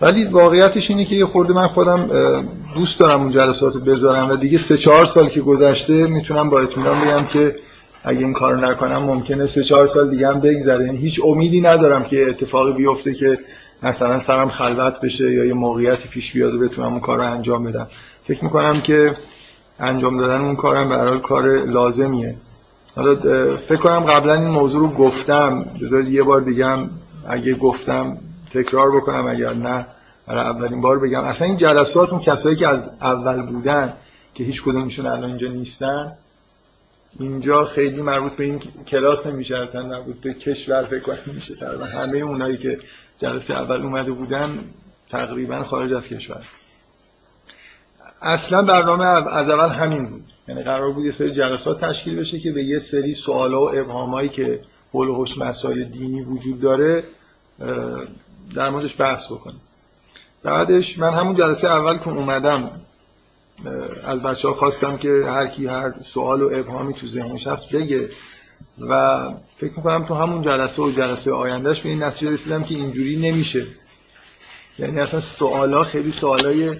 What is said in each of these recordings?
ولی واقعیتش اینه که یه خورده من خودم دوست دارم اون جلسات بذارم و دیگه سه چهار سال که گذشته می‌تونم با اطمینان بگم که اگه این کارو نکنم ممکنه سه چهار سال دیگه هم بگذره. یعنی هیچ امیدی ندارم که اتفاقی بیفته که مثلا سرم خلوت بشه یا یه موقعیتی پیش بیاد و بتونم اون کار رو انجام بدم. فکر می‌کنم که انجام دادن اون کارم به کار لازمیه. حالا فکر کنم قبلا این موضوع رو گفتم. بذارید یه بار دیگه هم اگه گفتم تکرار بکنم اگر نه برای اولین بار بگم. اصلا این جلسات اون کسایی که از اول بودن که هیچ کدومشون الان اینجا نیستن اینجا خیلی مربوط به این کلاس نمیشه اصلا مربوط به کشور فکر کنم میشه تقریبا. همه اونایی که جلسه اول اومده بودن تقریبا خارج از کشور. اصلا برنامه از اول همین بود. یعنی قرار بود یه سری جلسات تشکیل بشه که به یه سری سوالا و ابهامایی که حول مسائل دینی وجود داره در موردش بحث بکنیم. بعدش من همون جلسه اول که اومدم از بچه ها خواستم که هر کی هر سوال و ابهامی تو ذهنش هست بگه و فکر می‌کنم تو همون جلسه و جلسه آیندهش به این نتیجه رسیدم که اینجوری نمیشه. یعنی اصلا سوالا خیلی سوالای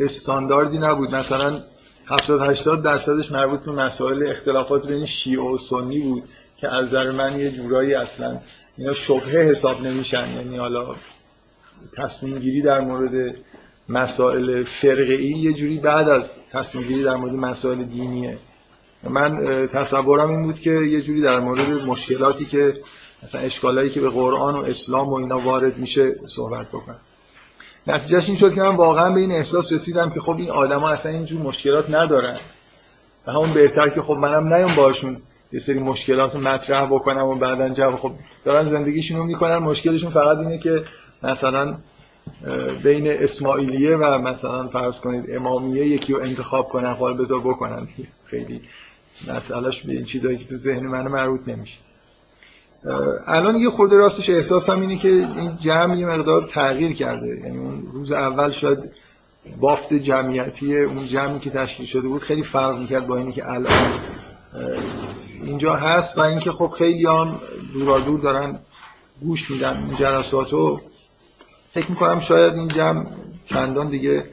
استانداردی نبود. مثلا 70 80 درصدش مربوط به مسائل اختلافات بین شیعه و سنی بود که از نظر من یه جورایی اصلا اینا شبهه حساب نمیشن. یعنی حالا تصمیم گیری در مورد مسائل فرقه یه جوری بعد از تصمیم گیری در مورد مسائل دینیه. من تصورم این بود که یه جوری در مورد مشکلاتی که مثلا اشکالایی که به قرآن و اسلام و اینا وارد میشه صحبت بکنم. نتیجهش این شد که من واقعا به این احساس رسیدم که خب این آدما اصلا اینجور مشکلات ندارن. و همون بهتر که خب منم نیام باشون. یه سری مشکلات رو مطرح بکنم و بعدا جواب خب دارن زندگیشون می‌کنن. مشکلشون فقط اینه که مثلا بین اسماعیلیه و مثلا فرض کنید امامیه یکی رو انتخاب کنن حال بذار بکنن. خیلی مسئلهش به این چیزایی که تو ذهن من مربوط نمیشه. الان یه خود راستش احساسم اینه که این جمع یه مقدار تغییر کرده. یعنی اون روز اول شاید بافت جمعیتی اون جمعی که تشکیل شده بود خیلی فرق می‌کرد با اینی که الان اینجا هست و اینکه خب خیلی هم دورا دور دارن گوش میدن این جلساتو. فکر می‌کنم شاید این جمع چندان دیگه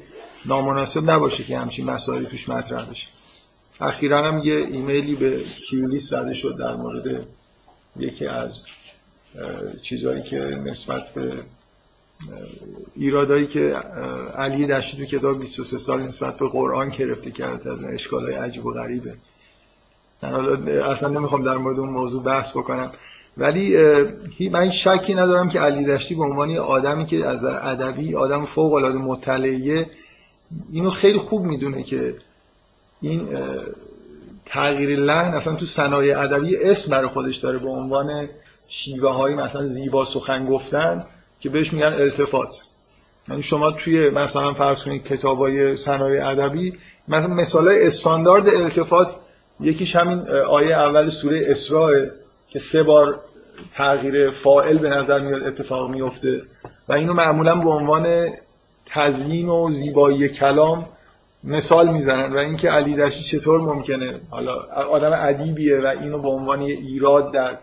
نامناسب نباشه که همچین مسائلی توش مطرح بشه. اخیرا هم یه ایمیلی به کیولیس زده شد در مورد یکی از چیزهایی که نسبت به ایرادایی که علی دشتی تو کتاب 23 سال نسبت به قرآن گرفته کرده از اشکالای عجیب و غریبه. اصلا نمی‌خوام در مورد اون موضوع بحث بکنم. ولی من شکی ندارم که علی دشتی به عنوان آدمی که از ادبی آدم فوق العاده مطلعیه اینو خیلی خوب می‌دونه که این تغییر لحن اصلا تو صنایع ادبی اسم برای خودش داره به عنوان شیوه های مثلا زیبا سخن گفتن که بهش میگن التفات. یعنی شما توی مثلا فرض کنید کتابای صنایع ادبی مثلا مثال استاندارد التفات یکیش همین آیه اول سوره اسراء که سه بار تغییر فائل به نظر میاد اتفاق میفته و اینو معمولا به عنوان تزیین و زیبایی کلام مثال می‌زنن. و اینکه علی دشتی چطور ممکنه؟ حالا آدم ادیبیه و اینو به عنوان ایراد در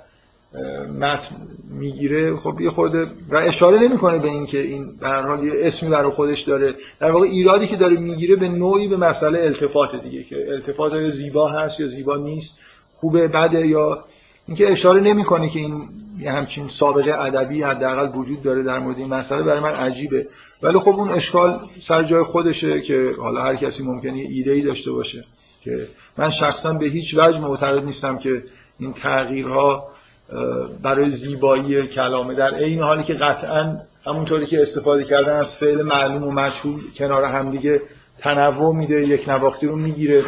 متن می‌گیره خب یه خورده و اشاره نمی‌کنه به اینکه این به هر حال یه اسمی برای خودش داره. در واقع ایرادی که داره می‌گیره به نوعی به مسئله التفات دیگه که التفات یا زیبا هست یا زیبا نیست خوبه بده یا اینکه اشاره نمی‌کنه که این یه همچین سابقه ادبی حداقل وجود داره در مورد این مسئله برای من عجیبه. ولی خب اون اشکال سر جای خودشه که حالا هر کسی ممکنه ایده ای داشته باشه که من شخصا به هیچ وجه معتقد نیستم که این تغییرها برای زیبایی کلامه. در این حالی که قطعا همونطوری که استفاده کردن از فعل معلوم و مجهول کنار همدیگه تنوع میده یک نواختی رو می‌گیره.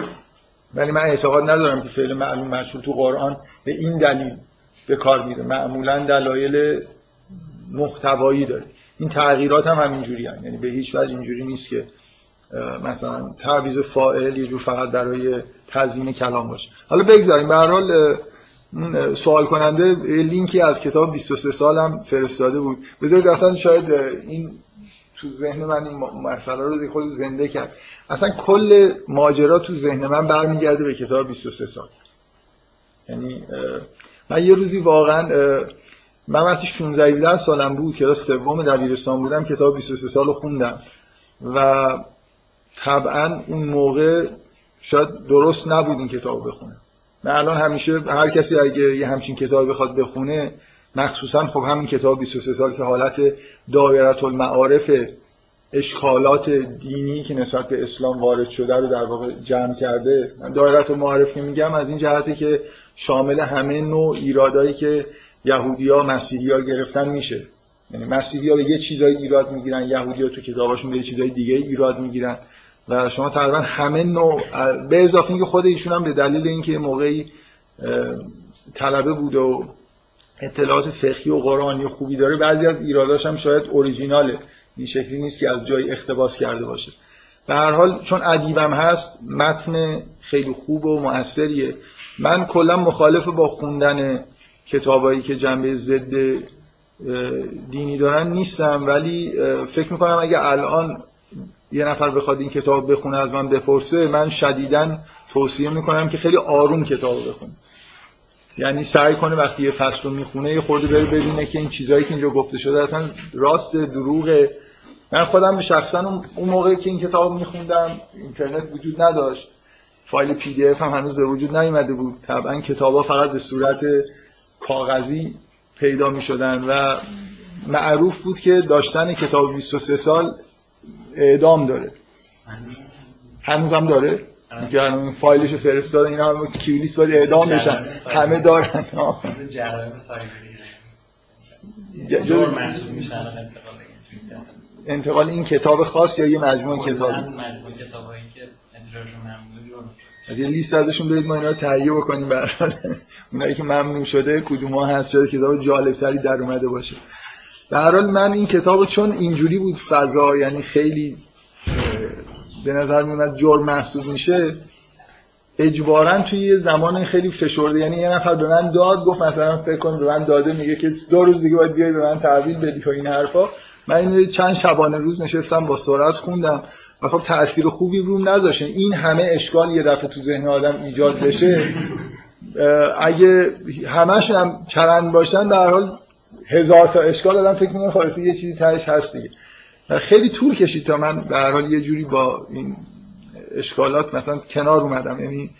ولی من اعتقاد ندارم که فعل معلوم مجهول تو قرآن به این دلیل به کار میره. معمولا دلایل محتوایی داره. این تغییرات هم همینجوری هم. یعنی به هیچ وجه اینجوری نیست که مثلا تعویض فاعل یه جور فقط برای تزیین کلام باشه. حالا بگذاریم. به هر حال سوال کننده لینکی از کتاب 23 سالم فرستاده بود. بذارید اصلا شاید این تو ذهن من این مسئله رو خود زنده کرد. اصلا کل ماجرا تو ذهن من برمیگرده به کتاب 23 سال. یعنی من یه روزی واقعا من وقتی 16 17 سالم بود کلاس سوم دبیرستان بودم کتاب 23 سال رو خوندم. و طبعا اون موقع شاید درست نبود این کتاب بخونه من الان همیشه هر کسی اگه یه همچین کتاب بخواد بخونه مخصوصا خب همین کتاب 23 سال که حالت دایره المعارف اشکالات دینی که نسبت به اسلام وارد شده رو در واقع جمع کرده. دایره المعارف که میگم از این جهته که شامل همه نوع ایرادایی که یهودیا مسیحیا گرفتن میشه. یعنی مسیحیا به یه چیزایی ایراد می‌گیرن یهودیا تو کتاباشون به یه چیزای دیگه ایراد می‌گیرن. و شما تقریبا همه نوع به اضافه اینکه خود ایشون هم به دلیل اینکه موقعی طلبه بود و اطلاعات فقهی و قرآنی خوبی داره بعضی از ایراداش هم شاید اوریجیناله. این شکلی نیست که از جای اختباس کرده باشه. به هر حال چون ادیبم هست متن خیلی خوب و موثریه من کلا مخالف با خوندن کتابایی که جنبه ضد دینی دارن نیستم ولی فکر می‌کنم اگه الان یه نفر بخواد این کتاب بخونه از من بپرسه من شدیدا توصیه می‌کنم که خیلی آروم کتاب بخونه. یعنی سعی کنه وقتی یه فصل رو می‌خونه یه خورده بره ببینه که این چیزهایی که اینجا گفته شده اصلا راست دروغ من خودم به شخصا اون موقعی که این کتاب میخوندم اینترنت وجود نداشت. فایل پی دی اف هم هنوز به وجود نیومده بود. طبعا کتابا فقط به صورت کاغذی پیدا می شدن و معروف بود که داشتن کتاب 23 سال اعدام داره. هنوز هم داره. که این فایلشو فرستاد اینا هم کیولیس باید اعدام بشن همه دارن. انتقال این کتاب خاص یا یه مجموعه کتاب؟ مجموعه کتابایی که از یه لیست ازشون برید ما اینا رو تهیه بکنیم برحال. اونایی که ممنون شده کدوم ها هست شده کتاب جالبتری در اومده باشه. هر حال من این کتاب چون اینجوری بود فضا یعنی خیلی به نظر میومد جرم محسوب میشه اجبارا توی یه زمان خیلی فشرده. یعنی یه نفر به من داد گفت مثلا فکر کن به من داده میگه که دو روز دیگه باید بیای به من تحویل بدی و این حرفا. من اینو چند شبانه روز نشستم با سرعت خوندم. و خب تأثیر خوبی روم نذاشه این همه اشکال یه دفعه تو ذهن آدم ایجاد بشه اگه همش هم چرند باشن در حال هزار تا اشکال آدم فکر می‌کنه خالص یه چیزی تهش هست دیگه. خیلی طول کشید تا من به هر حال یه جوری با این اشکالات مثلا کنار اومدم. یعنی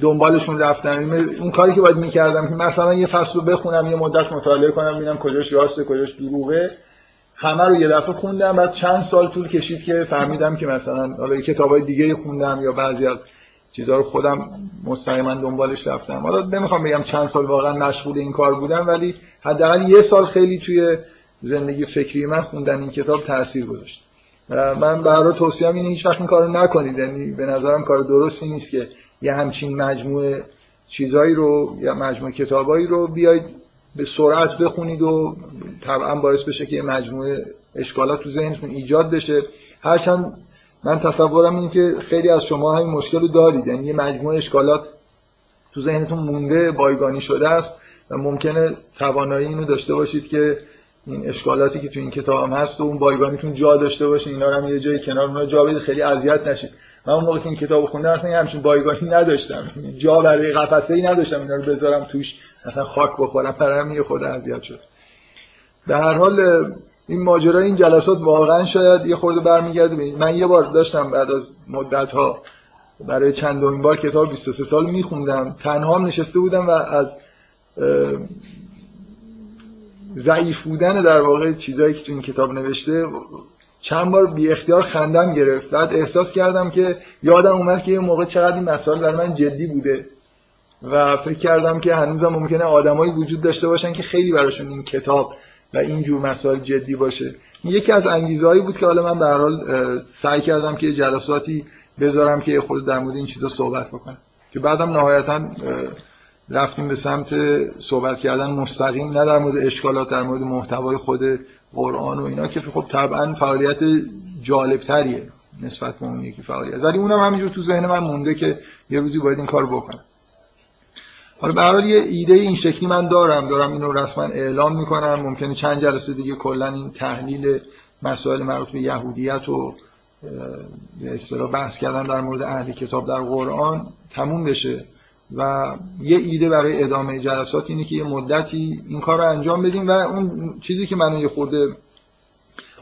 دنبالشون رفتم. یعنی اون کاری که باید می‌کردم که مثلا یه فصل رو بخونم یه مدت مطالعه کنم ببینم کجاش راسته کجاش دروغه. همه رو یه دفعه خوندم بعد چند سال طول کشید که فهمیدم که مثلا حالا کتابای دیگه خوندم یا بعضی از چیزها رو خودم مستقیما دنبالش رفتم. حالا نمی‌خوام بگم چند سال واقعا مشغول این کار بودم ولی حداقل یه سال خیلی توی زندگی فکری من خوندن این کتاب تاثیر گذاشت. من به هر توصیه‌ام اینه هیچ وقت این کارو نکنید. یعنی به نظرم کار درستی نیست که یه همچین مجموعه چیزایی رو یا مجموعه کتابایی رو بیاید به سرعت بخونید و طبعا باعث بشه که یه مجموعه اشکالات تو ذهنتون ایجاد بشه. هرچند من تصورم این که خیلی از شما همین مشکل رو دارید. یعنی یه مجموعه اشکالات تو ذهنتون مونده بایگانی شده است و ممکنه توانایی اینو داشته باشید که این اشکالاتی که تو این کتاب هم هست و اون بایگانیتون جا داشته باشه. اینا رو هم یه جایی کنار اونها جا بدید خیلی اذیت نشید. من اون موقع که این کتاب خوندم اصلا همچین بایگانی نداشتم. جا برای قفسه ای نداشتم اینا رو بذارم توش مثلا خاک بخورم برای همین خود اذیت شد. به هر حال این ماجرای این جلسات واقعا شاید یه خورده برمیگرده من یه بار داشتم بعد از مدت ها برای چندمین بار کتاب 23 سال میخوندم. تنها نشسته بودم و از ضعیف بودن در واقع چیزایی که تو این کتاب نوشته چند بار بی اختیار خندم گرفت. بعد احساس کردم که یادم اومد که یه موقع چقدر این مسائل برای من جدی بوده و فکر کردم که هنوزم ممکنه آدمایی وجود داشته باشن که خیلی براشون این کتاب و این جور مسائل جدی باشه. یکی از انگیزهایی بود که حالا من به حال سعی کردم که جلساتی بذارم که خود در مورد این چیزا صحبت بکنم. که بعدم نهایتا رفتیم به سمت صحبت کردن مستقیم نه در مورد اشکالات در مورد محتوای خود قرآن و اینا که خب طبعا فعالیت جالبتریه نسبت به اون یکی فعالیت. ولی اونم همینجور تو ذهن من مونده که یه روزی باید این کار بکنم. حالا به یه ایده این شکلی من دارم دارم اینو رسما اعلام می‌کنم. ممکنه چند جلسه دیگه کلا این تحلیل مسائل مربوط به یهودیت و به اصطلاح بحث کردن در مورد اهل کتاب در قرآن تموم بشه. و یه ایده برای ادامه جلسات اینه که یه مدتی این کار رو انجام بدیم و اون چیزی که منو یه خورده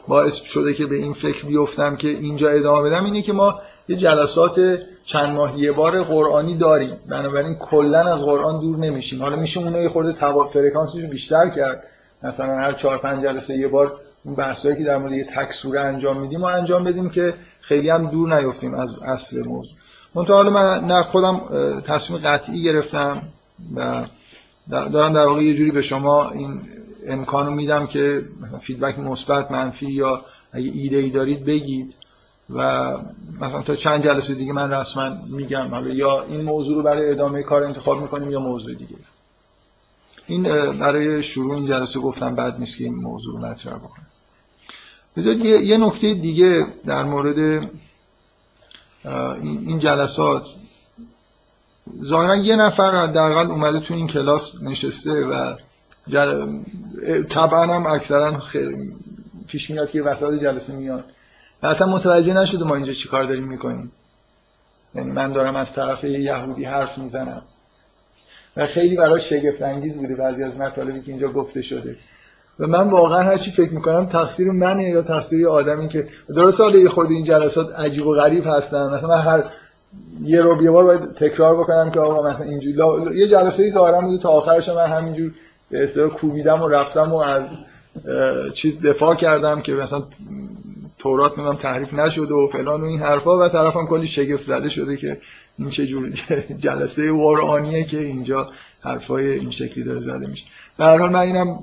باعث شده که به این فکر بیفتم که اینجا ادامه بدم اینه که ما یه جلسات چند ماه یه بار قرآنی داریم. بنابراین کلا از قرآن دور نمیشیم. حالا میشه اونو یه خورده تبا فرکانسش بیشتر کرد. مثلا هر چهار پنج جلسه یه بار اون بحثایی که در مورد یه تک سوره انجام میدیم و انجام بدیم که خیلی هم دور نیفتیم از اصل موضوع. منتها حالا من نه خودم تصمیم قطعی گرفتم و دارم در واقع یه جوری به شما این امکانو میدم که فیدبک مثبت منفی یا اگه ایده ای دارید بگید. و مثلا تا چند جلسه دیگه من رسما میگم حالا یا این موضوع رو برای ادامه کار انتخاب می‌کنیم یا موضوع دیگه. این برای شروع این جلسه گفتم بعد نیست که این موضوع رو مطرح بکنم. بذارید یه نکته دیگه در مورد این جلسات. ظاهرا یه نفر حداقل اومده تو این کلاس نشسته و جل... طبعا هم اکثرا پیش میاد که وسط جلسه میاد. و اصلا متوجه نشده ما اینجا چیکار داریم می‌کنیم. یعنی من دارم از طرف یهودی حرف می‌زنم. و خیلی برای شگفت انگیز بوده بعضی از مطالبی که اینجا گفته شده. و من واقعا هر چی فکر می‌کنم تقصیر منه یا تقصیر آدمی که درست حالا یه خورده این جلسات عجیب و غریب هستن. مثلا من هر یه رو بار باید تکرار بکنم که آقا مثلا اینجوری یه جلسه ای ظاهرا بوده تا آخرش من همینجور به اصطلاح کوبیدم و رفتم و از چیز دفاع کردم که مثلا تورات می‌دونم تحریف نشده و فلان و این حرفا و طرفم کلی شگفت زده شده که این چه جور جلسه قرآنیه که اینجا حرفای این شکلی داره زده میشه. در حال من اینم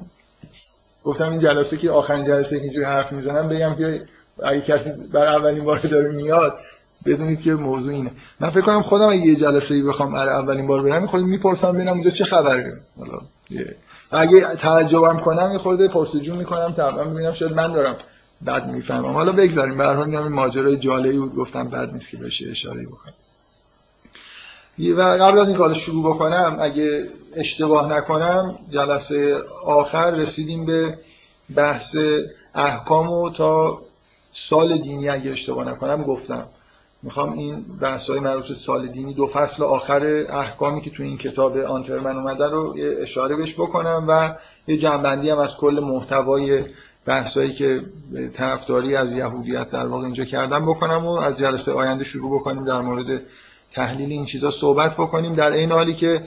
گفتم این جلسه که آخرین جلسه که اینجوری حرف می‌زنم بگم که اگه کسی بر اولین بار داره میاد بدونید که موضوع اینه. من فکر کنم خودم اگه یه جلسه ای بخوام برای اولین بار برم خودم می‌پرسم ببینم اونجا چه خبره حالا اگه تعجبم کنم یه خورده پرسجو می‌کنم طبعا ببینم شاید من دارم بعد می‌فهمم. حالا بگذاریم. به هر حال ماجرای جالبی بود. گفتم بعد نیست که بشه اشاره بکنم. و قبل از این کار شروع بکنم اگه اشتباه نکنم جلسه آخر رسیدیم به بحث احکام و تا سال دینی اگه اشتباه نکنم گفتم. می‌خوام این بحث های مربوط سال دینی دو فصل آخر احکامی که تو این کتاب آنترمن اومده رو اشاره بهش بکنم و یه جنبندی هم از کل محتوای بحثایی که طرفداری از یهودیت در واقع اینجا کردم بکنم و از جلسه آینده شروع بکنیم در مورد تحلیل این چیزا صحبت بکنیم. در این حالی که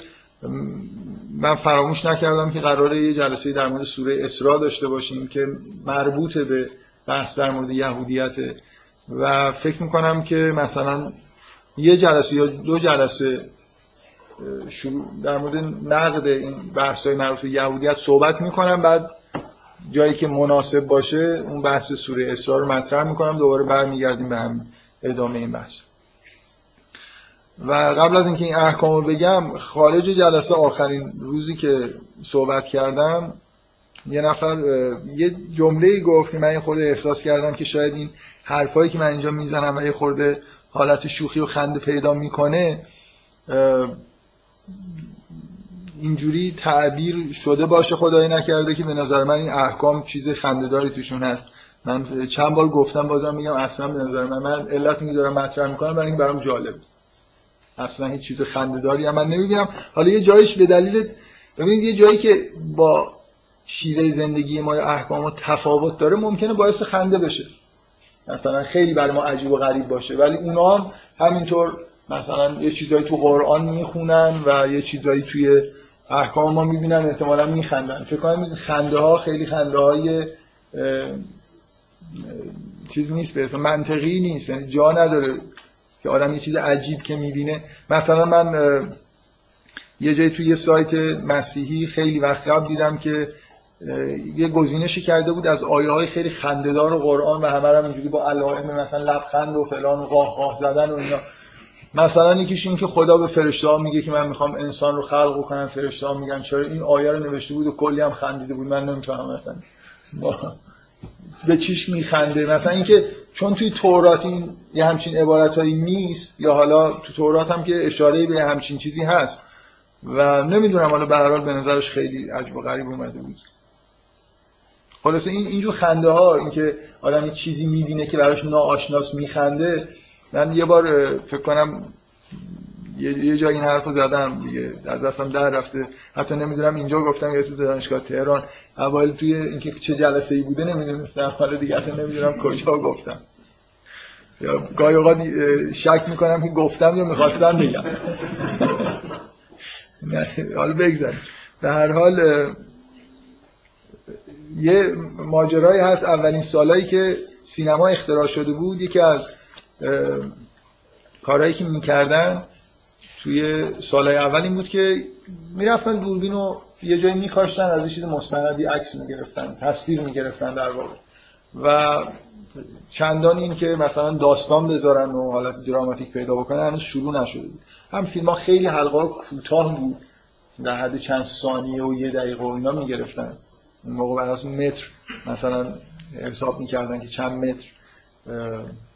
من فراموش نکردم که قراره یه جلسه در مورد سوره اسراء داشته باشیم که مربوط به بحث در مورد یهودیت و فکر می‌کنم که مثلا یه جلسه یا دو جلسه شروع در مورد نقد این بحث های مربوط به یهودیت صحبت می‌کنم بعد جایی که مناسب باشه اون بحث سوره اسراء رو مطرح می‌کنم. دوباره برمیگردیم به هم ادامه این بحث. و قبل از اینکه این احکام رو بگم خارج جلسه آخرین روزی که صحبت کردم یه نفر یه جمله گفت من یه خورده احساس کردم که شاید این حرفایی که من اینجا می‌زنم و یه خورده حالت شوخی و خنده پیدا می‌کنه اینجوری تعبیر شده باشه خدای نکرده که به نظر من این احکام چیز خندهداری توشون هست. من چند بار گفتم بازم میگم اصلا به نظر من من علت دارم مطرح می‌کنم برای این برام جالب اصلا هیچ چیز خندهداری هم من نمی‌بینم حالا یه جایش به دلیل ببینید یه جایی که با شیوه زندگی ما یا احکام تفاوت داره ممکنه باعث خنده بشه. مثلا خیلی برای ما عجیب و غریب باشه ولی اونا هم همینطور مثلا یه چیزایی تو قرآن می‌خونن و یه چیزایی توی احکام ما می‌بینن احتمالا میخندن. فکر کنم خنده ها خیلی خنده های چیز نیست به منطقی نیست. یعنی جا نداره که آدم یه چیز عجیب که می‌بینه. مثلا من یه جایی توی یه سایت مسیحی خیلی وقت قبل دیدم که یه گزینشی کرده بود از آیه های خیلی خندهدار و قرآن و همه هم اینجوری با علائم مثلا لبخند و فلان و قاه قاه زدن و اینا. مثلا یکیش این که خدا به فرشته ها میگه که من می‌خوام انسان رو خلق کنم فرشته ها میگن چرا این آیه رو نوشته بود و کلی هم خندیده بود من نمی‌تونم مثلا به چیش میخنده؟ مثلا اینکه چون توی تورات این یه همچین عبارتهایی نیست یا حالا تو تورات هم که اشاره به همچین چیزی هست و نمی‌دونم حالا به هر حال به نظرش خیلی عجب و غریب اومده بود. خلاصه این اینجور خنده ها اینکه آدم چیزی می‌بینه که براش ناآشناس میخنده من یه بار فکر کنم یه یه جای این حرفو زدم دیگه از دستم در رفته. حتی نمی‌دونم اینجا گفتم یا تو دانشگاه تهران. اول توی اینکه چه جلسه ای بوده نمی‌دونستم. حالا دیگه اصلا نمی‌دونم کجا گفتم. یا گاهی اوقات شک می‌کنم که گفتم یا می‌خواستم بگم. حالا بگذاریم. به هر حال یه ماجرایی هست. اولین سالایی که سینما اختراع شده بود یکی از کارهایی که می‌کردن توی سالهای اول این بود که می‌رفتن دوربین رو یه جایی میکاشتن از چیز مستندی عکس می‌گرفتن تصویر می‌گرفتن در واقع. و چندان این که مثلا داستان بذارن و حالت دراماتیک پیدا بکنن هنوز شروع نشده بود. هم فیلم ها خیلی حلقه کوتاه بود در حد چند ثانیه و یه دقیقه و اینا می‌گرفتن. اون موقع بر متر مثلا حساب می‌کردن که چند متر.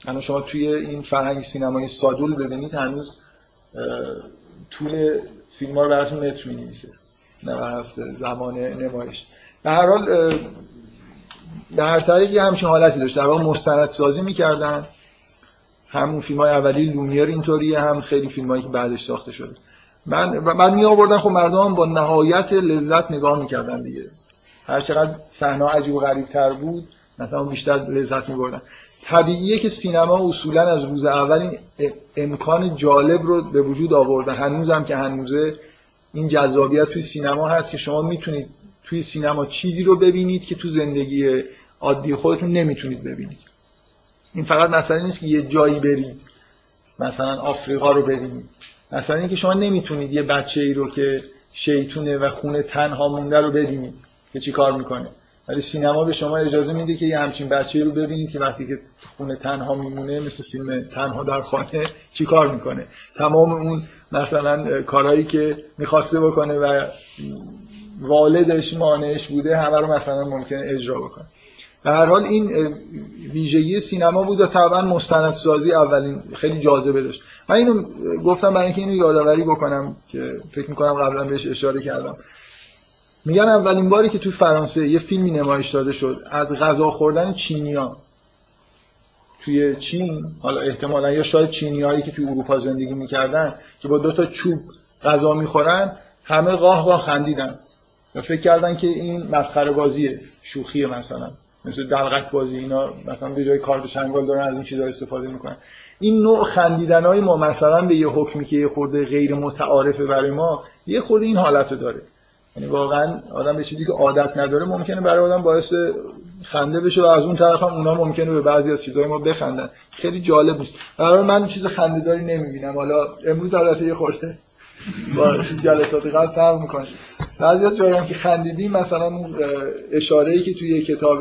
الان شما توی این فرهنگ سینمایی سادول ببینید هنوز طول فیلم ها رو بر متر می نویسه نه زمان نمایش. به هر حال به هر طریقی همچین حالتی داشت. در واقع مستند سازی می‌کردن. همون فیلم های اولی لومیر اینطوریه هم خیلی فیلم هایی که بعدش ساخته شده. من بعد می آوردن خب مردم با نهایت لذت نگاه می‌کردن دیگه. هر چقدر صحنه عجیب و غریب تر بود مثلا بیشتر لذت میبردن. طبیعیه که سینما اصولا از روز اول این امکان جالب رو به وجود آورده هنوزم که هنوزه این جذابیت توی سینما هست که شما می‌تونید توی سینما چیزی رو ببینید که تو زندگی عادی خودتون نمی‌تونید ببینید. این فقط مثلا نیست که یه جایی برید. مثلا آفریقا رو ببینید مثلا اینکه شما نمی‌تونید یه بچه ای رو که شیطونه و خونه تنها مونده رو ببینید که چی کار می‌کنه. ولی سینما به شما اجازه میده که یه همچین بچه رو ببینید که وقتی که خونه تنها میمونه مثل فیلم تنها در خانه چی کار می‌کنه؟ تمام اون مثلا کارهایی که می‌خواسته بکنه و والدش مانعش بوده همه رو مثلا ممکنه اجرا بکنه. به هر حال این ویژگی سینما بود و طبعا مستندسازی اولین خیلی جاذبه داشت. من اینو گفتم برای اینکه اینو یادآوری بکنم که فکر می‌کنم قبلا بهش اشاره کردم. میگن اولین باری که توی فرانسه یه فیلمی نمایش داده شد از غذا خوردن چینیان. توی چین حالا احتمالا یا شاید چینیایی که توی اروپا زندگی می‌کردن که با دو تا چوب غذا می‌خورن همه قاه قاه خندیدن. و فکر کردن که این مسخره بازیه شوخیه مثلا. مثل دلغک بازی اینا مثلا به جای کارت دارن از این چیزا استفاده می‌کنن. این نوع خندیدن های ما مثلا به یه حکمی که یه خورده غیر متعارفه برای ما یه خورده این حالت داره. یعنی واقعا آدم به چیزی که عادت نداره ممکنه برای آدم باعث خنده بشه و از اون طرف هم اونا ممکنه به بعضی از چیزهای ما بخندن. خیلی جالب نیست برای من چیز خنده داری نمی‌بینم. حالا امروز البته یه خورده با جلسات قبل فرق می‌کنه. بعضی از جایی هم که خندیدیم مثلا اون اشاره ای که توی کتاب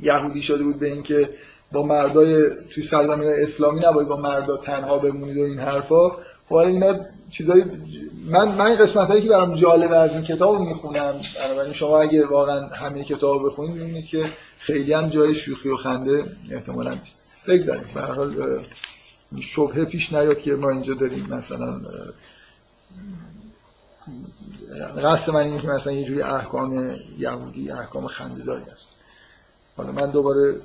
یهودی شده بود به اینکه با مردای توی سرزمین اسلامی نباید با مردا تنها بمونید و این حرفا خب اینا چیزایی من من این قسمت هایی که برام جالبه از این کتاب می‌خونم بنابراین شما اگه واقعا همه کتاب بخونید می‌بینید که خیلی هم جای شوخی و خنده احتمالا نیست. بگذاریم. به حال شبهه پیش نیاد که ما اینجا داریم. مثلا قصد من اینه که مثلا یه جوری احکام یهودی احکام خنده‌داری است حالا من دوباره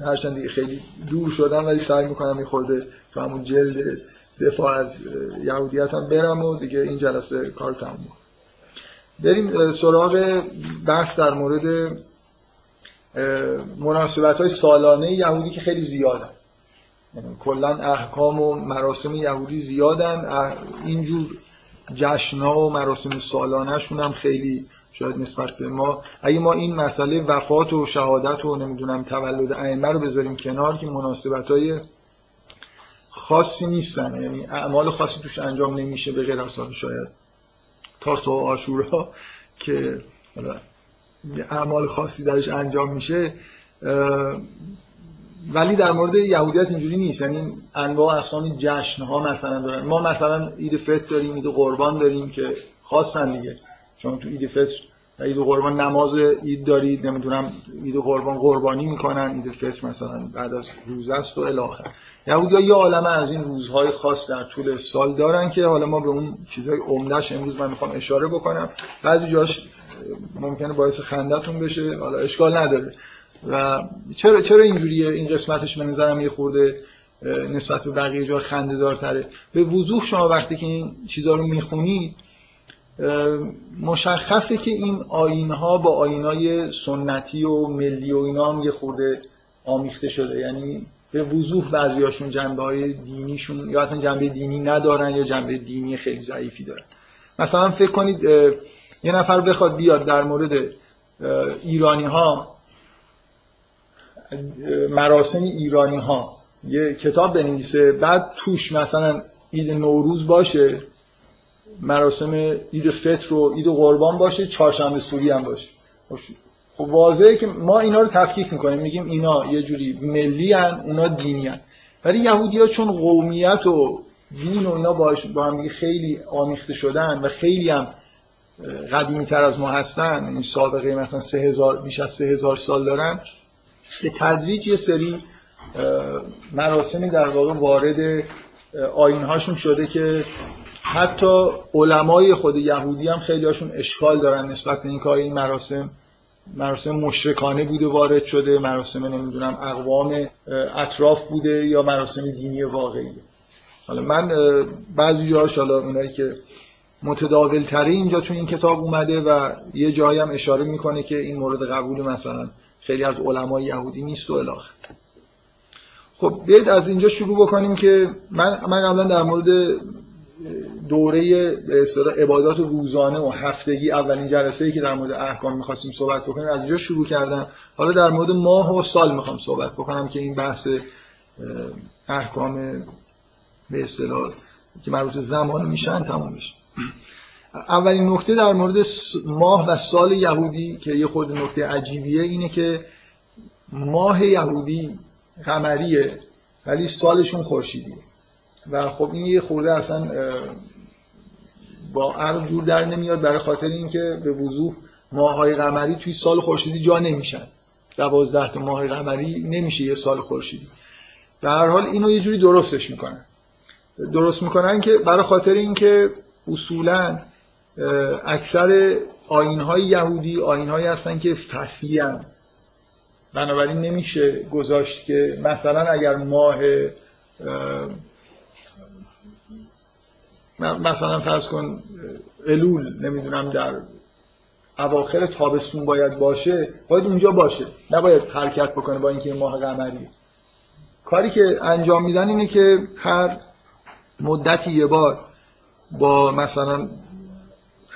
هرچند دیگه خیلی دور شدم ولی سعی می‌کنم یه خورده تو همون جلد دفاع از یهودیت هم برم و دیگه این جلسه کار تموم بریم سراغ بحث در مورد مناسبت های سالانه یهودی که خیلی زیادن. کلا احکام و مراسم یهودی زیادن. اینجور جشنا و مراسم سالانهشون هم خیلی شاید نسبت به ما اگه ما این مسئله وفات و شهادت و نمی‌دونم تولد ائمه رو بذاریم کنار که مناسبت های خاصی نیستن. یعنی اعمال خاصی توش انجام نمیشه به غیر از شاید تاسو و آشورا که اعمال خاصی درش انجام میشه. ولی در مورد یهودیت اینجوری نیست. یعنی انواع اقسام جشن ها مثلا دارن. ما مثلا عید فطر داریم عید قربان داریم که خاصن دیگه. چون تو عید فطر عید قربان نماز عید دارید نمی‌دونم عید قربان قربانی می‌کنن عید فطر مثلا بعد از روز است و الاخر یهودی‌ها یه عالمه از این روزهای خاص در طول سال دارن که حالا ما به اون چیزهای عمدهش امروز من می‌خوام اشاره بکنم. بعضی جاش ممکنه باعث خندتون بشه حالا اشکال نداره. و چرا چرا اینجوریه؟ این قسمتش به نظرم یه خورده نسبت به بقیه جا خنده دارتره به وضوح شما وقتی که این چیزها رو می‌خونید مشخصه که این آینها با آینهای سنتی و ملی و اینا هم یه خورده آمیخته شده. یعنی به وضوح بعضیاشون جنبه های دینیشون یا اصلا جنبه دینی ندارن یا جنبه دینی خیلی ضعیفی دارن. مثلا فکر کنید یه نفر بخواد بیاد در مورد ایرانی ها مراسم ایرانی ها یه کتاب بنویسه بعد توش مثلا عید نوروز باشه مراسم عید فطر و عید قربان باشه چهارشنبه سوری هم باشه. خب واضحه که ما اینا رو تفکیک می‌کنیم میگیم اینا یه جوری ملی هن اونا دینی هن. ولی یهودی ها چون قومیت و دین و اینا با هم خیلی آمیخته شدن و خیلی هم قدیمی تر از ما هستن این سابقه مثلا سه هزار بیش از سه هزار سال دارن به تدریج یه سری مراسمی در واقع وارد آینهاشون شده که حتی علمای خود یهودی هم خیلی هاشون اشکال دارن نسبت به اینکه این مراسم مراسم مشرکانه بوده وارد شده. مراسم نمی‌دونم اقوام اطراف بوده یا مراسم دینی واقعی. حالا من بعضی جاهاش حالا اونایی که متداول تری اینجا تو این کتاب اومده و یه جایی هم اشاره می‌کنه که این مورد قبول مثلا خیلی از علمای یهودی نیست و الاخر. خب بیاید از اینجا شروع بکنیم که من من قبلا در مورد دوره به عبادات روزانه و هفتگی اولین جلسه ای که در مورد احکام می‌خواستیم صحبت بکنیم از اینجا شروع کردم. حالا در مورد ماه و سال می‌خوام صحبت بکنم که این بحث احکام به اصطلاح که مربوط زمان میشن میشه. اولین نکته در مورد ماه و سال یهودی که یه خود نکته عجیبیه اینه که ماه یهودی قمریه ولی سالشون خورشیدیه. و خب این یه خورده اصلا با عقل جور در نمیاد برای خاطر اینکه به وضوح ماهای قمری توی سال خورشیدی جا نمیشن. دوازده تا ماه قمری نمیشه یه سال خورشیدی. به هر حال اینو یه جوری درستش می‌کنن. درست می‌کنن که برای خاطر اینکه اصولا اکثر آینهای یهودی آینهایی هستن که فصلی هم. بنابراین نمیشه گذاشت که مثلا اگر ماه مثلا فرض کن الول نمی‌دونم در اواخر تابستون باید باشه باید اونجا باشه. نباید حرکت بکنه با اینکه ماه قمری. کاری که انجام میدن اینه که هر مدتی یه بار با مثلا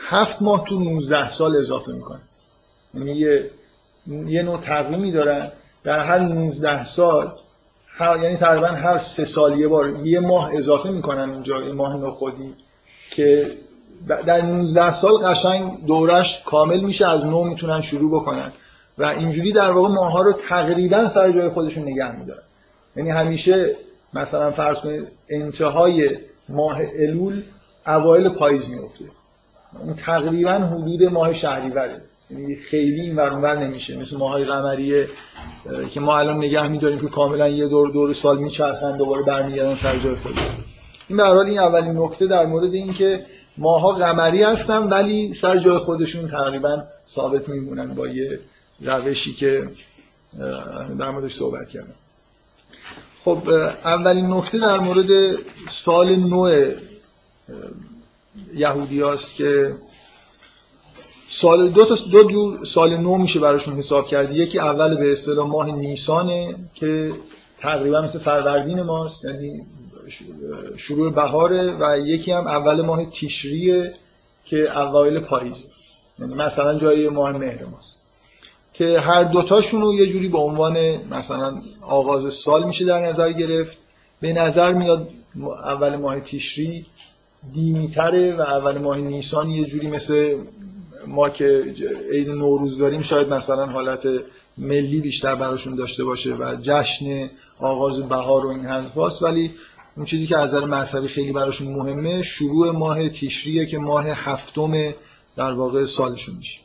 هفت ماه تو 19 سال اضافه می‌کنه. یعنی یه یه نوع تقویمی دارن. در هر 19 سال هر یعنی تقریبا هر سه سال یه بار یه ماه اضافه می‌کنن اینجا این ماه نخودی که در 19 سال قشنگ دورش کامل میشه از نو می‌تونن شروع بکنن. و اینجوری در واقع ماها رو تقریبا سر جای خودشون نگه میدارن. یعنی همیشه مثلا فرض کنید انتهای ماه الول اوایل پاییز میفته اون تقریبا حدود ماه شهریوره. یعنی خیلی این ور نمیشه. مثل ماهای قمریه که ما الان نگه میداریم که کاملا یه دور دور سال میچرخن دوباره برمیگردن سر جای خود این به این اولین نکته در مورد این که ماها قمری هستن ولی سر جای خودشون تقریبا ثابت میمونن با یه روشی که در موردش صحبت کردم. خب اولین نکته در مورد سال نو یهودی هاست که سال دو تا دو جور سال نو میشه براشون حساب کرد یکی اول به اصطلاح ماه نیسانه که تقریبا مثل فروردین ماست یعنی شروع بهاره و یکی هم اول ماه تیشریه که اوایل پاییز. یعنی مثلا جای ماه مهر ماست. که هر دوتاشون رو یه جوری به عنوان مثلا آغاز سال میشه در نظر گرفت. به نظر میاد اول ماه تیشری دینی تره و اول ماه نیسان یه جوری مثل ما که عید نوروز داریم شاید مثلا حالت ملی بیشتر براشون داشته باشه و جشن آغاز بهار و این حرفاست ولی اون چیزی که از نظر مذهبی خیلی براشون مهمه شروع ماه تیشریه که ماه هفتم در واقع سالشون میشه.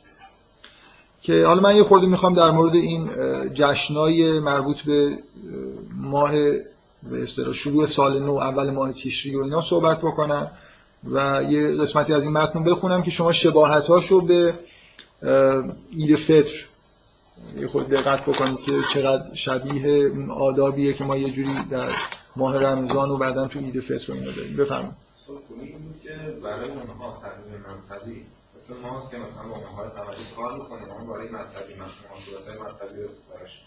که حالا من یه خورده می‌خوام در مورد این جشنای مربوط به ماه به اصطلاح شروع سال نو اول ماه تیشری و اینا صحبت بکنم. و یه قسمتی از این متن بخونم که شما شباهتاشو به عید فطر یه خود دقت بکنید که چقدر شبیه آدابیه که ما یه جوری در ماه رمضان و بعدا تو عید فطر و اینا داریم. که برای اونها تقویم مذهبی مثل ماست که مثلا با ماهای تمدید کار می‌کنیم اون برای مذهبی مناسبت های مذهبی رو براش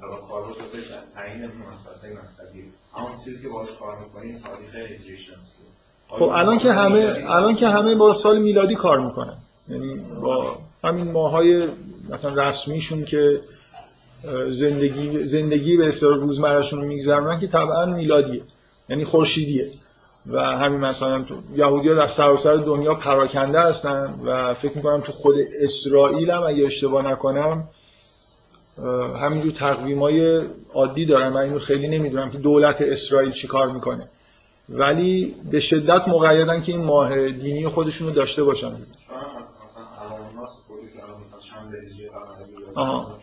در کار رو تعیین مناسبت مذهبی. همون چیزی که باش کار می‌کنیم تاریخ هجری خب الان که همه الان که همه با سال میلادی کار می‌کنن. یعنی با همین ماهای مثلا رسمیشون که زندگی زندگی به اصطلاح روزمرهشون رو میگذرونن که طبعا میلادیه. یعنی خورشیدیه. و همین مثلا تو یهودی ها در سراسر دنیا پراکنده هستن و فکر می‌کنم تو خود اسرائیل هم اگه اشتباه نکنم همینجور تقویم های عادی دارن من اینو خیلی نمی‌دونم که دولت اسرائیل چی کار می‌کنه. ولی به شدت مقیدن که این ماه دینی خودشون رو داشته باشن. آها.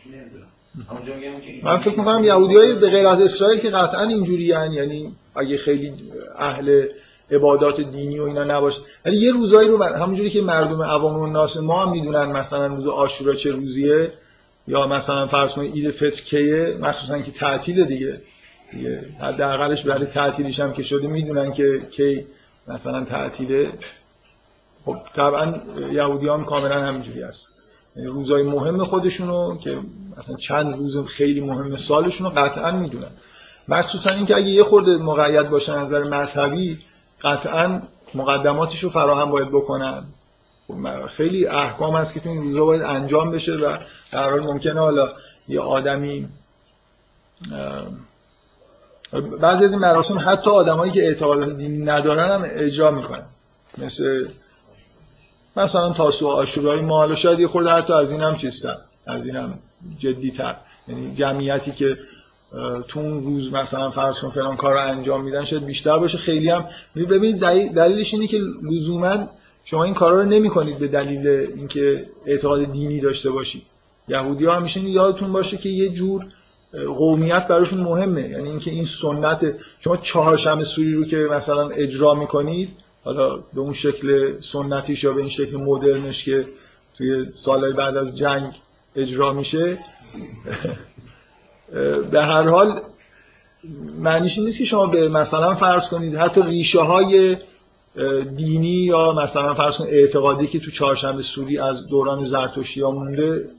من فکر می‌کنم یهودی های به غیر از اسرائیل که قطعا اینجوری یعنی اگه خیلی اهل عبادات دینی و اینا نباشه. ولی یه روزایی رو همونجوری که مردم عوام و ناس ما هم می‌دونن مثلا روز آشورا چه روزیه یا مثلا فرض کنید عید فطر کیه مخصوصا که تعطیل دیگه. حداقلش برای تعطیلش هم که شده می‌دونن که کی مثلا تعطیله. خب طبعا یهودی هم کاملا همینجوری هست. یعنی روزای مهم خودشونو که مثلا چند روز خیلی مهم سالشونو قطعا می‌دونن. مخصوصا اینکه اگه یه خورده مقید باشه نظر مذهبی قطعا مقدماتش رو فراهم باید بکنن. خب، خیلی احکام هست که تو این روزا باید انجام بشه و در حال ممکنه حالا یه آدمی بعضی از این مراسم حتی آدمایی که اعتقادات دینی ندارن هم اجرا می‌کنن. مثل مثلا تاسو آشورای ما حالا شاید یه حتی از این هم چیستن. از این هم جدی تر یعنی جمعیتی که تو اون روز مثلا فرض کن فلان کار رو انجام میدن شاید بیشتر باشه. خیلی هم ببینید دلیلش اینه که لزوما شما این کارا رو نمی‌کنید به دلیل اینکه اعتقاد دینی داشته باشید. یهودی ها همیشه یادتون باشه که یه جور قومیت براشون مهمه. یعنی اینکه این سنت شما چهارشنبه سوری رو که مثلا اجرا می‌کنید حالا به اون شکل سنتیش یا به این شکل مدرنش که توی سالهای بعد از جنگ اجرا میشه به هر حال معنیش نیست که شما به مثلا فرض کنید حتی ریشه های دینی یا مثلا فرض کنید اعتقادی که تو چهارشنبه سوری از دوران زرتشتی ها مونده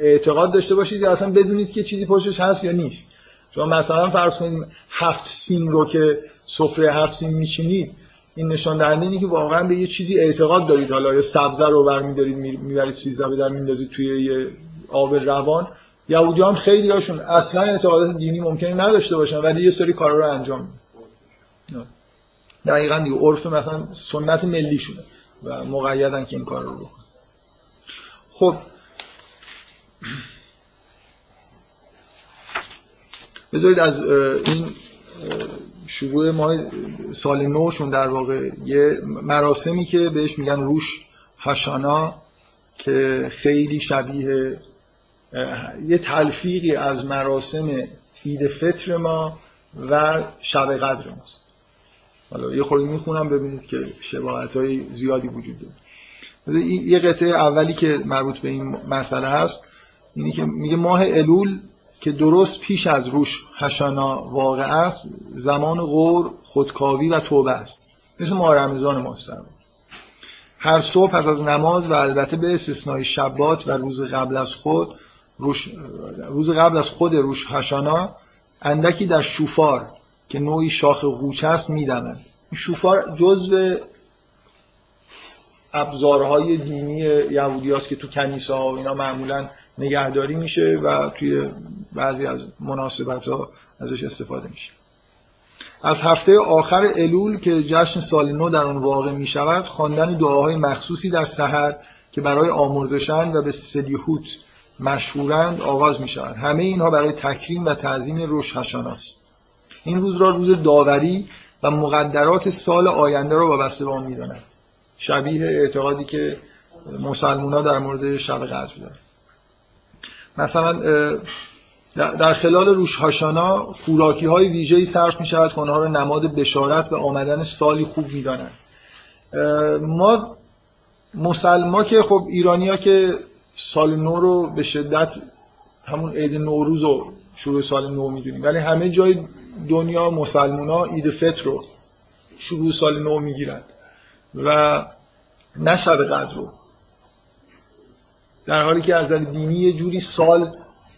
اعتقاد داشته باشید یا اصلا بدونید که چیزی پشتش هست یا نیست. شما مثلا فرض کنید هفت سین رو که سفره هفت سین میچینید این نشان دهنده اینه که واقعا به یه چیزی اعتقاد دارید. حالا یا سبزه رو برمیدارید می‌برید سیزده به در میندازید توی یه آب روان. یهودی هم خیلی هاشون اصلا اعتقادات دینی ممکنه نداشته باشن ولی یه سری کارا رو انجام میدن. دقیقا دیگه عرف مثلا سنت ملی شده و مقیدن که این کار رو بکنن. خب بذارید از این شروع ما سال نوشون در واقع یه مراسمی که بهش میگن روش هشانا که خیلی شبیه یه تلفیقی از مراسم عید فطر ما و شب قدر ماست. حالا یه خورده می‌خونم ببینید که شباهت های زیادی وجود داره. یه قطعه اولی که مربوط به این مسئله هست. اینی که میگه ماه الول که درست پیش از روش هشانا واقع است زمان غور خودکاوی و توبه است. مثل ماه رمضان ماست هر صبح پس از نماز و البته به استثنای شبات و روز قبل از خود روش روز قبل از خود روش هشانا اندکی در شوفار که نوعی شاخ قوچه است میدمند شوفار جزو ابزارهای دینی یهودی که تو کنیسه ها و اینا معمولا نگهداری میشه و توی بعضی از مناسبت ها ازش استفاده میشه. از هفته آخر الول که جشن سال نو در آن واقع می شود خواندن دعاهای مخصوصی در سحر که برای آمرزشند و به سلیحوت مشهورند آغاز می شود همه اینها برای تکریم و تعظیم روش است این روز را روز داوری و مقدرات سال آینده را وابسته به آن می‌دانند شبیه اعتقادی که مسلمان در مورد شب قدر دارند. مثلا در خلال روش هاشانا خوراکی های ویژه‌ای صرف می شود که آنها را نماد بشارت به آمدن سالی خوب می دانند. ما مسلما که خب ایرانیا که سال نو رو به شدت همون عید نوروز و شروع سال نو می‌دونیم ولی همه جای دنیا مسلمونا عید فطر رو شروع سال نو می‌گیرن و نه شب قدر رو در حالی که از دینی یه جوری سال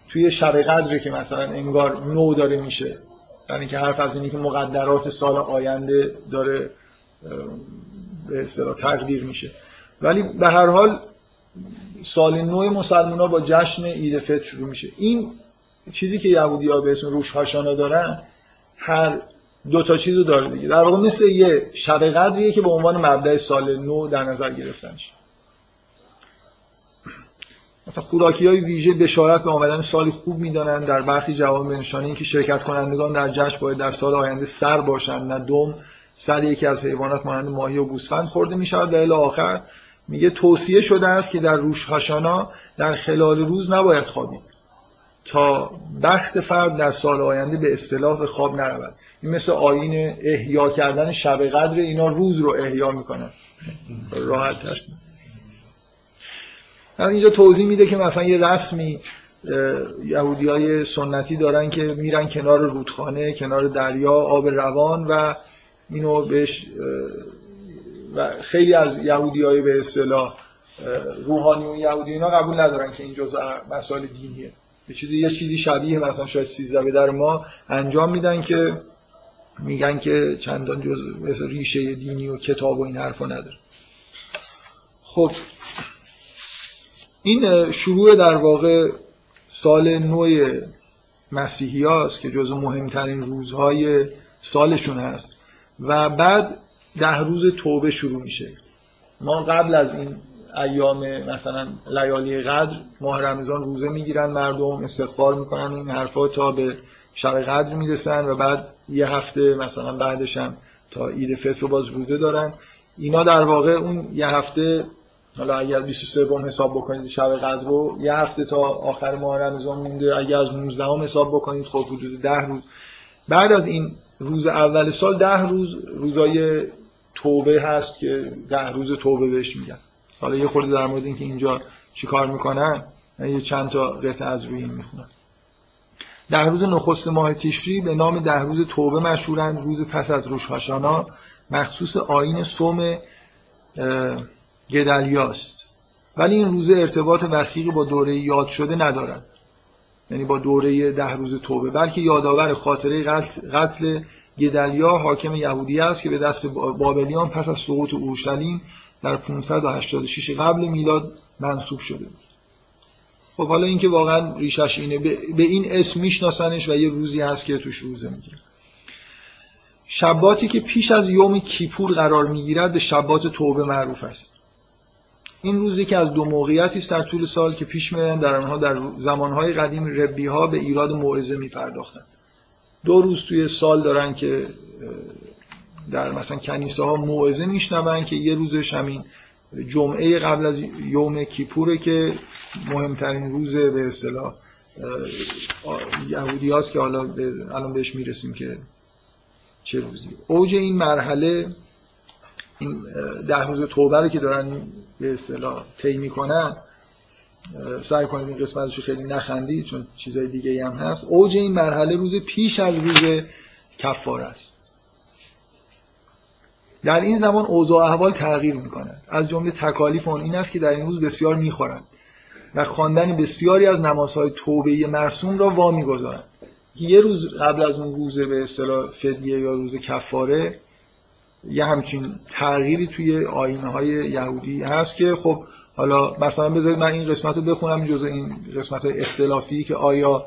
توی شب قدره که مثلا انگار نو داره میشه. یعنی که حرف از اینی که مقدرات سال آینده داره به اصطلاح تقدیر میشه. ولی به هر حال سال نو مسلمان ها با جشن عید فطر شروع میشه. این چیزی که یهودی ها به اسم روش هاشانا دارن هر دو تا چیز رو داره دیگه. در واقع مثل یه شب قدریه که به عنوان مبدع سال نو در نظر گرفتنش. مثلا خوراکی های ویژه بشارت به آمدن سالی خوب می‌دانند در برخی جواب نشانه اینکه شرکت کنندگان در جشن باید در سال آینده سر باشند نه دوم سر یکی از حیوانات مانند ماهی و گوسفند خورده می شود و الی آخر میگه توصیه شده است که در روش هاشانا در خلال روز نباید خوابید تا بخت فرد در سال آینده به اصطلاح به خواب نرود. این مثل آین احیا کردن شب قدر اینا روز رو احیا می‌کنن راحت تر. اینجا توضیح میده که مثلا یه رسمی یهودی های سنتی دارن که میرن کنار رودخانه کنار دریا آب روان و اینو بهش و خیلی از یهودی های به اصطلاح روحانی و یهودی اینا قبول ندارن که این جزء مسائل دینیه. یه چیزی یه چیزی شبیه مثلا شاید سیزده در ما انجام میدن که میگن که چندان جز ریشه دینی و کتاب و این حرفا نداره. خب این شروع در واقع سال نو مسیحی هاست که جز مهمترین روزهای سالشون هست و بعد ده روز توبه شروع میشه. ما قبل از این ایام مثلا لیالی قدر ماه رمضان روزه می‌گیرن مردم استغفار می‌کنن این حرفا تا به شب قدر می‌رسن و بعد یه هفته مثلا بعدش هم تا عید فطر باز روزه دارن. اینا در واقع اون یه هفته حالا اگر 23 هم حساب بکنید شب قدر رو یه هفته تا آخر ماه رمضان مونده. اگر از 19 هم حساب بکنید خب حدود 10 روز. بعد از این روز اول سال 10 روز روزای توبه هست که 10 روز توبه بهش میگن. حالا یه خورده در مورد اینکه اینجا چیکار می‌کنن یه چند تا قطعه از روی این می‌خونم. ده روز نخست ماه تیشری به نام ده روز توبه مشهورند روز پس از روش هاشانا مخصوص آین سوم گدلیاست. ولی این روزه ارتباط وسیقی با دوره یاد شده ندارد یعنی با دوره ده روز توبه. بلکه یادآور خاطره قتل گدلیا حاکم یهودی است که به دست بابلیان پس از سقوط اورشلیم در 586 قبل میلاد منصوب شده بود. خب حالا اینکه واقعا ریشش اینه. به این اسم میشناسنش و یه روزی هست که توش روزه می‌گیره. شباتی که پیش از یوم کیپور قرار می‌گیرد به شبات توبه معروف است. این روزی که از دو موقعیتی است در طول سال که پیش میان در آنها در زمانهای قدیم ربی ها به ایراد موعظه میپرداختند. دو روز توی سال دارن که در مثلا کنیسه ها موعظه میشنون که یه روزش همین جمعه قبل از یوم کیپوره که مهمترین روز به اصطلاح یهودی هاست که حالا الان بهش می‌رسیم که چه روزی. اوج این مرحله این ده روز توبه رو که دارن به اصطلاح طی می‌کنن سعی کنید این قسمتش خیلی نخندید چون چیزای دیگه هم هست. اوج این مرحله روز پیش از روز کفار است. در این زمان اوضاع احوال تغییر می‌کنند از جمله تکالیف آن این است که در این روز بسیار می‌خورند و خواندن بسیاری از نمازهای توبه مرسوم را وا می‌گذارند یه روز قبل از اون روز به اصطلاح فدیه یا روز کفاره یه همچین تغییری توی آینه های یهودی هست که خب حالا مثلا بذارید من این قسمت رو بخونم جز این قسمت اختلافی که آیا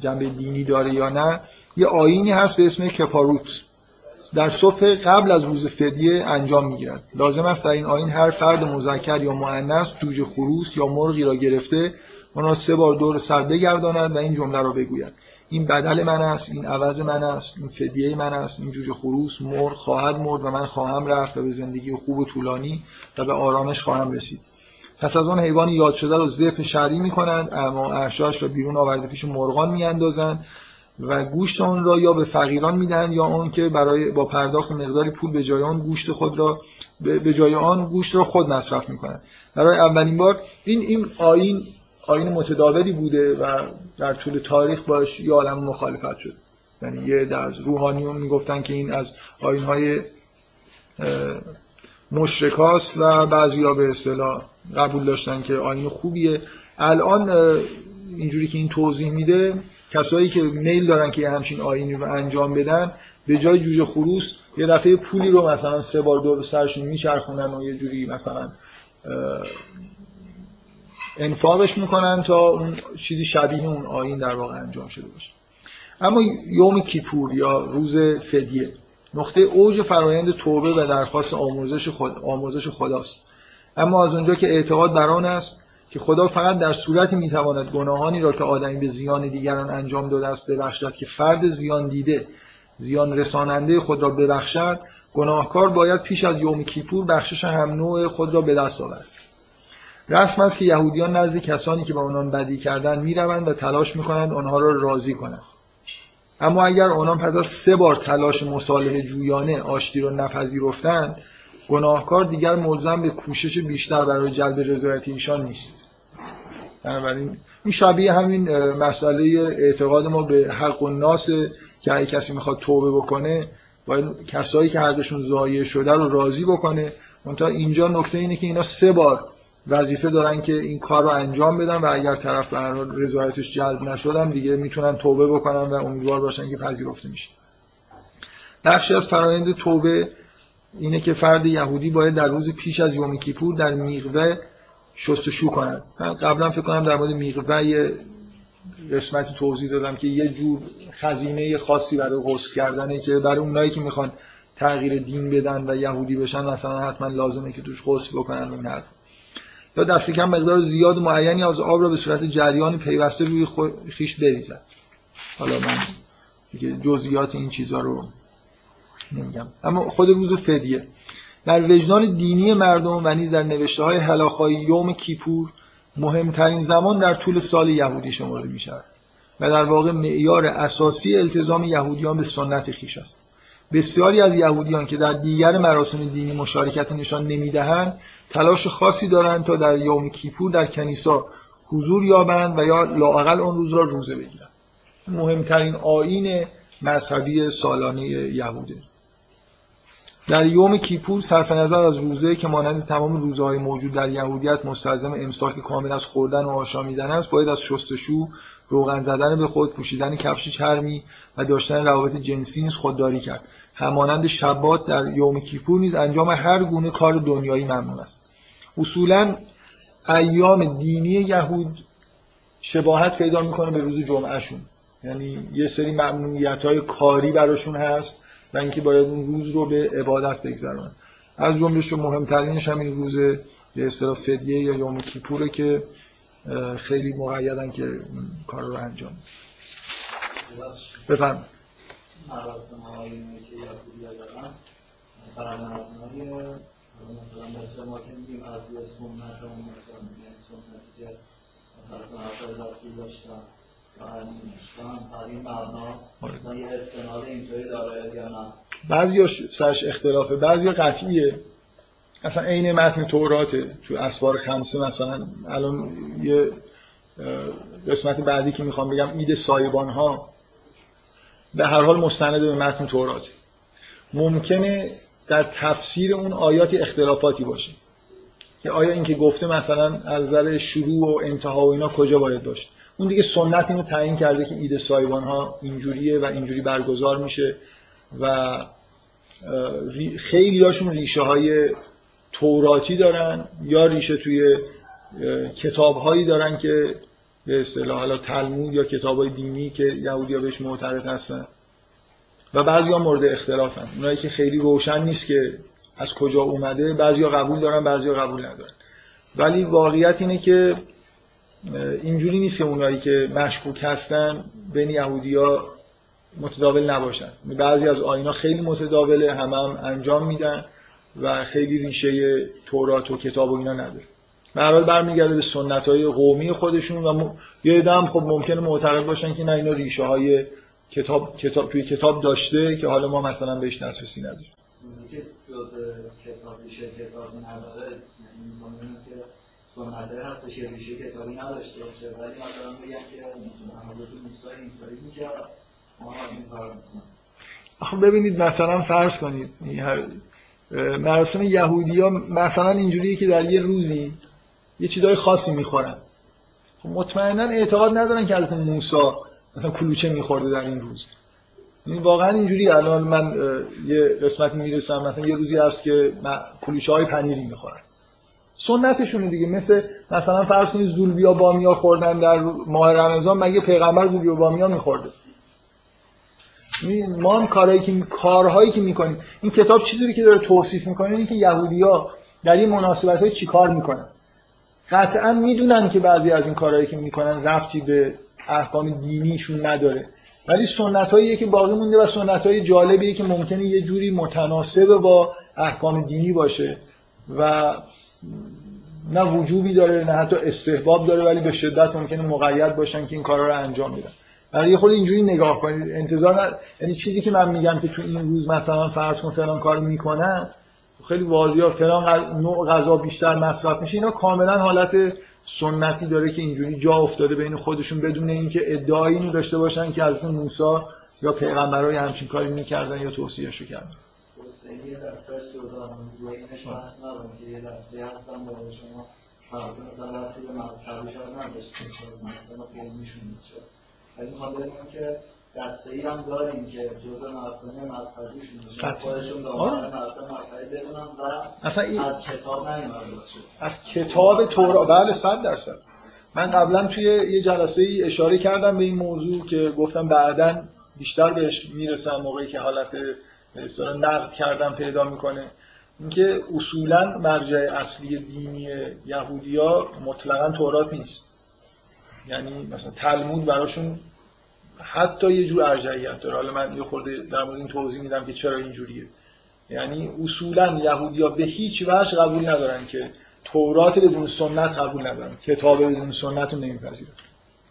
جنبه دینی داره یا نه. یه آینی هست به اسم کپاروت. در صبح قبل از روز فدیه انجام می‌گیرد. لازم است در این آین هر فرد مذکر یا مؤنث جوجه خروس یا مرغی را گرفته را سه بار دور سر بگرداند و این جمله را بگوید. این بدل من است این عوض من است این فدیه من است این جوجه خروس مرغ خواهد مرد و من خواهم رفت و به زندگی خوب و طولانی و به آرامش خواهم رسید. پس از آن حیوان یاد شده رو زپ شرعی می‌کنند اما احشاش را بیرون آورده پیش مرغان میاندازند و گوشت آن را یا به فقیران می‌دهند یا آن که برای با پرداخت مقداری پول به جای آن گوشت خود را به جای آن گوشت را خود مصرف می‌کنند. برای اولین بار این این آین آین متداولی بوده و در طول تاریخ باش یه عالم مخالفت شد. یعنی یه از روحانیون می‌گفتن که این از آینهای مشرکاست و بعضیا به اصطلاح قبول داشتن که آین خوبیه. الان اینجوری که این توضیح میده کسایی که میل دارن که همچین آینی رو انجام بدن به جای جوجه خروس یه دفعه پولی رو مثلا سه بار دور سرشون میچرخونن و یه جوری مثلا انفاقش می‌کنن تا اون چیزی شبیه اون آین در واقع انجام شده باشه. اما یوم کیپور یا روز فدیه نقطه اوج فرایند توبه و درخواست آموزش, خود، آموزش خداست. اما از اونجا که اعتقاد بر آن است که خدا فقط در صورتی می‌تواند گناهانی را که آدمی به زیان دیگران انجام داده است ببخشد که فرد زیان دیده زیان رساننده خود را ببخشد گناهکار باید پیش از یوم کیپور بخشش هم نوع خود را به دست آورد. رسم است که یهودیان نزد کسانی که با آنان بدی کردن می‌روند و تلاش می‌کنند آنها را راضی کنند. اما اگر آنان پس از سه بار تلاش مصالحه جویانه آشتی را نپذیرفتند گناهکار دیگر ملزم به کوشش بیشتر برای جلب رضایت ایشان نیست. بنابراین این شبیه همین مسئله اعتقاد ما به حق و ناس که اگه کسی می‌خواد توبه بکنه باید کسایی که حقشون ضایع شده رو راضی بکنه. منتها اینجا نکته اینه که اینا سه بار وظیفه دارن که این کار رو انجام بدن و اگر طرف به رضایتش جلب نشدن دیگه می‌تونن توبه بکنن و امیدوار باشن که پذیرفته میشه. بخشی از فرایند توبه اینه که فرد یهودی باید در روز پیش از یوم کیپور در میغوه شستشو کند. من قبلا فکر کنم در مورد میغوه یه قسمتی توضیح دادم که یه جور خزینه خاصی برای غسل کردنه که برای اونایی که می‌خوان تغییر دین بدن و یهودی بشن مثلا حتما لازمه که توش غسل بکنن حرف یا دست کم مقدار زیاد معینی از آب را به صورت جریان پیوسته روی خیش بریزد. حالا من جزئیات این چیزها رو نمیگم. اما خود روز فدیه. در وجدان دینی مردم و نیز در نوشته های هلاخای یوم کیپور مهمترین زمان در طول سال یهودی شمرده می شود و در واقع معیار اساسی التزام یهودیان به سنت خیش است. بسیاری از یهودیان که در دیگر مراسم دینی مشارکت نشان نمی‌دهند تلاش خاصی دارند تا در یوم کیپور در کنیسا حضور یابند و یا لاقل آن روز را روزه بگیرند. مهمترین آین مذهبی سالانه یهوده. در یوم کیپور صرف نظر از روزه که مانند تمام روزهای موجود در یهودیت مستلزم امساک کامل از خوردن و آشامیدن است باید از شستشو روغن زدن به خود پوشیدن کفش چرمی و داشتن روابط جنسی نیز خودداری کرد. همانند شبات در یوم کیپور نیز انجام هر گونه کار دنیایی ممنوع است. اصولا ایام دینی یهود شباهت پیدا می‌کنه به روز جمعهشون. یعنی یه سری ممنوعیت های کاری براشون هست و اینکه باید اون روز رو به عبادت بگذرونن. از جملهش مهمترینش هم این روز به اصطلاح فدیه یا یوم کیپوره که خیلی مقیدن که کار رو انجام بفرم مراسم هایی که یهودی دارن برنامه مثلا مثل ما که میگیم از روی سنت اون مثلا میگن سنتی که مثلا حتی رفتی داشتن بعضی سرش اختلافه بعضی قطعیه. اصلا عین متن توراته تو اسوار خمسه مثلا. الان یه قسمت بعدی که می‌خوام بگم اید سایبان ها به هر حال مستند به متن توراته ممکنه در تفسیر اون آیات اختلافاتی باشه. که آیا اینکه گفته مثلا از نظر شروع و انتها و اینا کجا باید باشه اون دیگه سنت اینو تعیین کرده که ایده سایبان ها اینجوریه و اینجوری برگزار میشه و خیلی هاشون ریشه های توراتی دارن یا ریشه توی کتاب هایی دارن که به اصطلاح حالا تلمود یا کتاب های دینی که یهودی ها بهش معترض هستن. و بعضی ها مورد اختلافن. اونایی که خیلی روشن نیست که از کجا اومده بعضی ها قبول دارن بعضی ها قبول ندارن. ولی واقعیت اینه که اینجوری نیست که اونایی که مشکوک هستن بین یهودیا متداول نباشن. بعضی از آینا خیلی متداوله همه هم انجام میدن و خیلی ریشه تورات و کتاب و اینا نداره. به حال برمیگرده به سنت های قومی خودشون و یه هم خب ممکنه معتقد باشن که نه اینا ریشه های کتاب, کتاب توی کتاب داشته که حالا ما مثلا بهش دسترسی نداریم. آخه ببینید مثلا فرض کنید مراسم یهودی ها مثلا اینجوریه که در یه روزی یه چیزای خاصی می‌خورن. خب مطمئنا اعتقاد ندارن که از موسی مثلا کلوچه میخورده در این روز. این واقعا اینجوری الان من یه قسمت می‌رسم مثلا یه روزی هست که کلوچه های پنیری می‌خورن. سنتشونه دیگه مثل مثلا فرض کنید زولبیا بامیا خوردن در ماه رمضان مگه پیغمبر زولبیا بامیا میخورده؟ این- ما هم کارهایی که کارهایی که می‌کنیم این کتاب چیزی که داره توصیف می‌کنه اینه که یهودیا در این مناسبت های چیکار می‌کنن؟ قطعا می‌دونن که بعضی از این کارهایی که می‌کنن ربطی به احکام دینیشون نداره. ولی سنت که باقی مونده و سنت های جالبیه که ممکنه یه جوری متناسب با احکام دینی باشه و نه وجوبی داره نه حتی استحباب داره ولی به شدت ممکنه مقید باشن که این کارا رو انجام بدن. برای خود اینجوری نگاه کنید انتظار نه یعنی چیزی که من میگم که تو این روز مثلا فرض کن فلان کارو می‌کنن خیلی واضحه فلان نوع غذا بیشتر مصرف میشه. اینا کاملا حالت سنتی داره که اینجوری جا افتاده بین خودشون بدون اینکه ادعایی داشته باشن که از موسی یا پیغمبرای همچین کاری می‌کردن یا توصیهشو کردن. که دسته ای هم داریم که جزء مراسم مذهبیشون. خودشون آره. دارن مراسم مذهبی بدونن و اصلا این از کتاب نیومده باشه. از کتاب تورات بله صد درصد. من قبلا توی یه جلسه ای اشاره کردم به این موضوع که گفتم بعدا بیشتر بهش می‌رسم موقعی که حالت نقد کردم پیدا می‌کنه. اینکه اصولا مرجع اصلی دینی یهودیا مطلقا تورات نیست. یعنی مثلا تلمود براشون حتی یه جور ارجعیت داره. حالا من یه خورده در مورد این توضیح میدم که چرا اینجوریه. یعنی اصولا یهودیا به هیچ وجه قبول ندارن که تورات بدون سنت قبول ندارن. کتاب بدون سنت رو نمیپذیرن.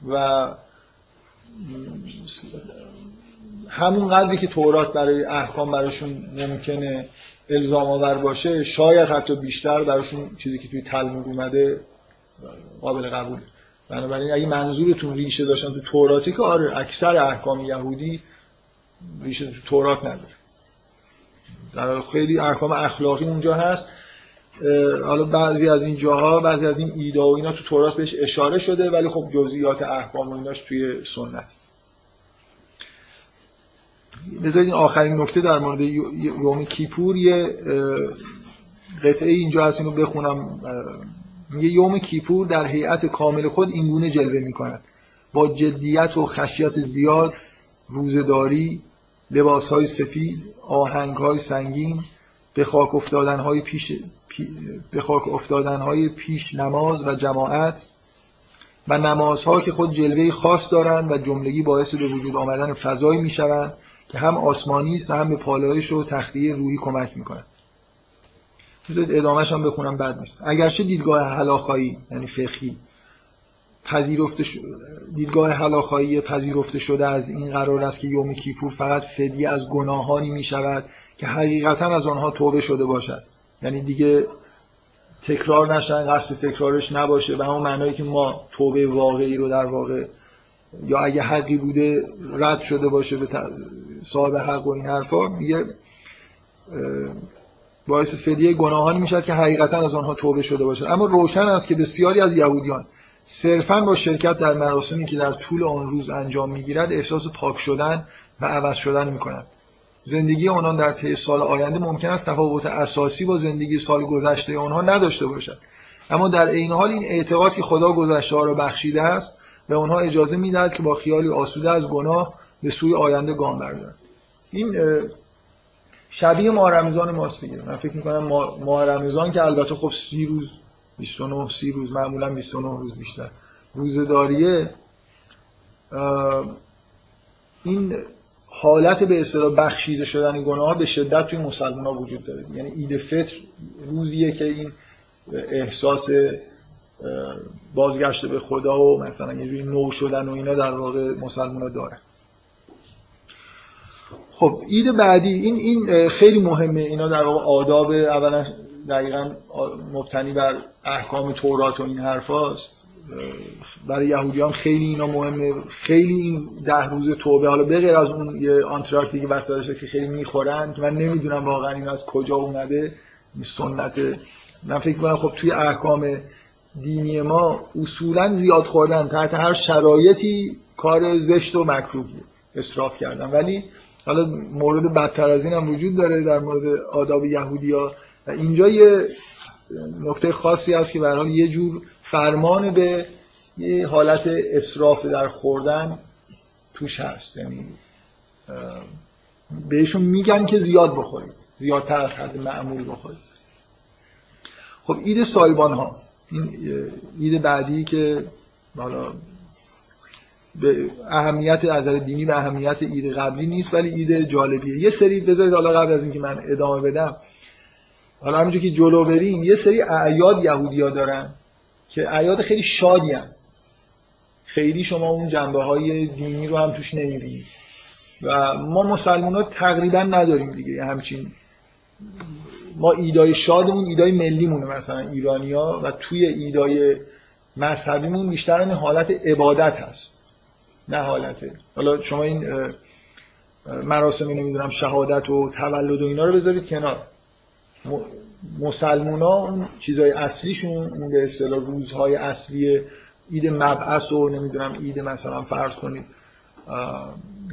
و همون قدری که تورات برای احکام براشون ممکنه الزام آور باشه شاید حتی بیشتر براشون چیزی که توی تلمود اومده قابل قبوله. بنابراین اگه منظورتون ریشه داشتن تو توراتی که آره اکثر احکام یهودی ریشه تو تورات نداره. در خیلی احکام اخلاقی اونجا هست. حالا بعضی از این جاها بعضی از این ایده و اینا تو تورات بهش اشاره شده ولی خب جزئیات احکام و ایناش توی سنت. بذارید این آخرین نکته در مورد یو- یوم کیپور یه قطعه اینجا هست اینو بخونم میگه یوم کیپور در هیئت کامل خود اینگونه جلوه می‌کند. با جدیت و خشیت زیاد روزداری لباس های سفید آهنگ های سنگین به خاک افتادن های پیش پی- به خاک افتادن های پیش نماز و جماعت و نمازها که خود جلوه خاص دارند و جملگی باعث به وجود آمدن فضایی می‌شوند که هم آسمانی است و هم به پالایش و تخلیه روحی کمک می‌کنند بذارید ادامهش هم بخونم بد نیست. اگرچه دیدگاه هلاخایی یعنی فقهی پذیرفته ش... دیدگاه هلاخایی پذیرفته شده از این قرار است که یوم کیپور فقط فدیه از گناهانی می شود که حقیقتا از آنها توبه شده باشد. یعنی دیگه تکرار نشن قصد تکرارش نباشه به همون معنایی که ما توبه واقعی رو در واقع یا اگه حقی بوده رد شده باشه به صاحب حق و این حرفا میگه باعث فدیه گناهانی می‌شد که حقیقتا از آنها توبه شده باشد. اما روشن است که بسیاری از یهودیان صرفا با شرکت در مراسمی که در طول آن روز انجام می‌گیرد احساس پاک شدن و عوض شدن می‌کنند. زندگی آنان در طی سال آینده ممکن است تفاوت اساسی با زندگی سال گذشته آنها نداشته باشد. اما در عین حال این اعتقاد که خدا گذشته ها را بخشیده است به آنها اجازه می‌دهد که با خیالی آسوده از گناه به سوی آینده گام بردارند. این شبیه ماه رمضان ماست دیگه. من فکر می‌کنم ماه رمضان که البته خب سی روز 29 سی روز معمولا 29 روز بیشتر. روزداریه اه، این حالت به اصطلاح بخشیده شدن گناه به شدت توی مسلمان ها وجود داره. یعنی عید فطر روزیه که این احساس بازگشت به خدا و مثلا یه جوری نو شدن و اینا در واقع مسلمان ها دارن خب عید بعدی این این خیلی مهمه. اینا در واقع آداب اولا دقیقا مبتنی بر احکام تورات و این حرف هاست برای یهودیان خیلی اینا مهمه. خیلی این ده روز توبه حالا بغیر از اون یه آنتراکتی که وقت داشته که خیلی می‌خورن که من نمی‌دونم واقعا این از کجا اومده این سنت. من فکر کنم خب توی احکام دینی ما اصولا زیاد خوردن تحت هر شرایطی کار زشت و مکروهی اصراف کردن. ولی حالا مورد بدتر از این هم وجود داره در مورد آداب یهودی ها و اینجا یه نکته خاصی هست که برای یه جور فرمان به یه حالت اصراف در خوردن توش هست. یعنی بهشون میگن که زیاد بخورید. زیادتر از حد معمول بخورید. خب اید سایبان ها این اید بعدی که حالا به اهمیت از دینی به اهمیت اید قبلی نیست ولی اید جالبیه. یه سری بذارید حالا قبل از اینکه من ادامه بدم حالا همینجور که جلو بریم یه سری اعیاد یهودیا دارن که اعیاد خیلی شادی. خیلی شما اون جنبه های دینی رو هم توش نمی‌بینید و ما مسلمان ها تقریبا نداریم دیگه. همچین ما ایدای شادمون ایدای ملیمونه مثلا ایرانیا و توی ایدای مذهبیمون بیشتر این حالت عبادت هست. نه حالته. حالا شما این مراسم نمی‌دونم شهادت و تولد و اینا رو بذارید کنار. مسلمونا اون چیزهای اصلیشون اون به اصطلاح روزهای اصلی عید مبعث و نمی‌دونم عید مثلا فرض کنید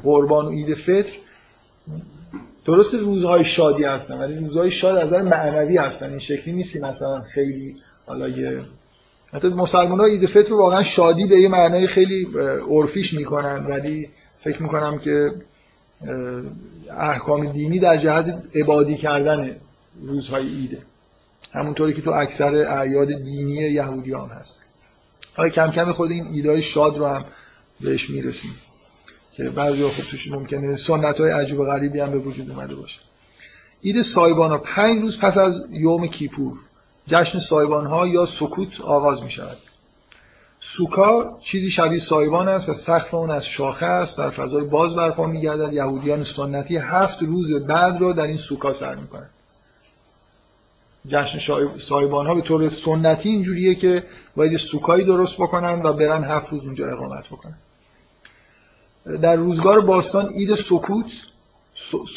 قربان و عید فطر. درست روزهای شادی هستن ولی روزهای شاد از نظر معنوی هستن. این شکلی نیست که مثلا خیلی حالا یه حتی مسلمان ها عید فطر واقعا شادی به یه معنای خیلی عرفیش می‌کنن. ولی فکر می‌کنم که احکام دینی در جهت عبادی کردن روزهای ایده همونطوری که تو اکثر اعیاد دینی یهودیان هست. حالا کم کم خود این ایدای شاد رو هم بهش می‌رسیم. که بعضی خب توش ممکنه سنت های عجیب و غریبی هم به وجود اومده باشه. اید سایبان ها پنج روز پس از یوم کیپور. جشن سایبان ها یا سکوت آغاز می شود سوکا چیزی شبیه سایبان است و سقف اون از شاخه است. در فضای باز برپا می گردد یهودیان سنتی هفت روز بعد رو در این سوکا سر می کنند جشن سایبان ها به طور سنتی اینجوریه که باید سوکایی درست بکنن و برن هفت روز اونجا اقامت بکنن در روزگار باستان اید سکوت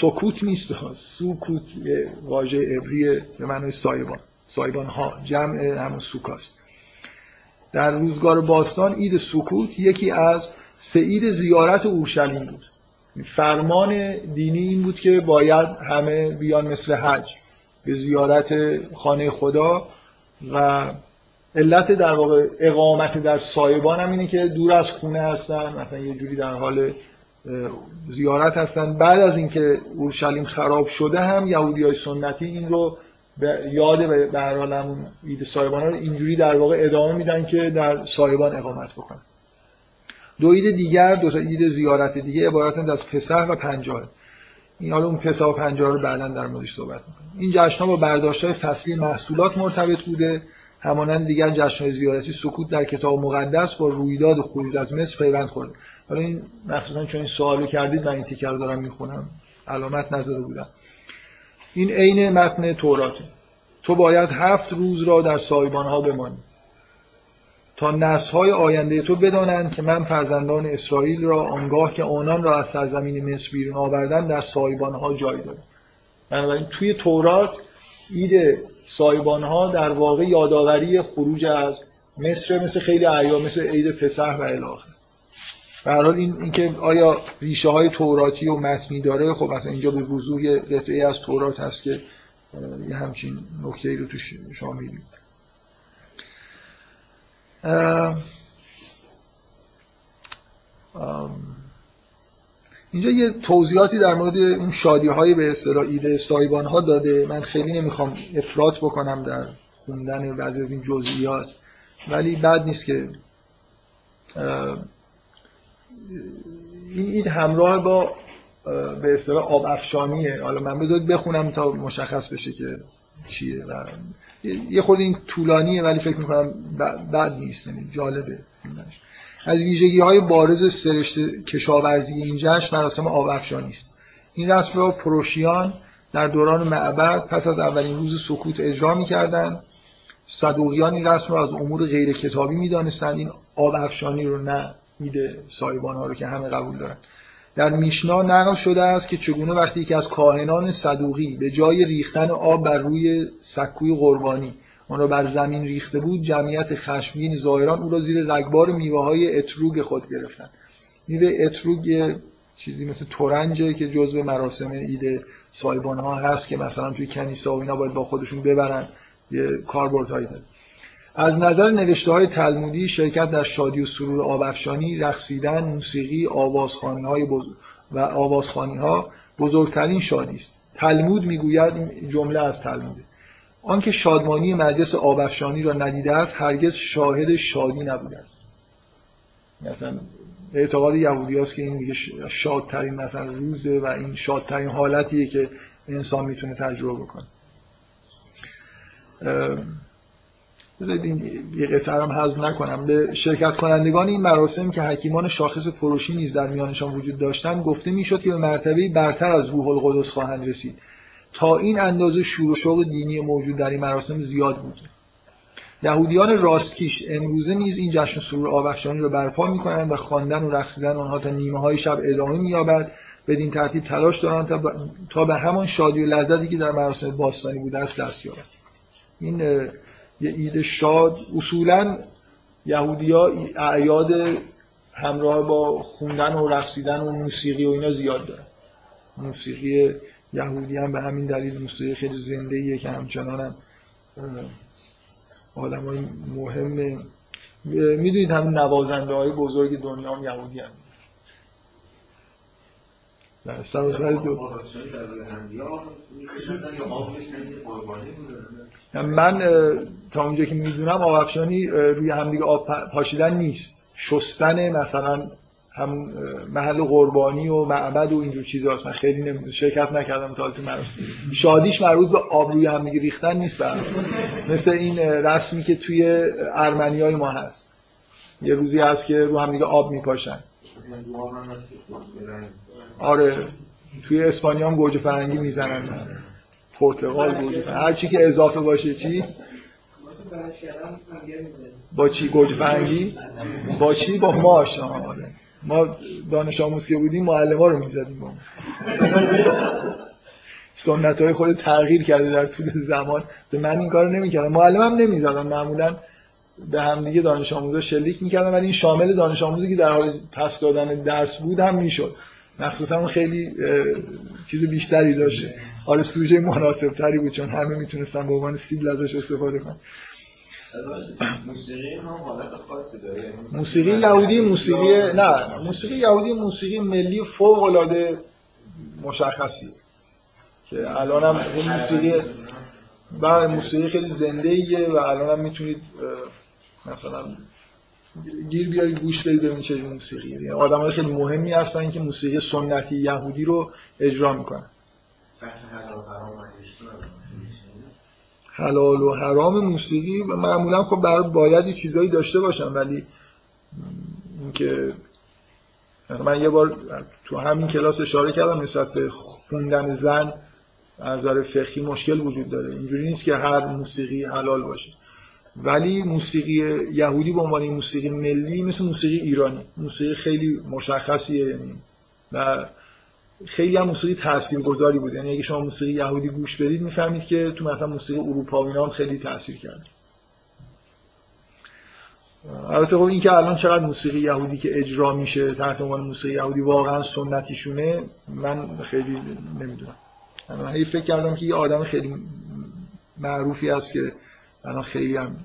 سکوت نیست. سکوت یه واژه عبریه به معنای سایبان. سایبان ها جمع همون سوکاست در روزگار باستان اید سکوت یکی از سه زیارت اورشلیم بود. فرمان دینی این بود که باید همه بیان مثل حج به زیارت خانه خدا و علت در واقع اقامت در سایبان هم اینه که دور از خونه هستن مثلا یه جوری در حال زیارت هستن. بعد از اینکه اورشلیم خراب شده هم یهودی های سنتی این رو به یاد به هر حال همون عید سایبان رو اینجوری در واقع ادامه میدن که در سایبان اقامت بکنن. دو عید دیگر دو تا عید زیارت دیگه عبارتند از پسح و پنجاه. این حالا اون پسح و پنجاه رو بعدا در موردش صحبت می‌کنیم. این جشن با برداشت های فصلی محصولات مرتبط بوده. همانند دیگر جشن زیارتی سکوت در کتاب مقدس با رویداد خروج از مصر پیوند خورد. حالا این مخصوصا چون این سوالو کردید من این تیکر دارم می‌خونم. علامت نظر بودم. این عین متن تورات. تو باید هفت روز را در سایبان ها بمانی. تا نسل های آینده تو بدانند که من فرزندان اسرائیل را آنگاه که آنان را از سرزمین مصر بیرون آوردن در سایبان ها جای دادم بنابراین توی تورات عید سایبان ها در واقع یادآوری خروج از مصر مثل خیلی ایام مثل عید پسح و الاخر. به حال این اینکه آیا ریشه های توراتی و متنی داره خب مثلا اینجا به وضوح یه قطعه از تورات هست که یه همچین نکته ای رو تو شما می‌بینید. اینجا یه توضیحاتی در مورد اون شادی های به اصطلاح ایده سایبان ها داده. من خیلی نمی‌خوام افراط بکنم در خوندن بعضی از این جزئیات ولی بد نیست که این اید همراه با به اصطلاح آب افشانیه. حالا من بذارید بخونم تا مشخص بشه که چیه و یه خود این طولانیه ولی فکر می‌کنم بد نیست یعنی جالبه. از ویژگی های بارز سرشت کشاورزی این جشن مراسم آب است. این رسم را پروشیان در دوران معبد پس از اولین روز سکوت اجرا می‌کردند صدوقیان این رسم رو از امور غیر کتابی می‌دانستند این آب رو نه. میده سایبان ها رو که همه قبول دارن. در میشنا نقل شده است که چگونه وقتی که از کاهنان صدوقی به جای ریختن آب بر روی سکوی قربانی اون را بر زمین ریخته بود جمعیت خشمگین ظاهران او را زیر رگبار میوه های اتروگ خود گرفتن میوه اتروگ چیزی مثل تورنجه که جزء مراسم عید سایبان ها هست که مثلا توی کنیسا و اینا باید با خودشون ببرن یه کاربردهایی داره. از نظر نوشته های تلمودی شرکت در شادی و سرور آبفشانی رقصیدن موسیقی آوازخانی های و آوازخانی ها بزرگترین شادی است. تلمود می‌گوید جمله از تلموده آنکه شادمانی مجلس آبفشانی را ندیده است هرگز شاهد شادی نبوده است. مثلا اعتقاد یهودی است که این دیگه شادترین مثلا روزه و این شادترین حالتیه که انسان می‌تونه تجربه بکنه. بذارید یه قطعه هم حذف نکنم. به شرکت کنندگان این مراسم که حکیمان شاخص فروشی نیز در میانشان وجود داشتند گفته می‌شد که به مرتبه برتر از روح القدس خواهند رسید. تا این اندازه شور و شوق دینی موجود در این مراسم زیاد بود. یهودیان راستکیش امروزه نیز این جشن سرور آبخشانی را برپا می‌کنند و خواندن و رقصیدن آنها تا نیمه های شب ادامه مییابد. بدین ترتیب تلاش دارند تا, تا به همان شادی و لذتی که در مراسم باستانی بوده است دست یابند. این یه عید شاد. اصولا یهودیا اعیاد همراه با خوندن و رقصیدن و موسیقی و اینا زیاد دارن. موسیقی یهودی هم به همین دلیل موسیقی خیلی زنده ایه که همچنان هم آدم های مهمه می‌دونید همین نوازنده های بزرگ دنیا هم یهودی هم در سر سر دو. من تا اونجا که می‌دونم آب افشانی روی همدیگه آب پاشیدن نیست. شستن مثلا هم محل قربانی و معبد و اینجور چیزاست من خیلی. شرکت نکردم تا تو مراسم شادیش مربوط به آب روی هم ریختن نیست برای مثل این رسمی که توی ارمنی های ما هست. یه روزی هست که رو هم دیگه آب میپاشن. آره توی اسپانیا هم گوجه فرنگی می‌زنن پرتغال گوجه فرنگی. هر چی که اضافه باشه چی؟ با چی؟ گوجه فرنگی؟ با چی؟ با ماش آره. ما دانش آموز که بودیم معلم ها رو می‌زدیم با سنت های خود تغییر کرده در طول زمان. به من این کار نمی‌کردم معلم هم نمی‌زدم معمولا به هم دیگه دانش آموزا شلیک می‌کردم ولی این شامل دانش آموزی که در حال پس دادن درس بود هم می‌شد. مخصوصا اون خیلی چیز بیشتری داشته حالا سوژه مناسب تری بود چون همه می‌تونستن به عنوان سیبل ازش استفاده کنن. موسیقی هم حالت خاصی داره. موسیقی یهودی موسیقی نه موسیقی یهودی موسیقی ملی فوق العاده مشخصی که الان هم موسیقی بله موسیقی خیلی زنده ایه و الان هم می‌تونید مثلا گیر بیارید گوش بدید ببینید چه موسیقی. یعنی آدم های خیلی مهمی هستن که موسیقی سنتی یهودی رو اجرا می‌کنن. حلال و حرام موسیقی معمولا خب برای باید چیزایی داشته باشن ولی اینکه من یه بار تو همین کلاس اشاره کردم نسبت به خوندن زن از نظر فقهی مشکل وجود داره. اینجوری نیست که هر موسیقی حلال باشه. ولی موسیقی یهودی به عنوان موسیقی ملی مثل موسیقی ایرانی. موسیقی خیلی مشخصیه یعنی و خیلی هم موسیقی تاثیرگذاری بود. یعنی اگه شما موسیقی یهودی گوش بدید می‌فهمید که تو مثلا موسیقی اروپا هم خیلی تاثیر کرده. البته خب این که الان چقدر موسیقی یهودی که اجرا میشه تحت عنوان موسیقی یهودی واقعا سنتیشونه من خیلی نمی‌دونم. من فکر کردم که یه آدم خیلی معروفی است که الان خیلی هم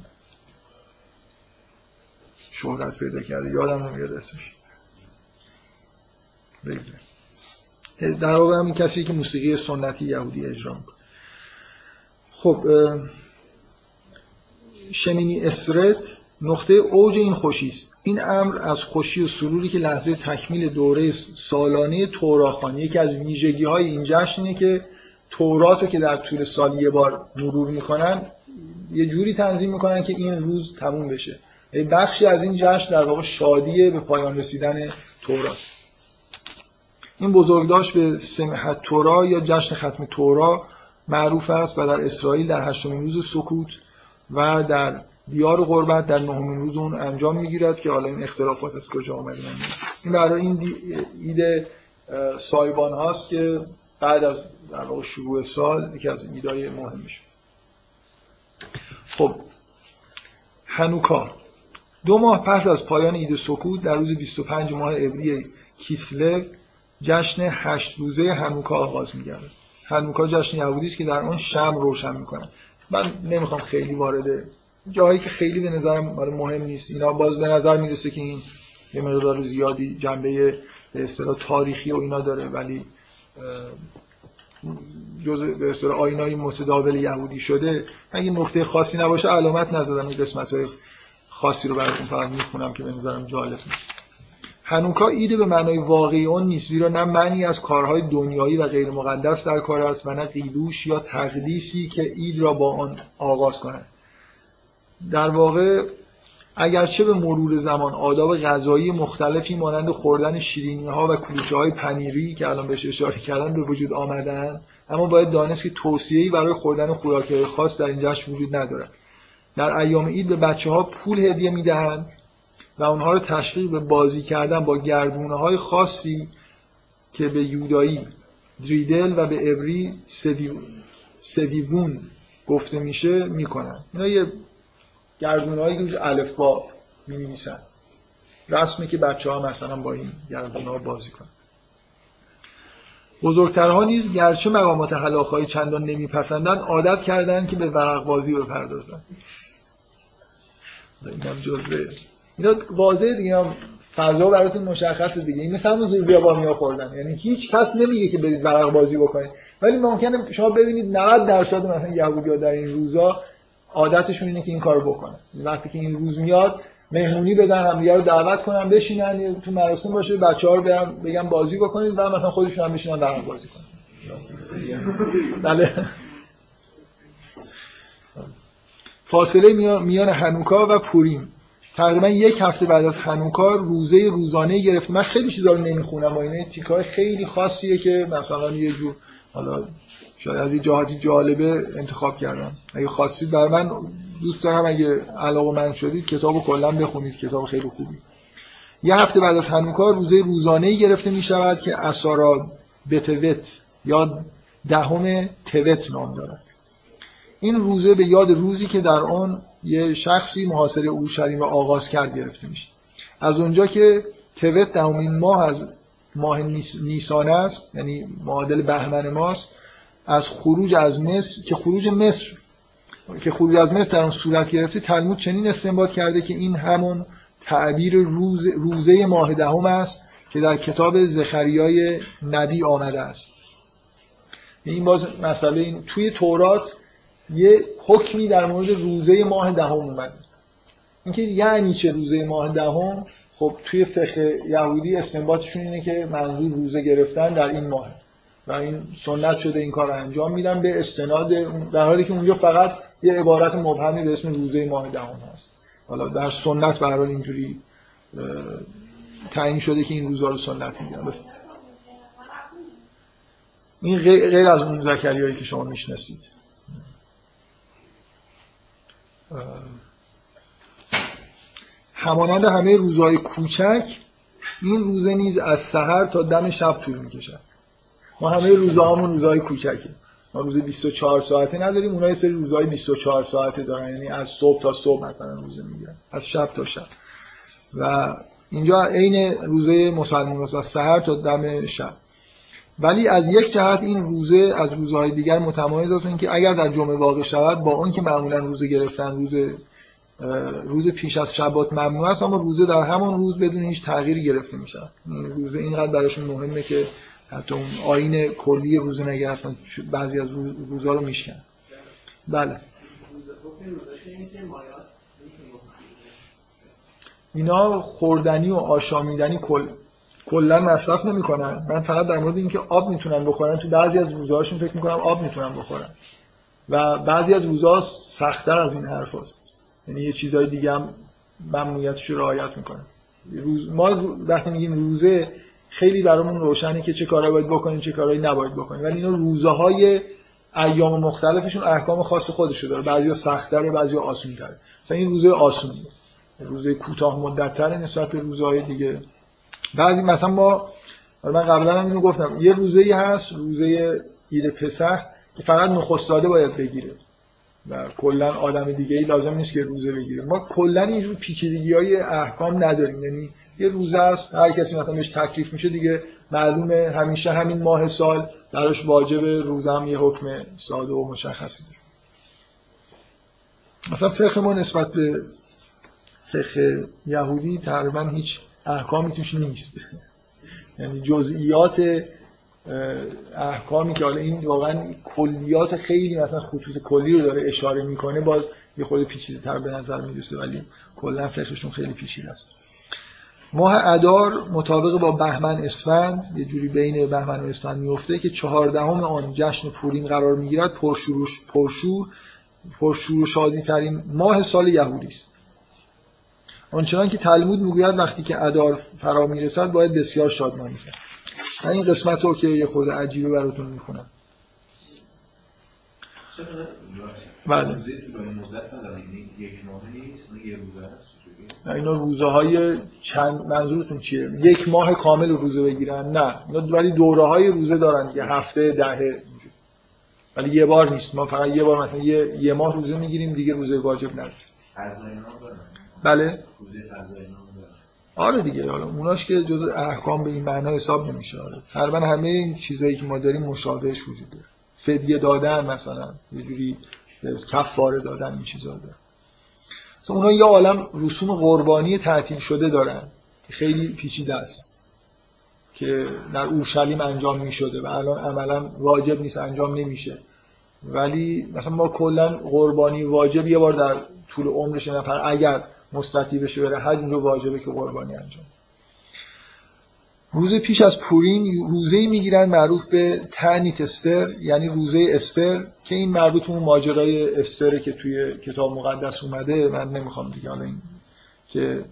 شهرت پیدا کرده. یادم نمیاد اسمش. در واقع هم کسی که موسیقی سنتی یهودی اجرا می‌کنه. خب شمینی اسرت؟ نقطه اوج این خوشی است. این امر از خوشی و سروری که لحظه تکمیل دوره سالانه توراخانی یکی از ویژگی های این جشنه که تورات رو که در طول سال یه بار مرور می‌کنن یه جوری تنظیم می‌کنن که این روز تموم بشه. بخشی از این جشن در واقع شادیه به پایان رسیدن تورات این بزرگداشت به سمحت تورا یا جشن ختم تورا معروف است و در اسرائیل در هشتمین روز سکوت و در دیار غربت در نهمین روز اون انجام می‌گیرد که حالا این اختلافات از کجا آمده این برای این ایده سایبان هاست که بعد از در شروع سال یکی از ایدای مهمش. خب هنوکا. دو ماه پس از پایان ایده سکوت در روز 25 ماه ابری کیسلو جشن هشت روزه هنوکا آغاز میگرده هنوکا جشن یهودی است که در آن شم روشن می‌کنن من نمی‌خوام خیلی وارد جایی که خیلی به نظرم مهم نیست. اینا باز به نظر می‌رسه که این یه مقدار زیادی جنبه به تاریخی و اینا داره ولی جز به اصطلاح آینای متداول یهودی شده اگه نقطه خاصی نباشه علامت نزدم این قسمت های خاصی رو براتون فقط می‌خونم که به نظرم جالب نیست. هنوکا ایده به معنای واقعی اون نیست زیرا نه معنی از کارهای دنیایی و غیر مقدس در کار است و نه قیدوش یا تقدیسی که اید را با آن آغاز کنند در واقع اگرچه به مرور زمان آداب غذایی مختلفی مانند خوردن شیرینی ها و کلوچه های پنیری که الان بهش اشاره کردن به وجود آمدن اما باید دانست که توصیه‌ای برای خوردن خوراک‌های خاص در این جشن وجود ندارد. در ایام عید به بچه ها پول هدیه می‌دهند و اونها رو تشویق به بازی کردن با گردونه های خاصی که به یودایی دریدل و به ابری سدیوون گفته میشه می‌کنن اینا یه گردونه هایی که روش با می نویسن رسمه که بچه ها مثلا با این گردونه ها بازی کنن. بزرگترها نیز گرچه مقامات حلاخایی چندان نمیپسندن عادت کردن که به ورق بازی بپردازن این هم جزوه. اینا واضحه دیگه هم فضا براتون مشخصه دیگه. این مثل همون زور با میا خوردن. یعنی هیچ کس نمیگه که برید ورق بازی بکنید. ولی ممکنه شما ببینید 90 درصد مثلا یهودی‌ها در این روزا عادتشون اینه که این کارو بکنن. وقتی که این روز میاد مهمونی بدن هم رو دعوت کنن بشینن تو مراسم باشه بچه‌ها رو برن بگن بازی بکنید و مثلا خودشون هم بشینن در بازی کنن. بله. فاصله میان هنوکا و پوریم. تقریبا یک هفته بعد از هنوکا روزه روزانه گرفت من خیلی چیزا رو نمی‌خونم و اینه تیکای خیلی خاصیه که مثلا یه جور حالا شاید از این جهاتی جالبه انتخاب کردم. اگه خواستید در من دوست دارم اگه علاقه من شدید کتاب کلا بخونید. کتاب خیلی خوبی. یه هفته بعد از هنوکا روزه روزانه گرفته می شود که اسارا بتوت یا دهم توت نام دارد. این روزه به یاد روزی که در آن یه شخصی محاصره اورشلیم را آغاز کرد گرفته میشه. از اونجا که توت دهمین ماه از ماه نیسان است یعنی معادل بهمن ماست از خروج از مصر که خروج مصر که خروج از مصر در اون صورت گرفته تلمود چنین استنباط کرده که این همون تعبیر روز روزه ماه دهم است که در کتاب زخریای نبی آمده است. این باز مسئله این توی تورات یه حکمی در مورد روزه ماه دهم اومده اینکه یعنی چه روزه ماه دهم؟ خب توی فقه یهودی استنباطشون اینه که منظور روزه گرفتن در این ماه. و این سنت شده این کار انجام میدن به استناد در حالی که اونجا فقط یه عبارت مبهمی به اسم روزه ماه دهم هست. حالا در سنت به اینجوری تعیین شده که این روزا رو سنت میگن. این غیر از اون زکریایی که شما می‌شناسید. همانند همه روزهای کوچک این روزه نیز از سحر تا دم شب طول می‌کشد. ما همه روزهامون روزهای کوچکه ما روز 24 ساعته نداریم اونها یه سری روزهای 24 ساعته دارن. یعنی از صبح تا صبح مثلا روزه می‌گیرن. از شب تا شب. و اینجا عین روزه مسلمان از سحر تا دم شب. ولی از یک جهت این روزه از روزهای دیگر متمایز است اینکه اگر در جمعه واقع شود با اون که معمولا روزه گرفتن روز روز پیش از شبات ممنوع است اما روزه در همان روز بدون هیچ تغییری گرفته میشه روزه اینقدر براشون مهمه که حتی اون آین کلی روزه نگرفتن بعضی از روزا رو میشکن. بله. اینا خوردنی و آشامیدنی کل کلا مصرف نمی‌کنن. من فقط در مورد اینکه آب می‌تونن بخورن تو بعضی از روزهاشون فکر می‌کنم آب می‌تونن بخورن. و بعضی از روزها سختتر از این حرف هست. یعنی یه چیزهای دیگه هم ممنوعیتش رو رعایت می‌کنن روز ما وقتی میگیم روزه خیلی برامون روشنه که چه کارهایی باید بکنیم چه کارهایی نباید بکنیم. ولی اینا روزهای ایام مختلفشون احکام خاص خودشو داره. بعضیا سخت‌تره بعضیا آسون‌تره. مثلا این روزه آسونی. روزه کوتاه مدت‌تره نسبت به روزهای دیگه. بعضی مثلا ما من قبلا هم اینو گفتم. یه روزه ای هست روزه عید پسح که فقط نخستاده باید بگیره. و کلا آدم دیگه ای لازم نیست که روزه بگیره. ما کلا اینجور پیچیدگی های احکام نداریم. یعنی یه روزه است هر کسی مثلا بهش تکلیف میشه دیگه معلومه همیشه همین ماه سال براش واجب روزه هم یه حکم ساده و مشخصی داره. مثلا فقه ما نسبت به فقه یهودی تقریبا هیچ احکامی توش نیست. یعنی جزئیات احکامی که حالا این واقعا کلیات خیلی مثلا خطوط کلی رو داره اشاره می‌کنه باز یه خود پیچیده تر به نظر می‌رسه ولی کلا فقهشون خیلی پیچیده است. ماه ادار مطابق با بهمن اسفند یه جوری بین بهمن و اسفند میفته که چهاردهم آن جشن پوریم قرار می‌گیرد پرشور پرشور پرشور شادی ترین ماه سال یهودی است. آنچنان که تلمود می‌گوید وقتی که ادار فرا می‌رسد باید بسیار شادمانی کرد. من این قسمت رو که یه خود عجیبه براتون می‌خونم. بله. اینا روزه های چند منظورتون چیه؟ یک ماه کامل روزه بگیرن؟ نه. اینا ولی دوره های روزه دارن یه هفته دهه ولی یه بار نیست. ما فقط یه بار مثلا یه, یه ماه روزه می‌گیریم دیگه روزه واجب نداره بله. آره دیگه. حالا اوناش که جز احکام به این معنا حساب نمیشه. آره. تقریبا همه این چیزایی که ما داریم مشابهش وجود داره. فدیه دادن مثلا یه جوری کفاره دادن این چیزا داره مثلا اونا یه عالم رسوم قربانی تعطیل شده دارن که خیلی پیچیده است. که در اورشلیم انجام می شده و الان عملا واجب نیست انجام نمیشه. ولی مثلا ما کلا قربانی واجب یه بار در طول عمرش نفر اگر مستطی بشه بره حج اونجا واجبه که قربانی انجام روز پیش از پورین روزه‌ای می‌گیرن معروف به تعنیت استر یعنی روزه استر که این مربوط به ماجرای استر که توی کتاب مقدس اومده. من نمی‌خوام دیگه حالا این که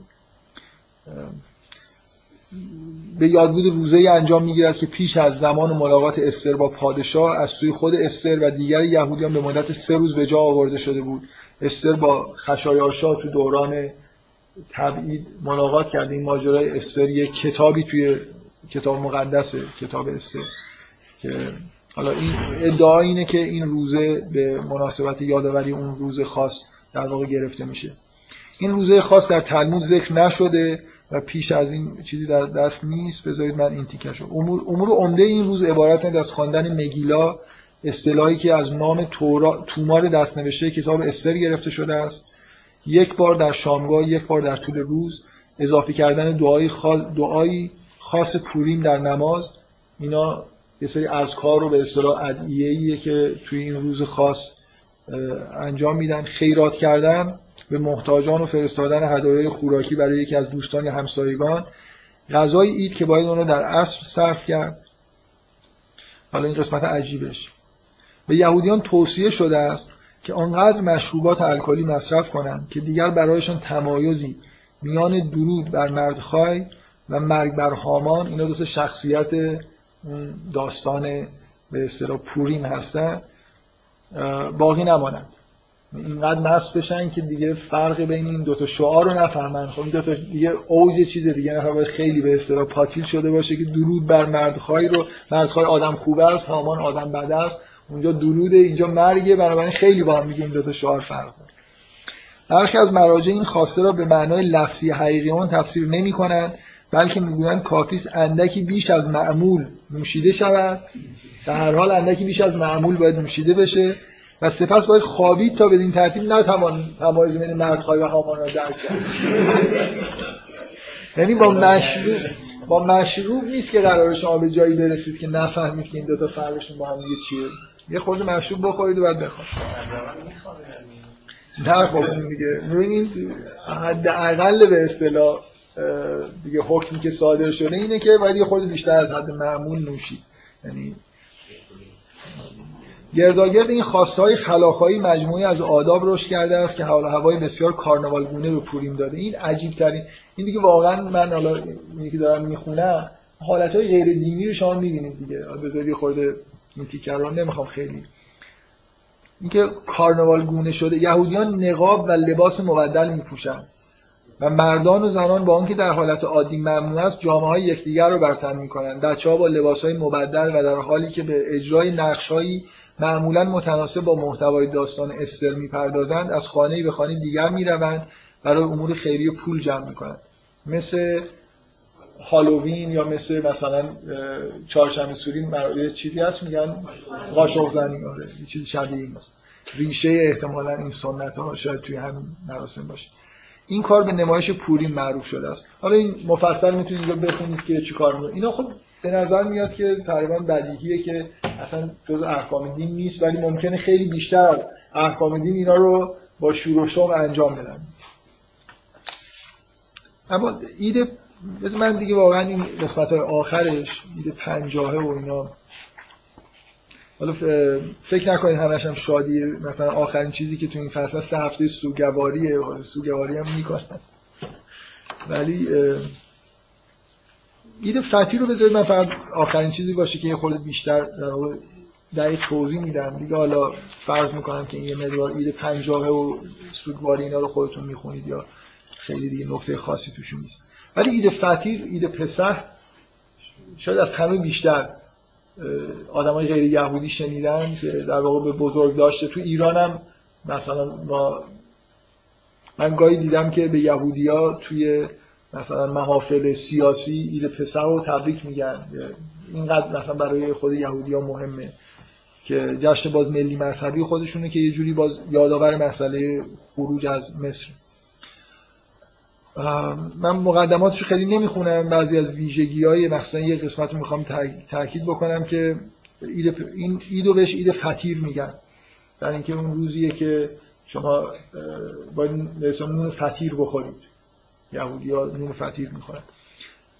به یادبود روزه ای انجام می‌گیرد که پیش از زمان ملاقات استر با پادشاه از سوی خود استر و دیگر یهودیان به مدت سه روز به جا آورده شده بود. استر با خشایارشا تو دوران تبعید ملاقات کرده این ماجرای استر یه کتابی توی کتاب مقدسه کتاب استر که حالا این ادعا اینه که این روزه به مناسبت یادآوری اون روز خاص در واقع گرفته میشه. این روزه خاص در تلمود ذکر نشده و پیش از این چیزی در دست نیست. بذارید من این تیکش امور امور عمده این روز عبارت از خواندن مگیلا اصطلاحی که از نام تورا... تومار دستنوشته کتاب استر گرفته شده است. یک بار در شامگاه یک بار در طول روز اضافه کردن دعای خاص, دعایی خاص پوریم در نماز. اینا یه سری کار رو به اصطلاح ادعیه‌ایه که توی این روز خاص انجام میدن. خیرات کردن به محتاجان و فرستادن هدایای خوراکی برای یکی از دوستان یا همسایگان. غذای اید که باید اون رو در عصر صرف کرد. حالا این قسمت عجیبش. به یهودیان توصیه شده است که آنقدر مشروبات الکلی مصرف کنند که دیگر برایشان تمایزی میان درود بر مردخای و مرگ بر هامان اینا دو شخصیت داستان به اصطلاح پوریم هستن باقی نمانند. اینقدر نصب بشن که دیگه فرق بین این دوتا شعار رو نفهمن. خب این دوتا دیگه اوج چیز دیگه نفر خیلی به اصطلاح پاتیل شده باشه که درود بر مردخای رو مردخای آدم خوب است هامان آدم بد است. اونجا دروده اینجا مرگه بنابراین خیلی با هم میگه این دوتا شعار فرق داره. برخی از مراجع این خواسته را به معنای لفظی حقیقی آن تفسیر نمی کنند بلکه می‌گویند کافیست اندکی بیش از معمول نوشیده شود. در هر حال اندکی بیش از معمول باید نوشیده بشه و سپس باید خوابید تا بدین ترتیب نتوان تمایز بین مردخای و هامان را درک کرد. یعنی با مشروب با مشروب نیست که قراره شما به جایی برسید که نفهمید که این دوتا فرقشون با هم دیگه چیه. یه خورده مشروب بخورید و بعد بخوابید نه خب دیگه. ببینید حداقل به اصطلاح دیگه حکمی که صادر شده اینه که باید یه خورده بیشتر از حد معمول نوشید. یعنی گرداگرد این خواستهای خلاخایی مجموعی از آداب رشد کرده است که حال هوای بسیار کارناوالگونه به پوریم داده. این عجیب ترین این دیگه واقعا من حالا اینی که دارم می‌خونم حالت های غیر دینی رو شما می‌بینید دیگه. بذاری خورده این تیکر رو نمی‌خوام خیلی. اینکه کارناوال گونه شده یهودیان نقاب و لباس مبدل میپوشن. و مردان و زنان با آنکه در حالت عادی ممنوع است جامعه های یکدیگر رو برتن می‌کنن. بچه ها با لباس های مبدل و در حالی که به اجرای نقش معمولا متناسب با محتوای داستان استر می‌پردازند از خانه به خانه دیگر می‌روند برای امور خیریه پول جمع می‌کنند. مثل هالووین یا مثل مثلا چهارشنبه سوری یه چیزی هست میگن قاشق زنی آره یه چیزی شبیه این هست. ریشه احتمالا این سنت ها شاید توی همین مراسم باشه. این کار به نمایش پوری معروف شده است. حالا این مفصل می‌تونید اینجا بخونید که چی کار می‌کنه. اینا خب به نظر میاد که تقریبا بدیهیه که اصلا جز احکام دین نیست ولی ممکنه خیلی بیشتر از احکام دین اینا رو با شور شوق انجام بدن. اما ایده من دیگه واقعا این قسمت های آخرش ایده پنجاهه و اینا. حالا فکر نکنید همش هم شادی مثلا آخرین چیزی که تو این فصل سه هفته سوگواریه سوگواری هم می‌کنن. ولی ایده فتی رو بذارید من فقط آخرین چیزی باشه که یه خورده بیشتر در دقیق توضیح میدم. دیگه حالا فرض می‌کنم که این یه مقدار ایده پنجاهه و سوگواری اینا رو خودتون می‌خونید یا خیلی دیگه نکته خاصی توشون نیست. ولی ایده فتیر ایده پسح شاید از همه بیشتر آدمای غیر یهودی شنیدن که در واقع به بزرگ داشته. تو ایران هم مثلا ما من گاهی دیدم که به یهودیا توی مثلا محافل سیاسی ایده پسر رو تبریک میگن. اینقدر مثلا برای خود یهودی ها مهمه که جشن باز ملی مذهبی خودشونه که یه جوری باز یادآور مسئله خروج از مصر. من مقدماتش خیلی نمی‌خونم. بعضی از ویژگی های مثلا یه قسمت رو می‌خوام تاکید بکنم که این ایدو بهش اید فتیر میگن. در اینکه اون روزیه که شما باید نون فتیر بخورید. یهودی ها نون فتیر می‌خورن.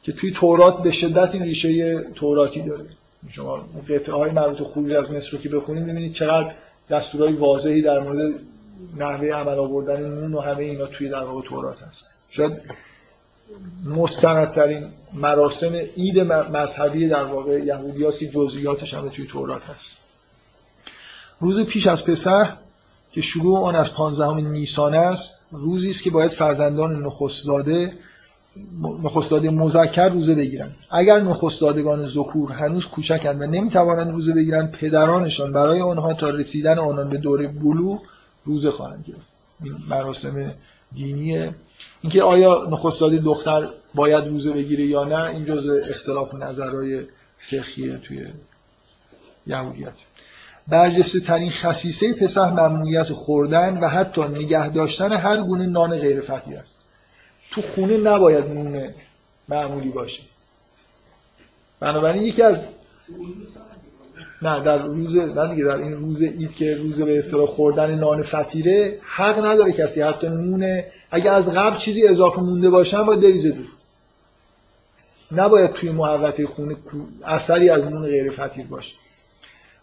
که توی تورات به شدت این ریشه توراتی داره. شما قطعه های مربوط خروج از مصر رو که بخونید می‌بینید چقدر دستورهای واضحی در مورد نحوه عمل آوردن نون و همه اینا توی در واقع تورات هست. شاید مستندترین مراسم عید مذهبی در واقع یهودی هست که جزئیاتش هم توی تورات هست. روز پیش از پسح که شروع آن از پانزدهم نیسان است روزی است که باید فرزندان نخستزاده نخستزاده مذکر روزه بگیرند. اگر نخستزادگان ذکور هنوز کوچکند و نمی‌توانند روزه بگیرند پدرانشان برای آنها تا رسیدن آنان به دوره بلو روزه خواهند گرفت. این مراسم دینیه. اینکه آیا نخستزاده دختر باید روزه بگیره یا نه این جزء اختلاف نظرهای فقهیه توی یهودیت. برجسته ترین خصیصه پسح ممنوعیت خوردن و حتی نگه داشتن هر گونه نان غیر فتی است. تو خونه نباید نون معمولی باشه. بنابراین یکی از نه در روز نه دیگه در این روز اید که روز به اصطلاح خوردن نان فطیره حق نداره کسی حتی نون اگه از قبل چیزی اضافه مونده باشن باید بریزه دور. نباید توی محوطه خونه اثری از نون غیر فطیر باشه.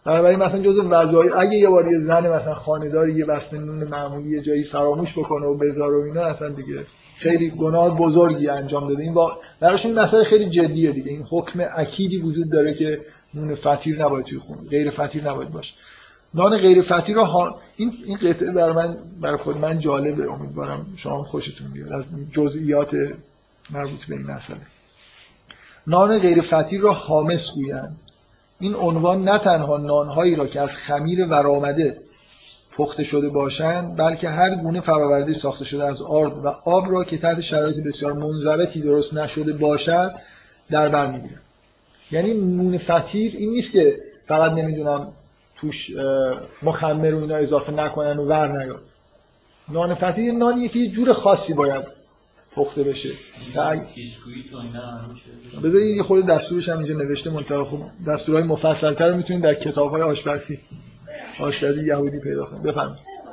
بنابراین مثلا جزء وظایف اگه یه بار یه زن مثلا خانه‌داری یه بسته نون معمولی یه جایی فراموش بکنه و بذاره و اینا اصلا دیگه خیلی گناه بزرگی انجام داده. این با براش این مسئله خیلی جدیه دیگه. این حکم اکیدی وجود داره که نون فطیر نباید توی خونه. غیر فطیر نباید باشه نان غیر فطیر رو ها... این این قطعه برای من برای خود من جالبه. امیدوارم شما خوشتون بیاد. از جزئیات مربوط به این مسئله. نان غیر فطیر را حامس گویند. این عنوان نه تنها نانهایی را که از خمیر ورآمده پخته شده باشند بلکه هر گونه فراورده ساخته شده از آرد و آب را که تحت شرایط بسیار منضبطی درست نشده باشد در بر می‌گیرد. یعنی نون فطیر این نیست که فقط نمی‌دونم توش مخمر و اینا اضافه نکنن و ور نیاد. نان فطیر نانیه که یه جور خاصی باید پخته بشه. بذار یه خود دستورش هم اینجا نوشته منطقه خوب دستورهای مفصلتر رو می‌تونید در کتابهای آشپزی آشپزی یهودی پیدا کنید. بفرمایید.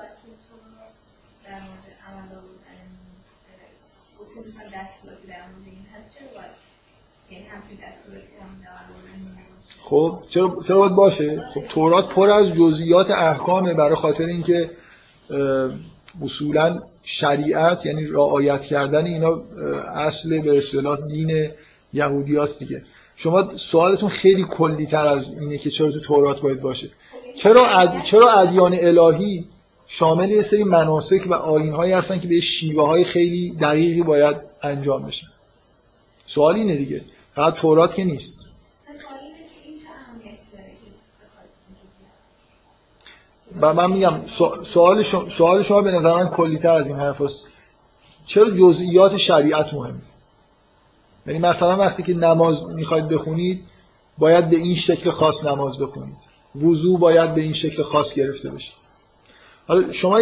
خب چرا چرا باید باشه؟ خب تورات پر از جزئیات احکامه برای خاطر اینکه اصولا شریعت یعنی رعایت کردن اینا اصل به اصطلاح دین یهودی هست دیگه. شما سوالتون خیلی کلی تر از اینه که چرا تو تورات باید باشه. چرا اد... چرا ادیان الهی شامل یه سری مناسک و آیین‌هایی هستن که به شیوه های خیلی دقیقی باید انجام بشن؟ سوال اینه دیگه. فقط تورات که نیست. و من میگم سوال شما, سوال شما به نظر من کلیتر از این حرف هست. چرا جزئیات شریعت مهمه یعنی مثلا وقتی که نماز می‌خواید بخونید باید به این شکل خاص نماز بخونید. وضوع باید به این شکل خاص گرفته بشه. حالا شما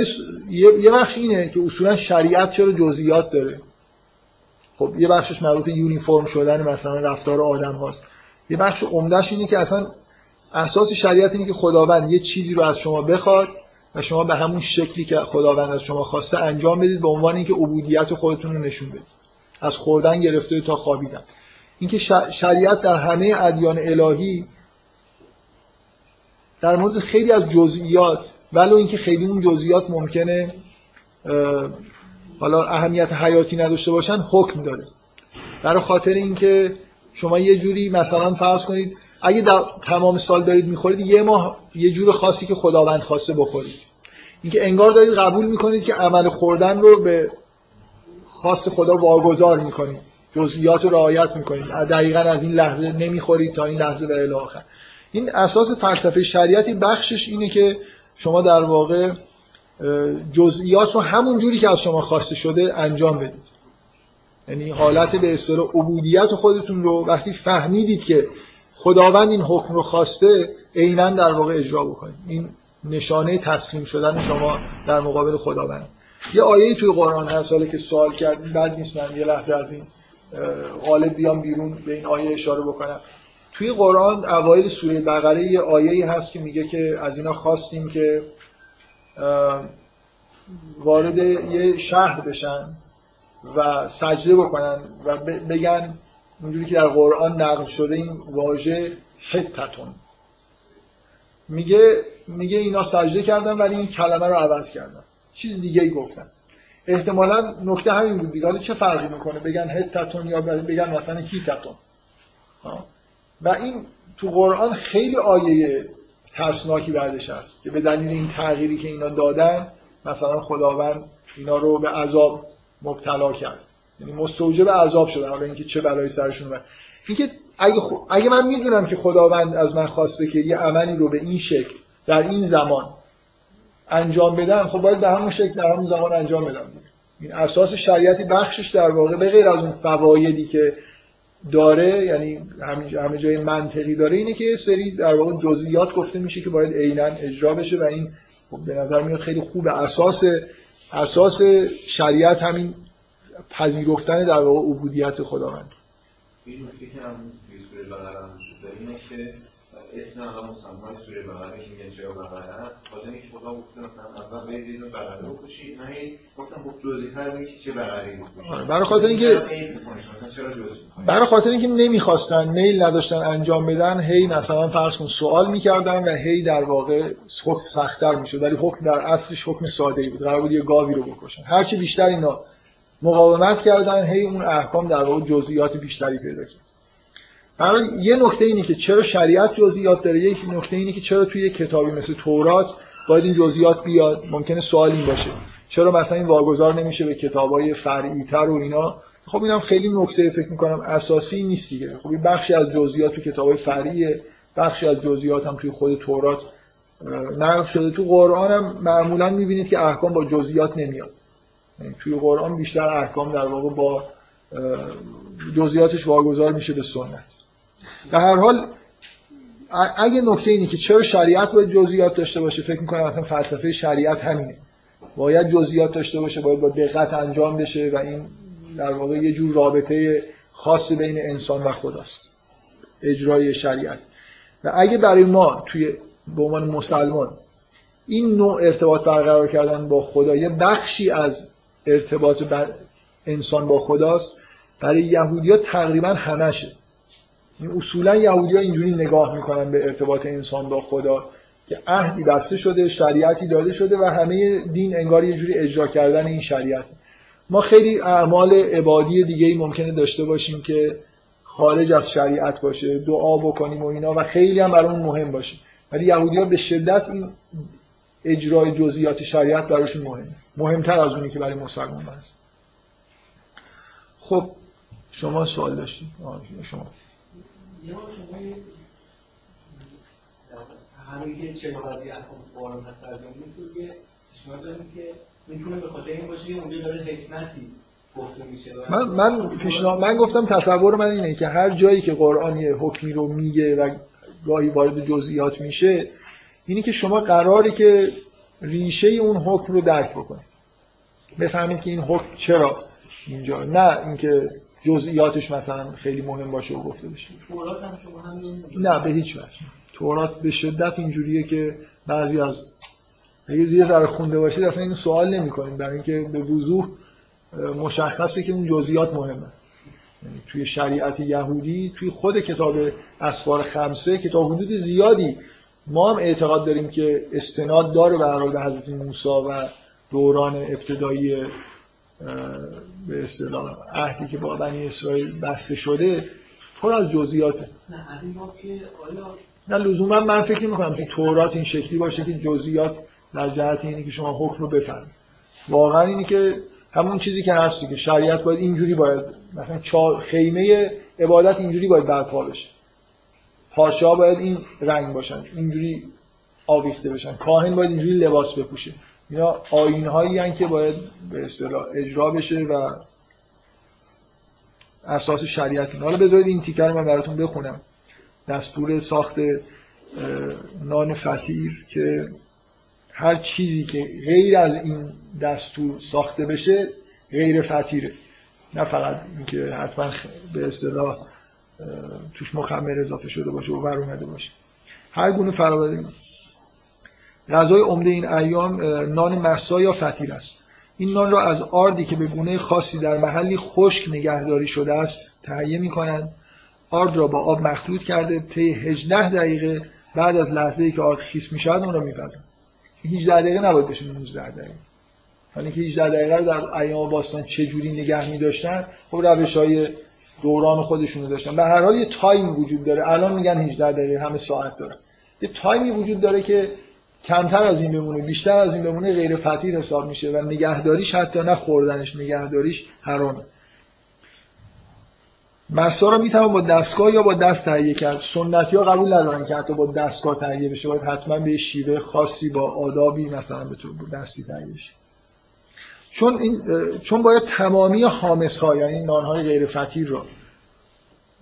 یه بخش اینه که اصولا شریعت چرا جزئیات داره؟ خب یه بخشش مربوط به یونیفرم شدن مثلا رفتار آدم هاست. یه بخش عمدهش اینه که اصلا اساس شریعت اینه که خداوند یه چیزی رو از شما بخواد و شما به همون شکلی که خداوند از شما خواسته انجام بدید به عنوان اینکه عبودیت خودتون رو نشون بدید. از خوردن گرفته تا خوابیدن. اینکه شریعت در همه ادیان الهی در مورد خیلی از جزئیات ولو اینکه خیلی اون جزئیات ممکنه حالا اهمیت حیاتی نداشته باشن حکم داره. برای خاطر اینکه شما یه جوری مثلا فرض کنید اگه در تمام سال دارید می‌خورید یه ماه یه جور خاصی که خداوند خواسته بخورید. اینکه انگار دارید قبول می‌کنید که عمل خوردن رو به خاص خدا واگذار می‌کنید. جزئیات رو رعایت می‌کنید. دقیقا از این لحظه نمی‌خورید تا این لحظه به الاخر این اساس فلسفه شریعتی بخشش اینه که شما در واقع جزئیات رو همون جوری که از شما خواسته شده انجام بدید. یعنی حالت به اصطلاح عبودیت خودتون رو وقتی فهمیدید که خداوند این حکم رو خواسته عینا در واقع اجرا بکنید. این نشانه تسلیم شدن شما در مقابل خداوند. یه آیه توی قرآن هست حالا که سوال کرد بعد نیست من یه لحظه از این غالب بیام بیرون به این آیه اشاره بکنم. توی قرآن اوایل سوره بقره یه آیه هست که میگه که از اینا خواستیم که وارد یه شهر بشن و سجده بکنن و بگن اونجوری که در قرآن نقل شده این واژه حتتون. میگه میگه اینا سجده کردن ولی این کلمه رو عوض کردن. چیز دیگه ای گفتن. احتمالا نکته همین بود دیگه. چه فرقی می‌کنه؟ بگن حتتون یا بگن مثلا کیتتون. و این تو قرآن خیلی آیه ترسناکی بعدش هست که به دلیل این تغییری که اینا دادن مثلا خداوند اینا رو به عذاب مبتلا کرد. یعنی مستوجب عذاب شدن. حالا اینکه چه بلایی سرشون اومد. اینکه اگه. اگه من می‌دونم که خداوند از من خواسته که یه عملی رو به این شکل در این زمان انجام بدم خب باید به همون شکل در همون زمان انجام بدم. این اساس شریعتی بخشش در واقع به غیر از اون فوایدی که داره یعنی همه جای منطقی داره اینه که سری در واقع جزئیات گفته میشه که باید عینا اجرا بشه و این خب به نظر میاد خیلی خوب اساس اساس شریعت همین پذیرفتن در واقع عبودیت خداوند. این که هم اینه که اسم الان مسمای سوره بقره که میگن چرا بقره هست خاطر اینکه خدا گفته مثلا اول برید اینو بقره رو کشید. من گفتم خب جزئی تر بگید چه بقره رو آره، برای خاطر اینکه برای خاطر اینکه نمی‌خواستن میل نداشتن انجام بدن هی مثلا فرض کن سوال می‌کردن و هی در واقع حکم سختتر می‌شد. ولی حکم در اصلش حکم ساده ای بود. قرار بود یه گاوی رو بکشن. هرچی بیشتر اینا مقاومت کردن هی اون احکام در واقع جزئیات بیشتری پیدا کرد. برای یه نکته اینه که چرا شریعت جزئیات داره یک نکته اینه که چرا توی یک کتابی مثل تورات باید این جزئیات بیاد؟ ممکنه سوال این باشه. چرا مثلا این واگذار نمیشه به کتابای فرعی‌تر و اینا؟ خب اینم خیلی نکته فکر می‌کنم اساسی نیست دیگه. خب این بخشی از جزئیات تو کتابای فرعیه بخشی از جزئیات هم توی خود تورات نقل شده. تو قرآن هم معمولا می‌بینید که احکام با جزئیات نمیاد. یعنی توی قرآن بیشتر احکام در واقع با جزئیاتش واگذار میشه به سنت. به هر حال اگه نکته اینه که چرا شریعت باید جزئیات داشته باشه فکر می‌کنم اصلا فلسفه شریعت همینه. باید جزئیات داشته باشه باید با دقت انجام بشه و این در واقع یه جور رابطه خاصی بین انسان و خداست. اجرای شریعت. و اگه برای ما توی به عنوان مسلمان این نوع ارتباط برقرار کردن با خدا یه بخشی از ارتباط انسان با خداست برای یهودی ها تقریبا همشه اصولا یهودی ها اینجوری نگاه می‌کنن به ارتباط انسان با خدا که عهدی بسته شده شریعتی داده شده و همه دین انگار یه جوری اجرا کردن این شریعت. ما خیلی اعمال عبادی دیگه ای ممکنه داشته باشیم که خارج از شریعت باشه دعا بکنیم و اینا و خیلی هم برامون مهم باشه. ولی یهودی ها به شدت این اجرای جزئیات شریعت براشون مهمه. مهمتر از اونی که برای مسلمان هست. خب شما سوال داشتید. شما. یه شما یه همین که چه بازی احکام قرآن هست ترجمه می‌کنید شما دارید که می‌تونه به خاطر این باشه اونجا داره حکمتی من من پیشنهاد من گفتم تصور من اینه که هر جایی که قرآن یه حکمی رو میگه و گاهی وارد جزئیات میشه اینی که شما قراره که ریشه اون حکم رو درک بکنید. بفهمید که این حکم چرا اینجا نه اینکه جزئیاتش مثلا خیلی مهم باشه و گفته بشه. تورات هم شما هم نه به هیچ وجه. تورات به شدت اینجوریه که بعضی از اگه یه ذره خونده باشید اصلا این سوال نمی‌کنید. برای اینکه به وضوح مشخصه که اون جزئیات مهمه. یعنی توی شریعت یهودی توی خود کتاب اسفار خمسه که تا حدود زیادی ما هم اعتقاد داریم که استناد داره به حضرت موسی و دوران ابتدایی به اصطلاح عهدی که با بنی اسرائیل بسته شده پر از جزئیاته. نه لزوما من فکر نمی کنم که تورات این شکلی باشه که جزئیات در جهت اینه که شما حکم رو بفهمید. واقعا اینی که همون چیزی که هستی که شریعت باید اینجوری باید مثلا خیمه عبادت اینجوری باید برپا بشه. پارچه ها باید این رنگ باشن اینجوری آویخته بشن. کاهن باید اینجوری لباس بپوشه. اینا آین هایی که باید به اصطلاح اجرا بشه و اساس شریعت حالا بذارید این تیکر رو من براتون بخونم. دستور ساخت نان فطیر که هر چیزی که غیر از این دستور ساخته بشه غیر فطیره نه فقط اینکه حتما به اصطلاح توش مخمر اضافه شده باشه و ور اومده باشه. هر گونه فراوری غذای عمده این ایام نان مسا یا فطیر است. این نان را از آردی که به گونه خاصی در محلی خشک نگهداری شده است تهیه می کنند آرد را با آب مخلوط کرده طی 18 دقیقه بعد از لحظه ای که آرد خیس می شود اون را میپزند. 18 دقیقه نباید بشه 19 دقیقه. حالا که 18 دقیقه رو در ایام باستان چه جوری نگه می داشتن خب روش های دوران خودشونو داشتن. به هر حال یه time وجود داره. الان میگن 18 دقیقه همه ساعت داره یه time ی وجود داره که کمتر از این بمونه بیشتر از این بمونه غیر فطیر حساب میشه و نگهداریش حتی نه خوردنش نگهداریش حرامه. مسا رو می‌توان با دستگاه یا با دست تهیه کرد. سنتی ها قبول ندارن که حتی با دستگاه تهیه بشه. باید حتما به شیوه خاصی با آدابی مثلا به طور دستی تهیه بشه. چون این چون باید تمامی حامس ها یعنی نان های غیر فطیر رو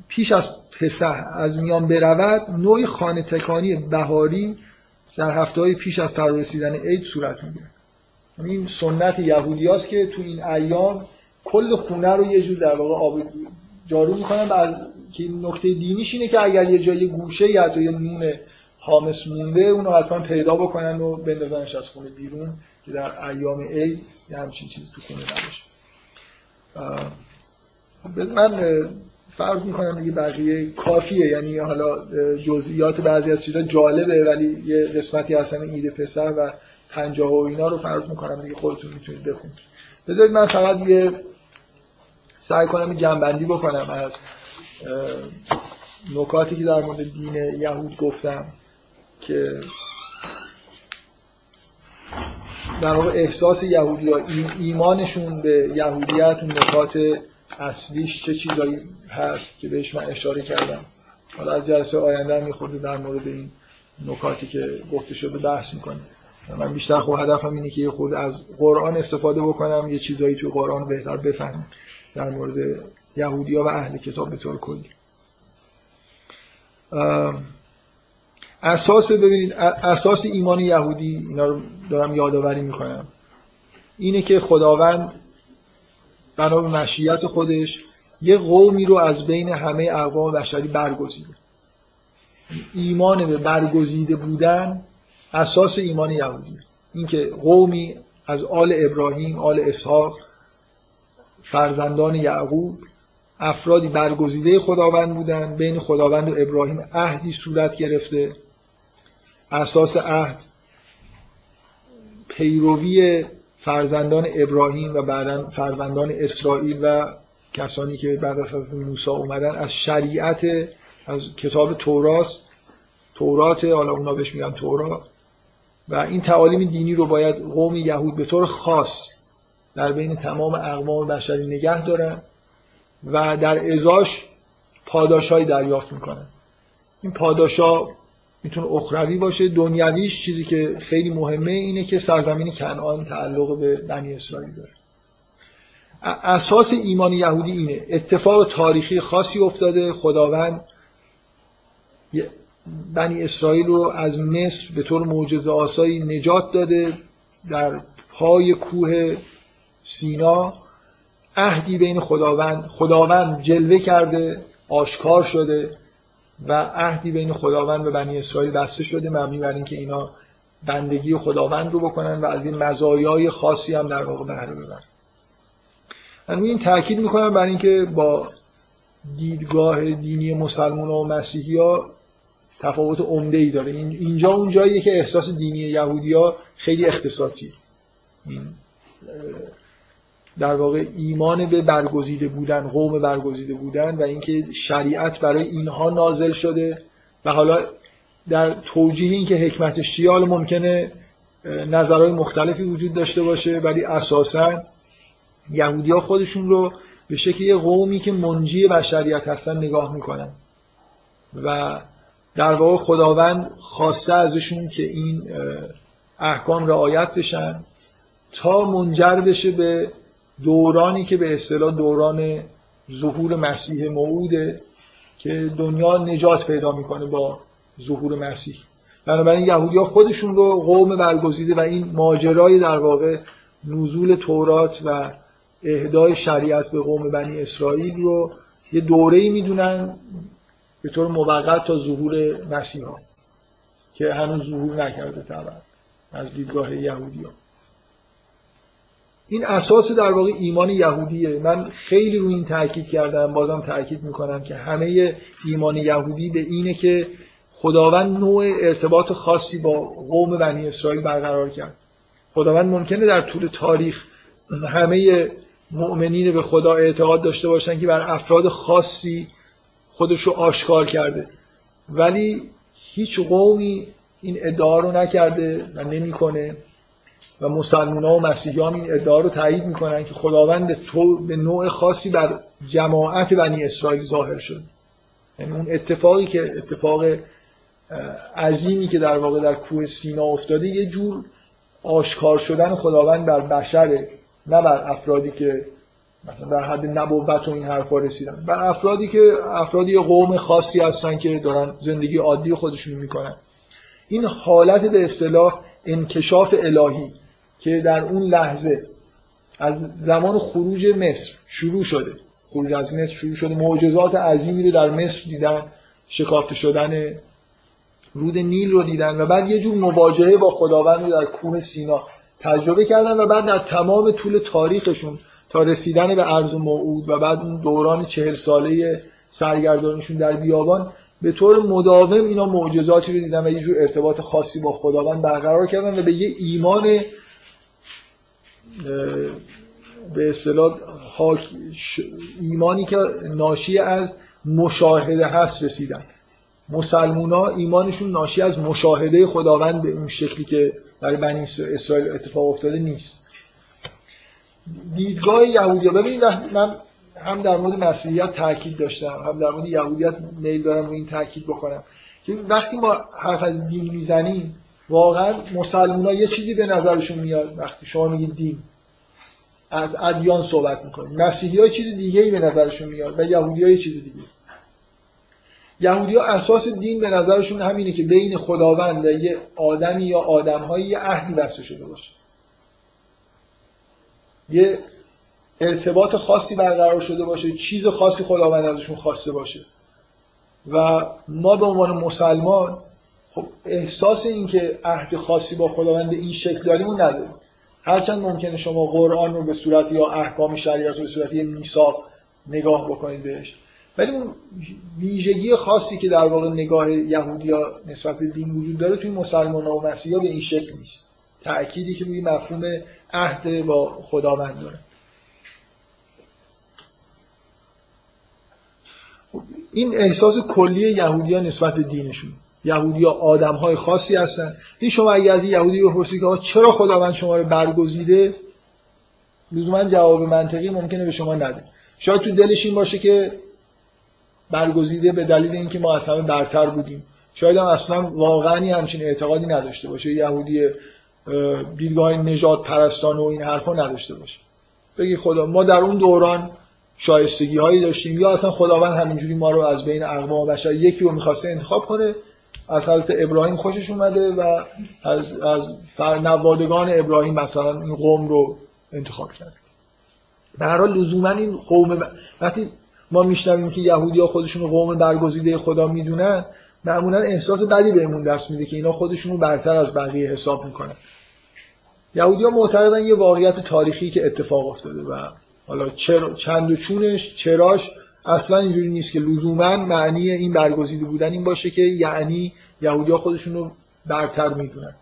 پیش از پسح از میان برود نوع خانه تکانی بهاری در هفته های پیش از فرا رسیدن عید صورت می‌گیره. یعنی این سنت یهودیاست که تو این ایام کل خونه رو یه جور در واقع آب جارو می‌کنن از که نکته دینیش اینه که اگر یه جای گوشه یا تو یه نون حامس مونده اونو حتما پیدا بکنن و بندازنش از خونه بیرون که در ایام عید یه همچین چیزی تو خونه نباشه. من فرض می‌کنم دیگه بقیه کافیه یعنی حالا جزئیات بعضی از چیزا جالبه ولی یه قسمتی اصلا ایده پسر و پنجاه و اینا رو فرض می‌کنم دیگه خودتون می‌تونید بخونید. بذارید من فقط یه سعی کنم جنبندی بکنم از نکاتی که در مورد دین یهود گفتم که در واقع احساس یهودی ها ایمانشون به یهودیت نکات اصلیش چه چیزایی هست که بهش من اشاره کردم. حالا از جلسه آینده هم میخورده در مورد این نکاتی که گفته شده بحث می‌کنه. من بیشتر خب هدفم اینه که خود از قرآن استفاده بکنم یه چیزایی توی قرآن بهتر بفهمم در مورد یهودیا و اهل کتاب به طور کلی. اساس ببینید اساس ایمان یهودی اینا رو دارم یادآوری می‌کنم. اینه که خداوند بنا به مشیت خودش یه قومی رو از بین همه اقوام بشری برگزیده. ایمان به برگزیده بودن اساس ایمان یهودی اینکه قومی از آل ابراهیم آل اسحاق فرزندان یعقوب افرادی برگزیده خداوند بودن بین خداوند و ابراهیم عهدی صورت گرفته. اساس عهد پیروی فرزندان ابراهیم و بعدا فرزندان اسرائیل و کسانی که بعد از موسی اومدن از شریعت از کتاب توراست تورات حالا اونا بهش میگن تورات و این تعالیم دینی رو باید قوم یهود به طور خاص در بین تمام اقوام بشری نگه دارن و در ازاش پاداشهایی دریافت می‌کنن. این پاداشا می‌تونه اخروی باشه. دنیویش چیزی که خیلی مهمه اینه که سرزمین کنعان تعلق به بنی اسرائیل داره. اساس ایمان یهودی اینه. اتفاق تاریخی خاصی افتاده. خداوند بنی اسرائیل رو از مصر به طور معجزه آسایی نجات داده در پای کوه سینا. عهدی بین خداوند خداوند جلوه کرده آشکار شده. و عهدی بین خداوند و بنی اسرائیل بسته شده مبنی بر اینکه اینا بندگی خداوند رو بکنن و از این مزایای خاصی هم در واقع بهره ببرن. من این تاکید می‌کنم بر اینکه با دیدگاه دینی مسلمان و مسیحی ها تفاوت عمده ای داره اینجا اون جاییه که احساس دینی یهودی ها خیلی اختصاصی. این در واقع ایمان به برگزیده بودن قوم برگزیده بودن و اینکه شریعت برای اینها نازل شده و حالا در توجیه اینکه حکمتش چیه حالا ممکنه نظرهای مختلفی وجود داشته باشه ولی اساسا یهودی ها خودشون رو به شکل یه قومی که منجی بشریت هستن نگاه می‌کنن. و در واقع خداوند خواسته ازشون که این احکام رعایت بشن تا منجر بشه به دورانی که به اصطلاح دوران ظهور مسیح موعوده که دنیا نجات پیدا می‌کنه با ظهور مسیح بنابراین یهودی ها خودشون رو قوم برگزیده و این ماجرای در واقع نزول تورات و اهدای شریعت به قوم بنی اسرائیل رو یه دوره می‌دونن به طور موقت تا ظهور مسیح ها که هنوز ظهور نکرده طبعا از دیدگاه یهودی ها. این اساس در واقع ایمان یهودیه. من خیلی روی این تاکید کردم بازم تاکید می‌کنم که همه ایمان یهودی به اینه که خداوند نوع ارتباط خاصی با قوم بنی اسرائیل برقرار کرد. خداوند ممکنه در طول تاریخ همه مؤمنین به خدا اعتقاد داشته باشن که بر افراد خاصی خودش رو آشکار کرده. ولی هیچ قومی این ادعا رو نکرده و نمی‌کنه. و مسلمان ها و مسیحیان این ادعا رو تایید می‌کنن که خداوند تو به نوع خاصی بر جماعت بنی اسرائیل ظاهر شد. یعنی اون اتفاقی که اتفاق عظیمی که در واقع در کوه سینا افتاده یه جور آشکار شدن خداوند بر بشره نه بر افرادی که مثلا در حد نبوت و این حرفا رسیدن. بر افرادی که افرادی قوم خاصی هستن که دارن زندگی عادی خودشون می‌کنن. این حالت به اصطلاح انکشاف الهی که در اون لحظه از زمان خروج مصر شروع شده. خروج از مصر شروع شده. معجزات عظیمی رو در مصر دیدن شکافته شدن رود نیل رو دیدن و بعد یه جور مواجهه با خداوند رو در کوه سینا تجربه کردن و بعد در تمام طول تاریخشون تا رسیدن به عرض موعود و بعد اون دوران چهل ساله سرگردانشون در بیابان به طور مداوم اینا معجزاتی رو دیدن و یه جور ارتباط خاصی با خداوند برقرار کردن و به یه ایمان به اصطلاح ایمانی که ناشی از مشاهده هست رسیدن. مسلمونا ایمانشون ناشی از مشاهده خداوند به اون شکلی که برای بنی اسرائیل اتفاق افتاده نیست. دیدگاه یهودی ببینید من هم در مورد مسیحیت تاکید داشتم هم در مورد یهودیت میل دارم رو این تاکید بکنم. که وقتی ما حرف از دین می‌زنیم واقعا مسلمان یه چیزی به نظرشون میاد وقتی شما میگید دین. از ادیان صحبت می‌کنید مسیحی ها چیز دیگه ای به نظرشون میاد و یهودی یه چیز دیگه. یهودی ها اساس دین به نظرشون همینه که بین خداوند و یه آدمی یا آدمهایی یه عهدی بسته شده باشه. یه ارتباط خاصی برقرار شده باشه چیز خاصی خداوند ازشون خواسته باشه. و ما به عنوان مسلمان خب احساس این که عهد خاصی با خداوند این شکل داریم نداریم. هرچند ممکنه شما قرآن رو به صورت یا احکام شریعت رو به صورت یه نگاه بکنید بهش. ولی اون ویژگی خاصی که در واقع نگاه یهودیا نسبت به دین وجود داره توی مسلمان و مسیحا به این شکل نیست. تأکیدی که روی مفهوم عهد با خداوند داره. این احساس کلی یهودیان نسبت به دینشون. یهودی ها آدم های خاصی هستن. این شما اگه از یهودی بپرسید که چرا خداوند شما رو برگزیده؟ لزوما جواب منطقی ممکنه به شما نده. شاید تو دلش این باشه که برگزیده به دلیل اینکه ما از همه برتر بودیم. شاید هم اصلا واقعا همچین اعتقادی نداشته باشه. یهودی دیدگاه نجات پرستان و این حرفا نداشته باشه. بگی خدا ما در اون دوران شایستگی هایی داشتیم یا اصلا خداوند همینجوری ما رو از بین اقوام بشر یکی رو می‌خواسته انتخاب کنه از حضرت ابراهیم خوشش اومده و از, از نوادگان ابراهیم مثلا این قوم رو انتخاب کرده در حال لزوما این قوم وقتی ما میشنویم که یهودی ها خودشون قوم برگزیده خدا می‌دونن معمولا احساس بدی بهمون دست میده که اینا خودشون رو برتر از بقیه حساب می‌کنن. یهودی ها معتقدن یه واقعیت تاریخی که اتفاق افتاده و حالا چرا چند و چونش چراش اصلا اینجوری نیست که لزوما معنی این برگزیده بودن این باشه که یعنی یهودی ها خودشون رو برتر می‌دونن.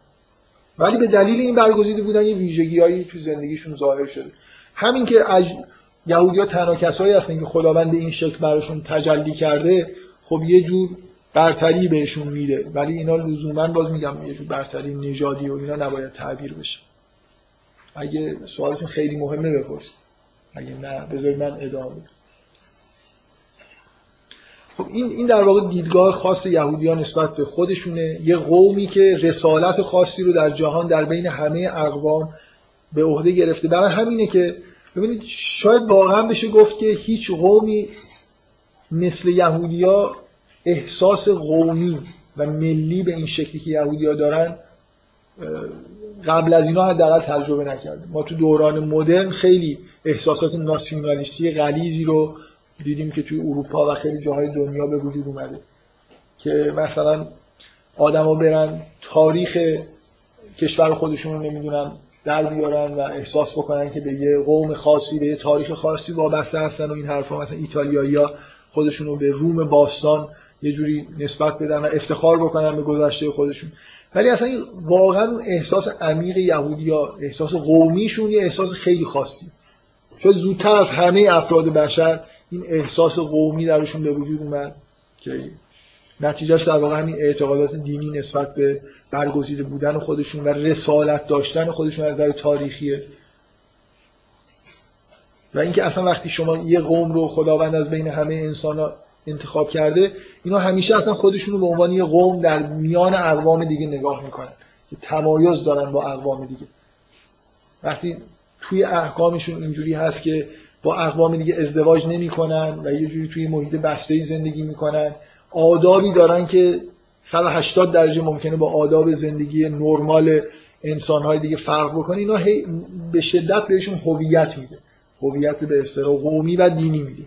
ولی به دلیل این برگزیده بودن یه ویژگیهایی تو زندگیشون ظاهر شده. همین که از یهودی ها تنها کسایی هستن که خداوند این شکل براشون تجلی کرده خب یه جور برتری بهشون میده. ولی اینا لزوما باز میگم یه جور برتری نژادی و اینا نباید تعبیر بشه. اگه سوالتون خیلی مهمه بپرسید. اگه نه بذارید من ادامه خب این این در واقع دیدگاه خاص یهودیان نسبت به خودشونه. یه قومی که رسالت خاصی رو در جهان در بین همه اقوام به عهده گرفته. برای همینه که ببینید شاید واقعا بشه گفت که هیچ قومی مثل یهودیا احساس قومی و ملی به این شکلی که یهودیا دارن قبل از اینا حداقل تجربه نکردیم ما تو دوران مدرن خیلی احساسات ناسیونالیستی غلیظی رو دیدیم که توی اروپا و خیلی جاهای دنیا به وجود اومده. که مثلا آدما برن تاریخ کشور خودشون رو نمی‌دونن در بیارن و احساس بکنن که به یه قوم خاصی به یه تاریخ خاصی وابسته هستن و این حرفا مثلا ایتالیایی ها خودشون رو به روم باستان یه جوری نسبت بدن و افتخار بکنن به گذشته خودشون. ولی اصلا واقعا احساس عمیق یهودیا احساس قومیشون یه احساس خیلی خاصی. شاید زودتر از همه افراد بشر این احساس قومی درشون به وجود اومد که نتیجهش در واقع همین اعتقادات دینی نسبت به برگزیده بودن خودشون و رسالت داشتن خودشون از نظر تاریخیه و اینکه اصلا وقتی شما یه قوم رو خداوند از بین همه انسان انتخاب کرده اینا همیشه اصلا خودشون رو به عنوان یه قوم در میان اقوام دیگه نگاه می‌کنن. که تمایز دارن با اقوام دیگه. وقتی توی احکامشون اینجوری هست که با اقوام دیگه ازدواج نمی‌کنن و یه جوری توی محیط بسته زندگی می‌کنن. آدابی دارن که 180 درجه ممکنه با آداب زندگی نرمال انسانهای دیگه فرق بکنه. اینا به شدت بهشون هویت میده. هویت به اصطلاح قومی و دینی میده.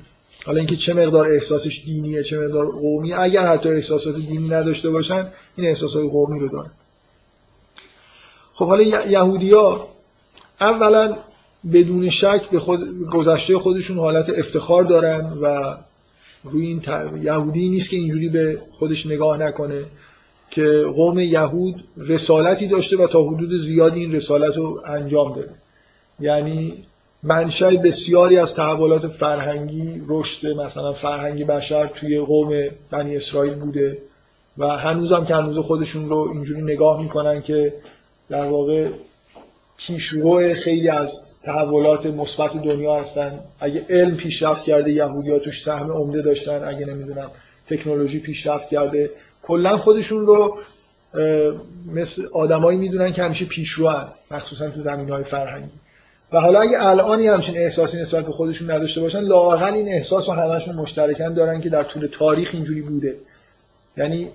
حالا اینکه چه مقدار احساسش دینیه چه مقدار قومی اگر حتی احساسات دینی نداشته باشن این احساسات قومی رو دارن. خب حالا یهودیا اولا بدون شک به خود گذشته خودشون حالت افتخار دارن و روی این یهودی نیست که اینجوری به خودش نگاه نکنه که قوم یهود رسالتی داشته و تا حدود زیادی این رسالت رو انجام داده. یعنی منشأ بسیاری از تحولات فرهنگی رشد مثلا فرهنگی بشر توی قوم بنی اسرائیل بوده و هنوزم که هنوز خودشون رو اینجوری نگاه می‌کنن که در واقع پیشرو خیلی از تحولات مثبت دنیا هستن. اگه علم پیشرفت کرده یهودی‌ها توش سهم عمده داشتن اگه نمی‌دونم تکنولوژی پیشرفت کرده. کلا خودشون رو مثل آدمایی می‌دونن که همیشه هستن مخصوصا تو زمینهای فرهنگی. و حالا اگه الانی همچین احساسی نسبت به خودشون نداشته باشن لااقل این احساس رو همشون مشترکن دارن که در طول تاریخ اینجوری بوده. یعنی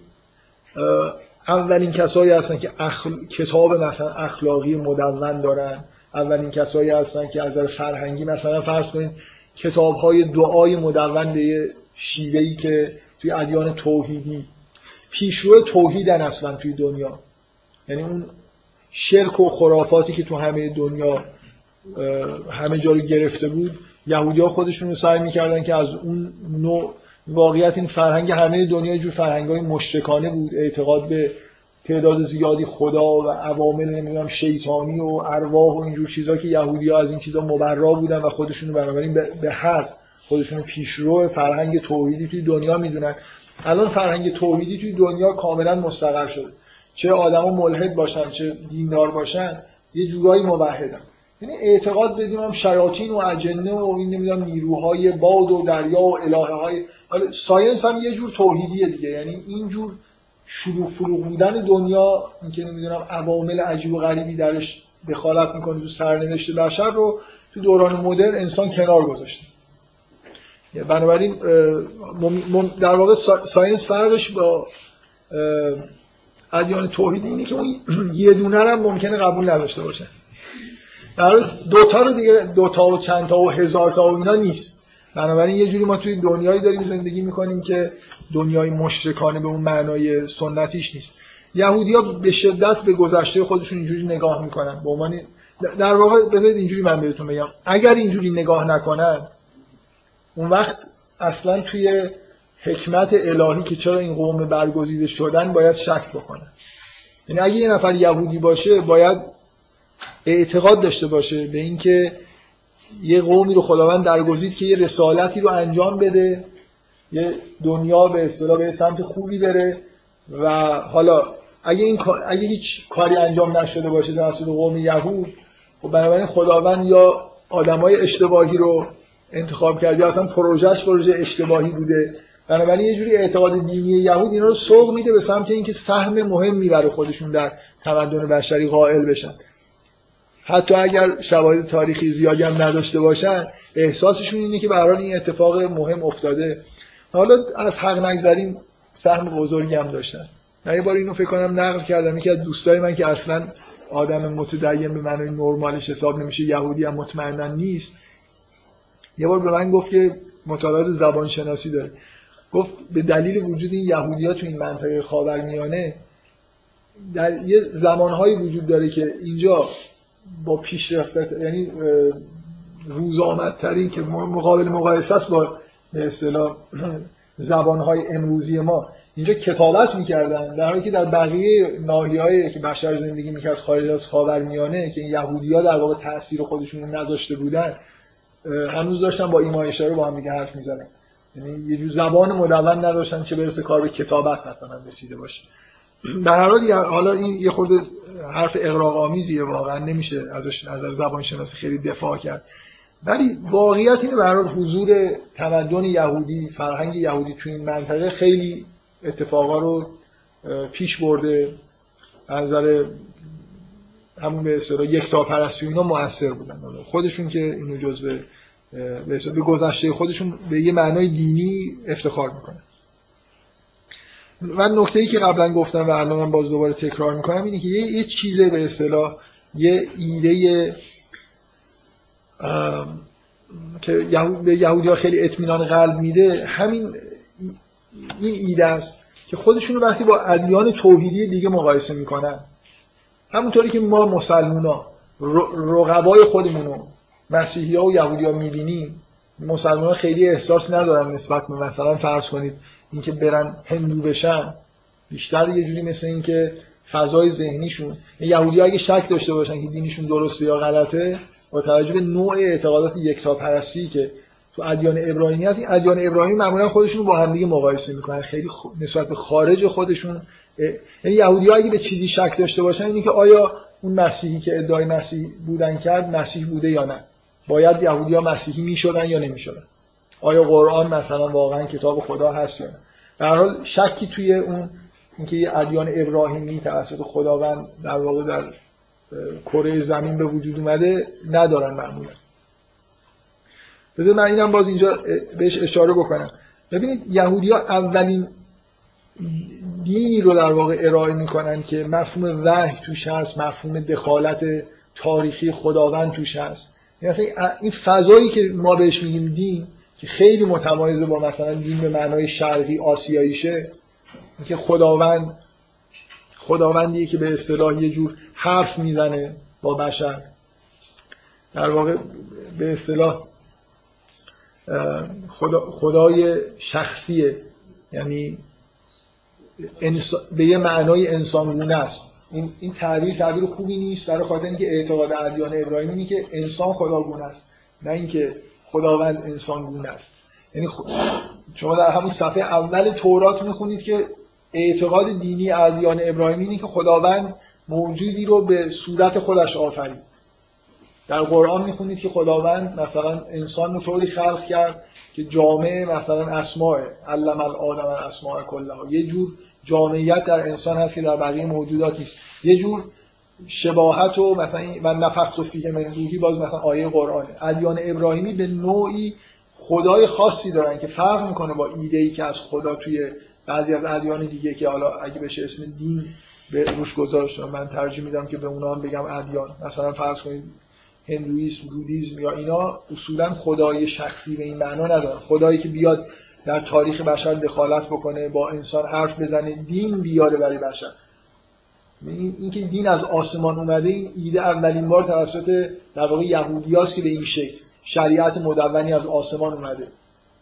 اولین کسایی هستن که اخل... کتاب مثلا اخلاقی مدون دارن. اولین کسایی هستن که از نظر فرهنگی مثلا فرض کنید کتاب های دعای مدون به شیوهی که توی ادیان توحیدی پیشرو توحیدن اصلا توی دنیا. یعنی اون شرک و خرافاتی که تو همه دنیا همه جا رو گرفته بود یهودی ها خودشون رو سعی می‌کردن که از اون نوع واقعیت این فرهنگ همه دنیا جور فرهنگ های مشتکانه بود اعتقاد به تعداد زیادی خدا و عوامل نمی‌دونم شیطانی و ارواح و اینجور چیزا که یهودی ها از این چیزا مبرا بودن و خودشون بنابراین به حق خودشون پیشرو فرهنگ توحیدی توی دنیا می‌دونن. الان فرهنگ توحیدی توی دنیا کاملا مستقر شده. چه آدما ملحد باشن چه دیندار باشن یه جورایی موحدن. یعنی اعتقاد بدیم هم شیاطین و اجنه و این نمی‌دونم نیروهای باد و دریا و الهه های science هم یه جور توحیدیه دیگه. یعنی این جور شلوغ پلوغ بودن دنیا اینکه نمی‌دونم عوامل عجیب و غریبی درش دخالت می‌کنه تو سرنوشت بشر رو تو دوران مدرن انسان کنار گذاشته. بنابراین در واقع science فرقش با ادیان توحیدی اینه که اون یه دونه هم ممکنه قبول نداشته باشن در دوتا رو دیگه دوتا و چند تا و هزار تا و اینا نیست. بنابراین یه جوری ما توی دنیایی داریم زندگی می‌کنیم که دنیای مشرکانه به اون معنای سنتیش نیست. یهودیا به شدت به گذشته خودشون اینجوری نگاه می‌کنن. به عنوان در واقع بذارید اینجوری من بهتون بگم. اگر اینجوری نگاه نکنن اون وقت اصلا توی حکمت الهی که چرا این قوم برگزیده شدن باید شک بکنن. یعنی اگه یه نفر یهودی باشه باید اعتقاد داشته باشه به اینکه یه قومی رو خداوند درگزید که یه رسالتی رو انجام بده یه دنیا به اصطلاح به سمت خوبی بره و حالا اگه این اگه هیچ کاری انجام نشده باشه توسط قوم یهود خب بنابراین خداوند یا آدمای اشتباهی رو انتخاب کرد یا اصلا پروژهش پروژه اشتباهی بوده. بنابراین یه جوری اعتقاد دینی یهود اینا رو سوق میده به سمت اینکه سهم مهم برای خودشون در تمدن بشری قائل بشن. حتی اگر شواهد تاریخی زیادی هم نداشته باشن احساسشون اینه که برای این اتفاق مهم افتاده. حالا از حق نگذریم سهم بزرگی هم داشتن. من یه بار اینو فکر کنم نقل کردم. یکی از دوستای من که اصلا آدم متدین به معنای نرمالش حساب نمیشه یهودی هم مطمئنا نیست یه بار به من گفت که مطالعات زبان شناسی داره. گفت به دلیل وجود این یهودی ها تو این منطقه خاورمیانه در یه زمانهایی وجود داره که اینجا با پیشرفت یعنی روز آمدترین که مقابل مقایسه است با به اصطلاح زبانهای امروزی ما. اینجا کتابت می‌کردن در حالی که در بقیه ناحیه‌ای که بشر زندگی می‌کرد خارج از خاورمیانه که یهودی‌ها در واقع تاثیر خودشون رو نذاشته بودن هنوز داشتن با ایمان اشاره با هم دیگه حرف می‌زنن. یعنی یه جور زبان مدون نداشتن چه برسه کار به کتابت مثلا رسیده باشه. در حال حالا این یه خورده حرف اقراق آمیزیه واقعا نمیشه ازش از زبان شناسی خیلی دفاع کرد. ولی واقعیت اینه برای حضور تمدن یهودی فرهنگ یهودی تو این منطقه خیلی اتفاقا رو پیش برده. از نظر همون به اصطلاح یک تا پرستی اینا موثر بودن. خودشون که اینو جزء به گذشته خودشون به یه معنای دینی افتخار می‌کنن. و نکته ای که قبلا گفتم و الان باز دوباره تکرار می‌کنم اینه که یه, یه چیزه به اصطلاح یه ایده که به یهودی ها خیلی اطمینان قلب میده همین این ایده است که خودشون وقتی با ادیان توحیدی دیگه مقایسه می‌کنن. همونطوری که ما مسلمان ها رقبای خودمونو مسیحی ها و یهودی ها می‌بینیم مسلمان خیلی احساس ندارن نسبت به مثلا فرض کنید اینکه برن هندو بشن بیشتر یه جوری مثل اینکه فضای ذهنیشون یهودی اگه شک داشته باشن که دینشون درسته یا غلطه با توجه به نوع اعتقادات یکتا پرستی که تو ادیان ابراهیمی هست ادیان ابراهیمی معمولا خودشون با همدیگه مقایسه می‌کنن. خیلی نسبت به خارج خودشون یعنی یهودی اگه به چیزی شک داشته باشن اینه که آیا اون مسیحی که ادعای مسیح بودن کرد مسیح بوده یا نه؟ باید یهودی ها مسیحی می‌شدن یا نمی‌شدن؟ آیا قرآن مثلا واقعا کتاب خدا هست یا نه؟ حال شکی توی اون اینکه یه ادیان ابراهیمی توسط خداوند در واقع در کره زمین به وجود اومده ندارن معمولا. بذار من اینم باز اینجا بهش اشاره بکنم. ببینید یهودی ها اولین دینی رو در واقع ارائه می‌کنن که مفهوم وحی توش هست مفهوم دخالت تاریخی خداوند توش هست. یعنی این فضایی که ما بهش میگیم دین که خیلی متمایز با مثلا دین به معنای شرقی آسیاییشه. که خداوند خداوندیه که به اصطلاح یه جور حرف می‌زنه با بشر. در واقع به اصطلاح خدا، خدای شخصیه. یعنی به یه معنای انسانگونه است. این این تعبیر تعبیر خوبی نیست. برای خاطر اینکه اعتقاد ادیان ابراهیمی که انسان خداگونه است. نه اینکه خداوند انسان گونه است. یعنی خ- شما در همون صفحه اول تورات می‌خونید که اعتقاد دینی ادیان ابراهیمی اینه که خداوند موجودی رو به صورت خودش آفرید. در قرآن می‌خونید که خداوند مثلا انسان رو طوری خلق کرد که جامعه مثلا اسماء علم الآدم الاسماء کلها. یه جور جامعیت در انسان هست که در بقیه موجودات نیست. یه جور شباهت و مثلا من نفخت و فیه من روحی باز مثلا آیه قرآنه. ادیان ابراهیمی به نوعی خدای خاصی دارن که فرق می‌کنه با ایده ای که از خدا توی بعضی از ادیان دیگه که حالا اگه بشه اسم دین به روش گذاشت من ترجیح میدم که به اونا هم بگم ادیان. مثلا فرض کنید هندویسم بودیزم یا اینا اصولا خدای شخصی به این معنا ندارن. خدایی که بیاد در تاریخ بشر دخالت بکنه با انسان حرف بزنه دین بیاره برای بشر. اینکه دین از آسمان اومده این ایده اولین بار توسط در واقع یهودیاست که به این شکل شریعت مدونی از آسمان اومده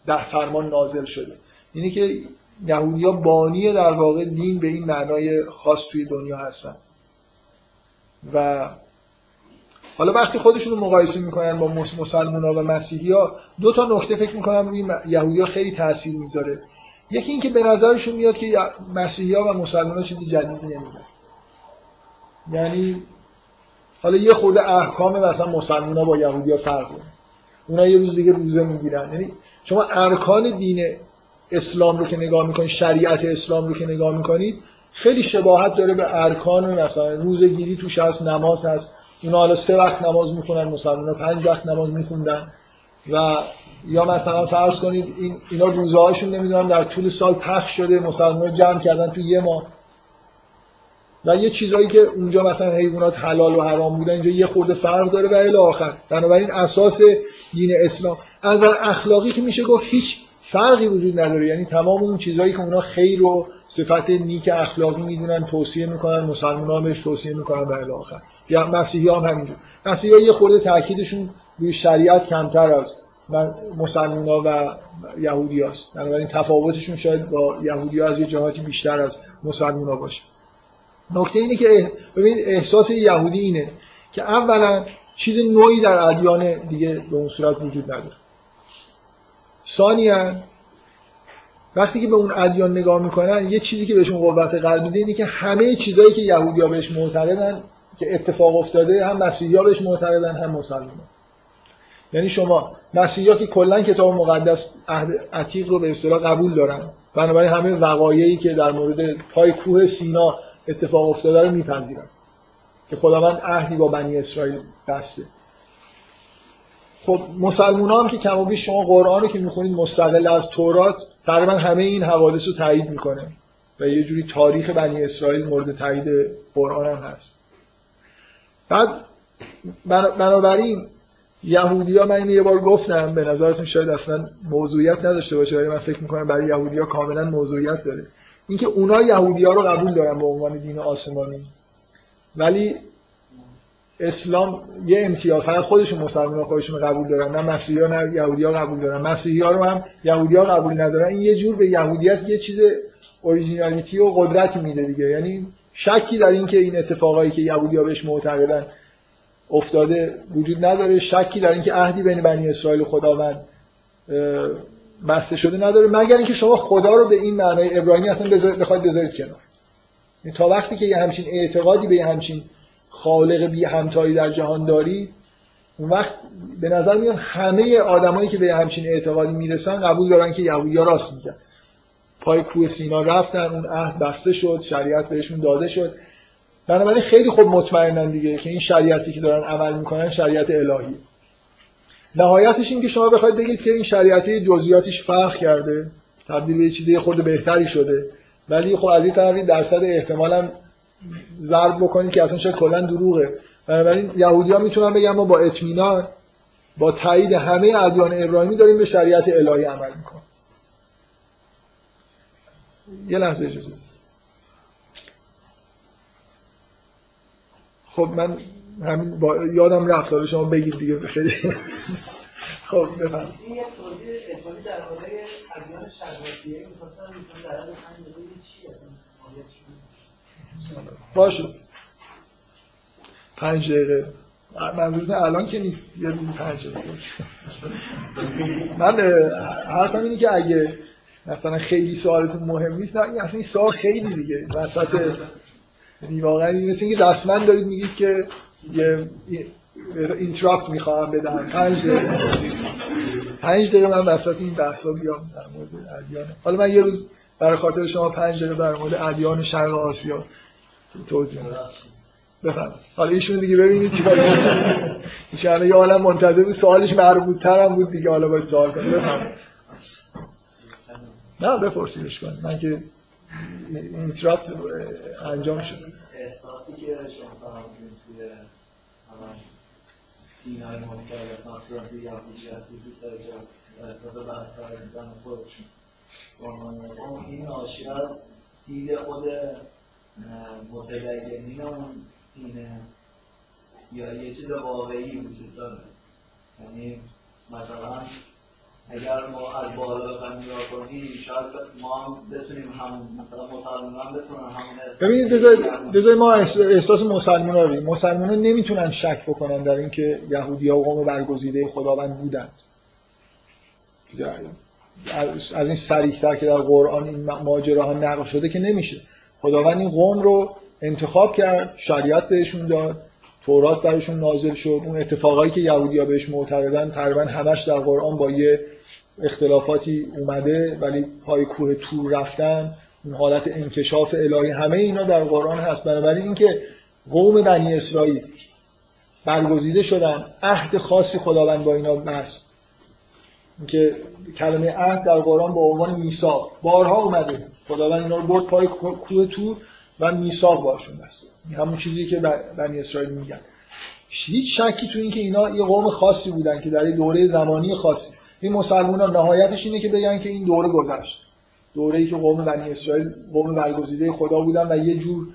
در فرمان نازل شده. اینه که یهودیا بانی در واقع دین به این معنای خاص توی دنیا هستن. و حالا وقتی خودشون رو مقایسه می‌کنن با مسلمان ها و مسیحی ها دو تا نکته فکر می‌کنم روی یهودی ها خیلی تاثیر می‌ذاره. یکی اینکه به نظرشون میاد که مسیحی ها و مسلمان ها چیزی جدیدی نمیدن یعنی حالا یه خود احکام مثلا مسلمان با یهودی ها فرق داره اونا یه روز دیگه روزه می‌گیرن. یعنی شما ارکان دین اسلام رو که نگاه می‌کنید شریعت اسلام رو که نگاه می‌کنید خیلی شباهت داره به ارکان مثلا. روزگیری توش هست نماز هست. اونا حالا سه وقت نماز می‌خونن مسلمان پنج وقت نماز میخوندن. و یا مثلا فرض کنید این اینا روزه هاشون نمی‌دونم در طول سال پخش شده مسلمان جمع کردن تو یه ماه. و یه چیزایی که اونجا مثلا حیوانات حلال و حرام بودن اینجا یه خورده فرق داره و الی آخر. بنابراین اساس دین اسلام. از نظر اخلاقی که میشه گفت هیچ فرقی وجود نداره. یعنی تمام اون چیزهایی که اونا خیر و صفت نیک اخلاقی می‌دونن توصیه می‌کنن مسلمان ها بهش توصیه می‌کنن و الی آخر. یا مسیحی هم همینجور. مسیحی ها یه خورده تاکیدشون روی شریعت کمتر از مسلمان ها و یهودی هاست. بنابراین تفاوتشون شاید با یهودی ها از یه جهاتی بیشتر از مسلمان ها باشه. نکته اینه که ببینید احساس یهودی اینه که اولا چیز نوعی در ادیان دیگه به اون صورت وجود نداره. ثانیا وقتی که به اون ادیان نگاه می‌کنن یه چیزی که بهشون قوت قلب میده اینه که همه چیزایی که یهودی‌ها بهش معتقدن که اتفاق افتاده هم مسیحی‌ها بهش معتقدن هم مسلمان‌ها. یعنی شما مسیحی‌ها که کلا کتاب مقدس عهد عتیق رو به اصطلاح قبول دارن بنابراین همه وقایعی که در مورد پای کوه سینا اتفاق افتاده رو میپذیرن که خداوند عهدی با بنی اسرائیل بسته. خب مسلمان هم که کم و بیش شما قرآن رو که می‌خونید مستقل از تورات تقریبا همه این حوادث رو تایید می‌کنه و یه جوری تاریخ بنی اسرائیل مورد تایید قرآن هم هست. بعد بنابراین یهودی ها من یه بار گفتم به نظرتون شاید اصلا موضوعیت نداشته باشه ولی من فکر می‌کنم برای یهودی ها کاملا موضوعیت داره. اینکه اونا یهودی ها رو قبول دارن به عنوان دین آسمانی. ولی اسلام یه امتیاز فقط خودشون مسلمان خودشون قبول دارن نه مسیحی ها نه یهودی ها قبول دارن. مسیحی ها رو هم یهودی ها قبول ندارن. این یه جور به یهودیت یه چیز اوریجینالیتی و قدرتی میده دیگه. یعنی شکی در این که این اتفاقایی که یهودی ها بهش معتقدن افتاده وجود نداره. شکی در اینکه عهدی بین بنی اسرائیل و خداوند بسته شده نداره مگر اینکه شما خدا رو به این معنای ابراهیمی اصلا بخواید بذارید کنار. تا وقتی که یه همچین اعتقادی به یه همچین خالق بی همتایی در جهان داری اون وقت به نظر میاد همه آدمایی که به همچین اعتقادی می‌رسن قبول دارن که یهودی‌ها راست میگن. پای کوه سینا رفتن اون عهد بسته شد شریعت بهشون داده شد. بنابراین خیلی خوب مطمئنن دیگه که این شریعتی که دارن عمل می‌کنن شریعت الهی نهایتش این که شما بخواید بگید که این شریعتی جزئیاتش فرق کرده. تبدیل به چیزی خود بهتری شده. ولی خب از این طرف درصد احتمالاً ضرب بکنید که اصلا شاید کلا دروغه. بنابراین یهودی‌ها می‌تونن بگن ما با اطمینان با تایید همه ادیان ابراهیمی داریم به شریعت الهی عمل می‌کنیم. یه لحظه اجازه خب من همین با یادم رفت داره شما بگید دیگه خیلی. خب بفرمایید. این یه توضیح اجمالی درباره ادیان شرقیه می‌خواستم مثلا در حد دقیقه چی باشه. پنج دقیقه. منظورتون الان که نیست یه روز پنج من حرفم اینه که اگه مثلا خیلی سوالتون مهم نیست نه اصلا این سوال خیلی دیگه. وسط یعنی واقعا مثل اینکه رسما دارید میگید که یه اینتراپت می‌خواهم بدم. پنج دقیقه. پنج دقیقه من وسط این بحثا بیام در مورد ادیان. حالا من یه روز برای خاطر شما پنج دقیقه در مورد ادیان شرق آسیا توضیح میدم. بفهم حالا ایشون دیگه ببینید چیکار ایشون یه عالم منتظر بود. سوالش مربوط تر هم بود دیگه. حالا باید سوال کنم بفهم نه بپرسیدش کن من که اینتراپت انجام شد. احساسی که شما فرمودین توی همش دین های مختلف توی یهودیت وجود داره که احساس برتر دیدن خودشون اون این ناشی از دید خود متدینین اون دینه یا یه چیز واقعی وجود داره. یعنی مثلا اگر ما از بالا بخوایم نگاه کنیم شاید ما هم بتونیم هم مثلا مسلمان بتونن همون ببینید بذارید ما احساس مسلمان رو ببینیم. مسلمان ها نمی‌تونن شک بکنن در اینکه یهودی ها قوم برگزیده خداوند بودن. از این سریحتر که در قرآن این ماجراها نقل شده که نمیشه. خداوند این قوم رو انتخاب کرد شریعت بهشون داد تورات برشون نازل شد. اون اتفاقایی که یهودیا بهش معتقدن تقریبا همش در قرآن با یه اختلافاتی اومده ولی پای کوه تور رفتن اون حالت انکشاف الهی همه اینا در قرآن هست. بنابراین اینکه قوم بنی اسرائیل برگزیده شدن عهد خاصی خداوند با اینا بست. که کلمه عهد در قرآن با عنوان میثاق. بارها اومده. خداوند اینا رو برد پای کوه تور و میثاق باشون بست. همون چیزی که بنی اسرائیل میگن. هیچ شکی تو اینکه اینا یه قوم خاصی بودن که در دوره زمانی خاصی. این مسلمان ها نهایتش اینه که بگن که این دوره گذشت. دوره ای که قوم بنی اسرائیل قوم برگزیده خدا بودن و یه جور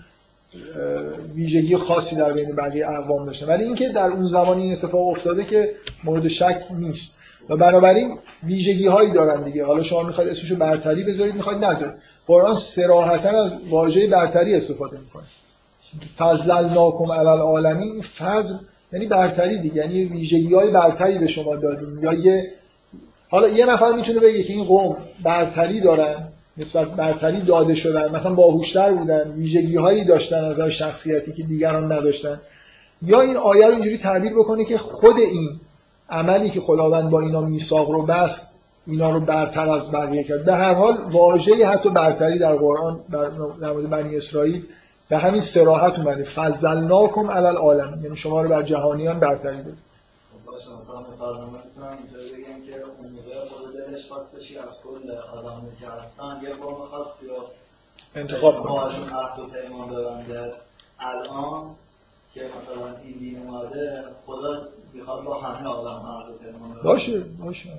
ویژگی خاصی در بین بقیه اقوام داشتن. ولی اینکه در اون زمان این اتفاق افتاده که مورد شک نیست. و بنابراین ویژگی هایی دارن دیگه. حالا شما می‌خواید اسمشو برتری بذارید می‌خواید نذارید. قرآن صراحتا از واژه برتری استفاده می‌کنه. فضلناکم علی العالمین فضل یعنی برتری دیگه. یعنی ویژگی های برتری به شما دادیم. یا یه حالا یه نفر می‌تونه بگه که این قوم برتری دارن نسبت برتری داده شدن مثلا باهوشتر بودن ویژگی هایی داشتن از شخصیتی که دیگران نداشتن. یا این آیه رو اینجوری تعبیر بکنه که خود این عملی که خداوند با اینا میثاق رو بست اینا رو برتر از بقیه کرد. به هر حال واژه حتی برتری در قرآن در مورد بنی اسرائیل به همین سراحت اومده. فضلناکم علی العالم یعنی شما رو بر جهانیان برتری داد باشه مثلا مسلمان می‌تونم اینطوری بگم که اون موقع خود دلش خواستشی از کل آدمی که هستن یه قوم خاصی رو انتخاب کنه باهاشون عهد و پیمان دارن الان که مثلا این دین اومده خدا می‌خواد با همه آدم عهد و پیمان دارن. باشه باشه.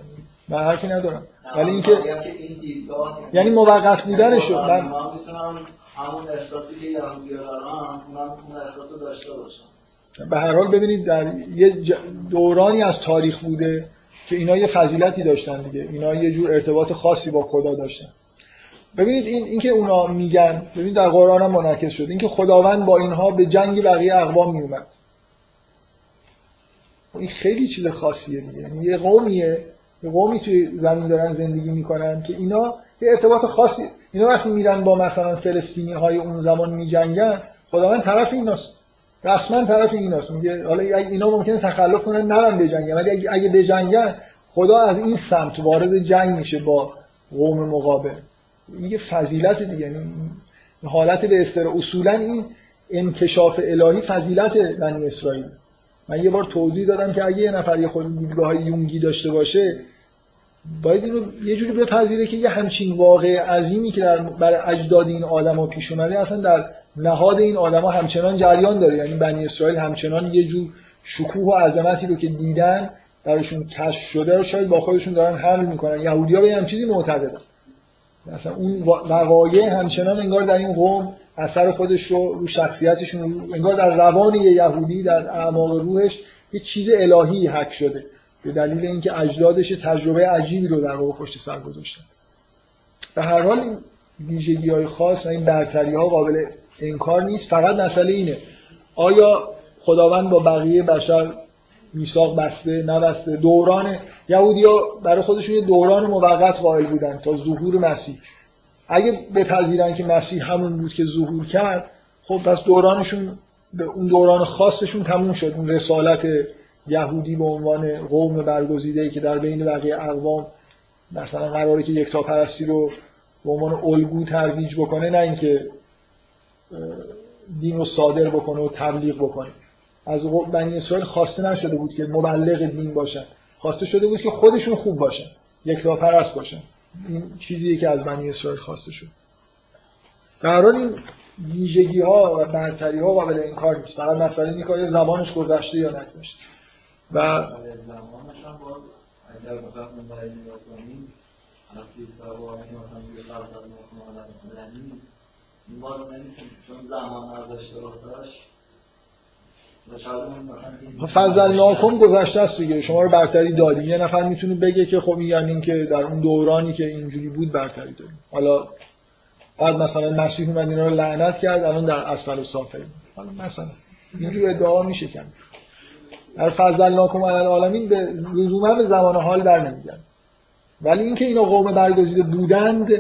من حرفی ندارم. ولی اینکه این دیدگاه یعنی موقت بودنشو من می‌تونم همون احساسی که یهودی دارن اونم اون احساس داشته باشم. به هر حال ببینید در یه دورانی از تاریخ بوده که اینا یه فضیلتی داشتن دیگه. اینا یه جور ارتباط خاصی با خدا داشتن. ببینید این اینکه اونا میگن ببینید در قرآن هم منعکس شد. اینکه خداوند با اینها به جنگ بقیه اقوام میومد این خیلی چیز خاصیه دیگه. یعنی یه قومیه یه قومی توی زمین دارن زندگی می‌کنن که اینا یه ارتباط خاصی اینا وقتی میرن با مثلا فلسطینی های اون زمان میجنگن خداوند طرف ایناست. رسما طرف ایناست میگه حالا اینا ممکنه تخلف کنن نرن بجنگن ولی اگه, اگه بجنگن خدا از این سمت وارد جنگ میشه با قوم مقابل. میگه فضیلت دیگه. یعنی حالت به استر اصولا این انکشاف الهی فضیلت بنی اسرائیل. من یه بار توضیح دادم که اگه یه نفر یه خود دیدگاه یونگی داشته باشه باید اینو یه جوری بپذیره که یه همچین واقع عظیمی که در برای اجداد این آدما پیش اومده اصلا در نهاد این آدما همچنان جریان داره. یعنی بنی اسرائیل همچنان یه جور شکوه و عظمتی رو که دیدن درشون کشف شده رو شاید با خودشون دارن حمل می‌کنن. یهودی‌ها به هم چیزی معتقدن. مثلا اون وقایع همچنان انگار در این قوم اثر خودش رو رو شخصیتشون انگار در روان یه یهودی در اعماق روحش یه چیز الهی حک شده. به دلیل اینکه اجدادش تجربه عجیبی رو در واقع پشت سر گذاشتن. به هر حال این ویژگی های خاص و این برتری ها قابل انکار نیست فقط مسئله اینه. آیا خداوند با بقیه بشر میثاق بسته نبسته؟ دوران یهودیا برای خودشون یه دوران موقت قائل بودن تا ظهور مسیح. اگه بپذیرن که مسیح همون بود که ظهور کرد خب پس دورانشون به اون دوران خاصشون تموم شد. اون رسالت یهودی به عنوان قوم برگزیده که در بین بقیه اقوام مثلا قراره که یکتا پرستی رو به عنوان الگو ترویج بکنه نه اینکه دین رو صادر بکنه و تبلیغ بکنه. از بنی اسرائیل خواسته نشده بود که مبلغ دین باشن. خواسته شده بود که خودشون خوب باشن یکتا پرست باشن. این چیزیه که از بنی اسرائیل خواسته شد. در حال این ویژگی ها و برتری ها قابل انکار نیست. فقط مسئله اینه که زمانش گذشته یا نگذشته. و این ما رو نمی‌تونیم چون زمان نداشته واسش فضلناکم گذشته است دیگه. شما رو برتری دادیم. یه نفر می‌تونه بگه که خب این یعنی که در اون دورانی که اینجوری بود برتری داریم حالا بعد مثلا مسیح اومد اینا رو لعنت کرد الان در اسفل سافل. حالا مثلا اینجوری ادعا میشه کرد در فضلناکم علی العالمین به لزوما به زمان حال در نمیگرد ولی اینکه اینا قوم برگزیده بودند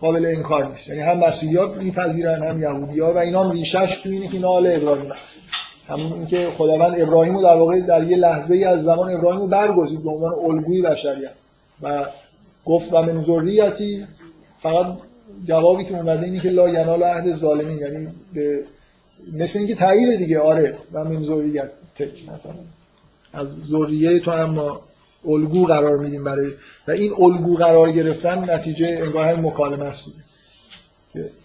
قابل انکار نیست. یعنی هم مسیحیات میپذیرن هم یهودی‌ها و اینا هم ریشش تو اینه که اینا آل ابراهیم همون اینکه خداوند ابراهیم رو در واقع در یه لحظه ای از زمان ابراهیم رو برگزید به عنوان الگوی بشریت. و گفت و من ذریتی فقط جوابی که اومده اینه که لا ینال عهد ظالمین. یعنی به مثل اینکه تایید دیگه آره و من ذریت مثلا از ذریه تو هم ما الگو قرار میدیم برای و این الگو قرار گرفتن نتیجه انگار هم مکالمه است.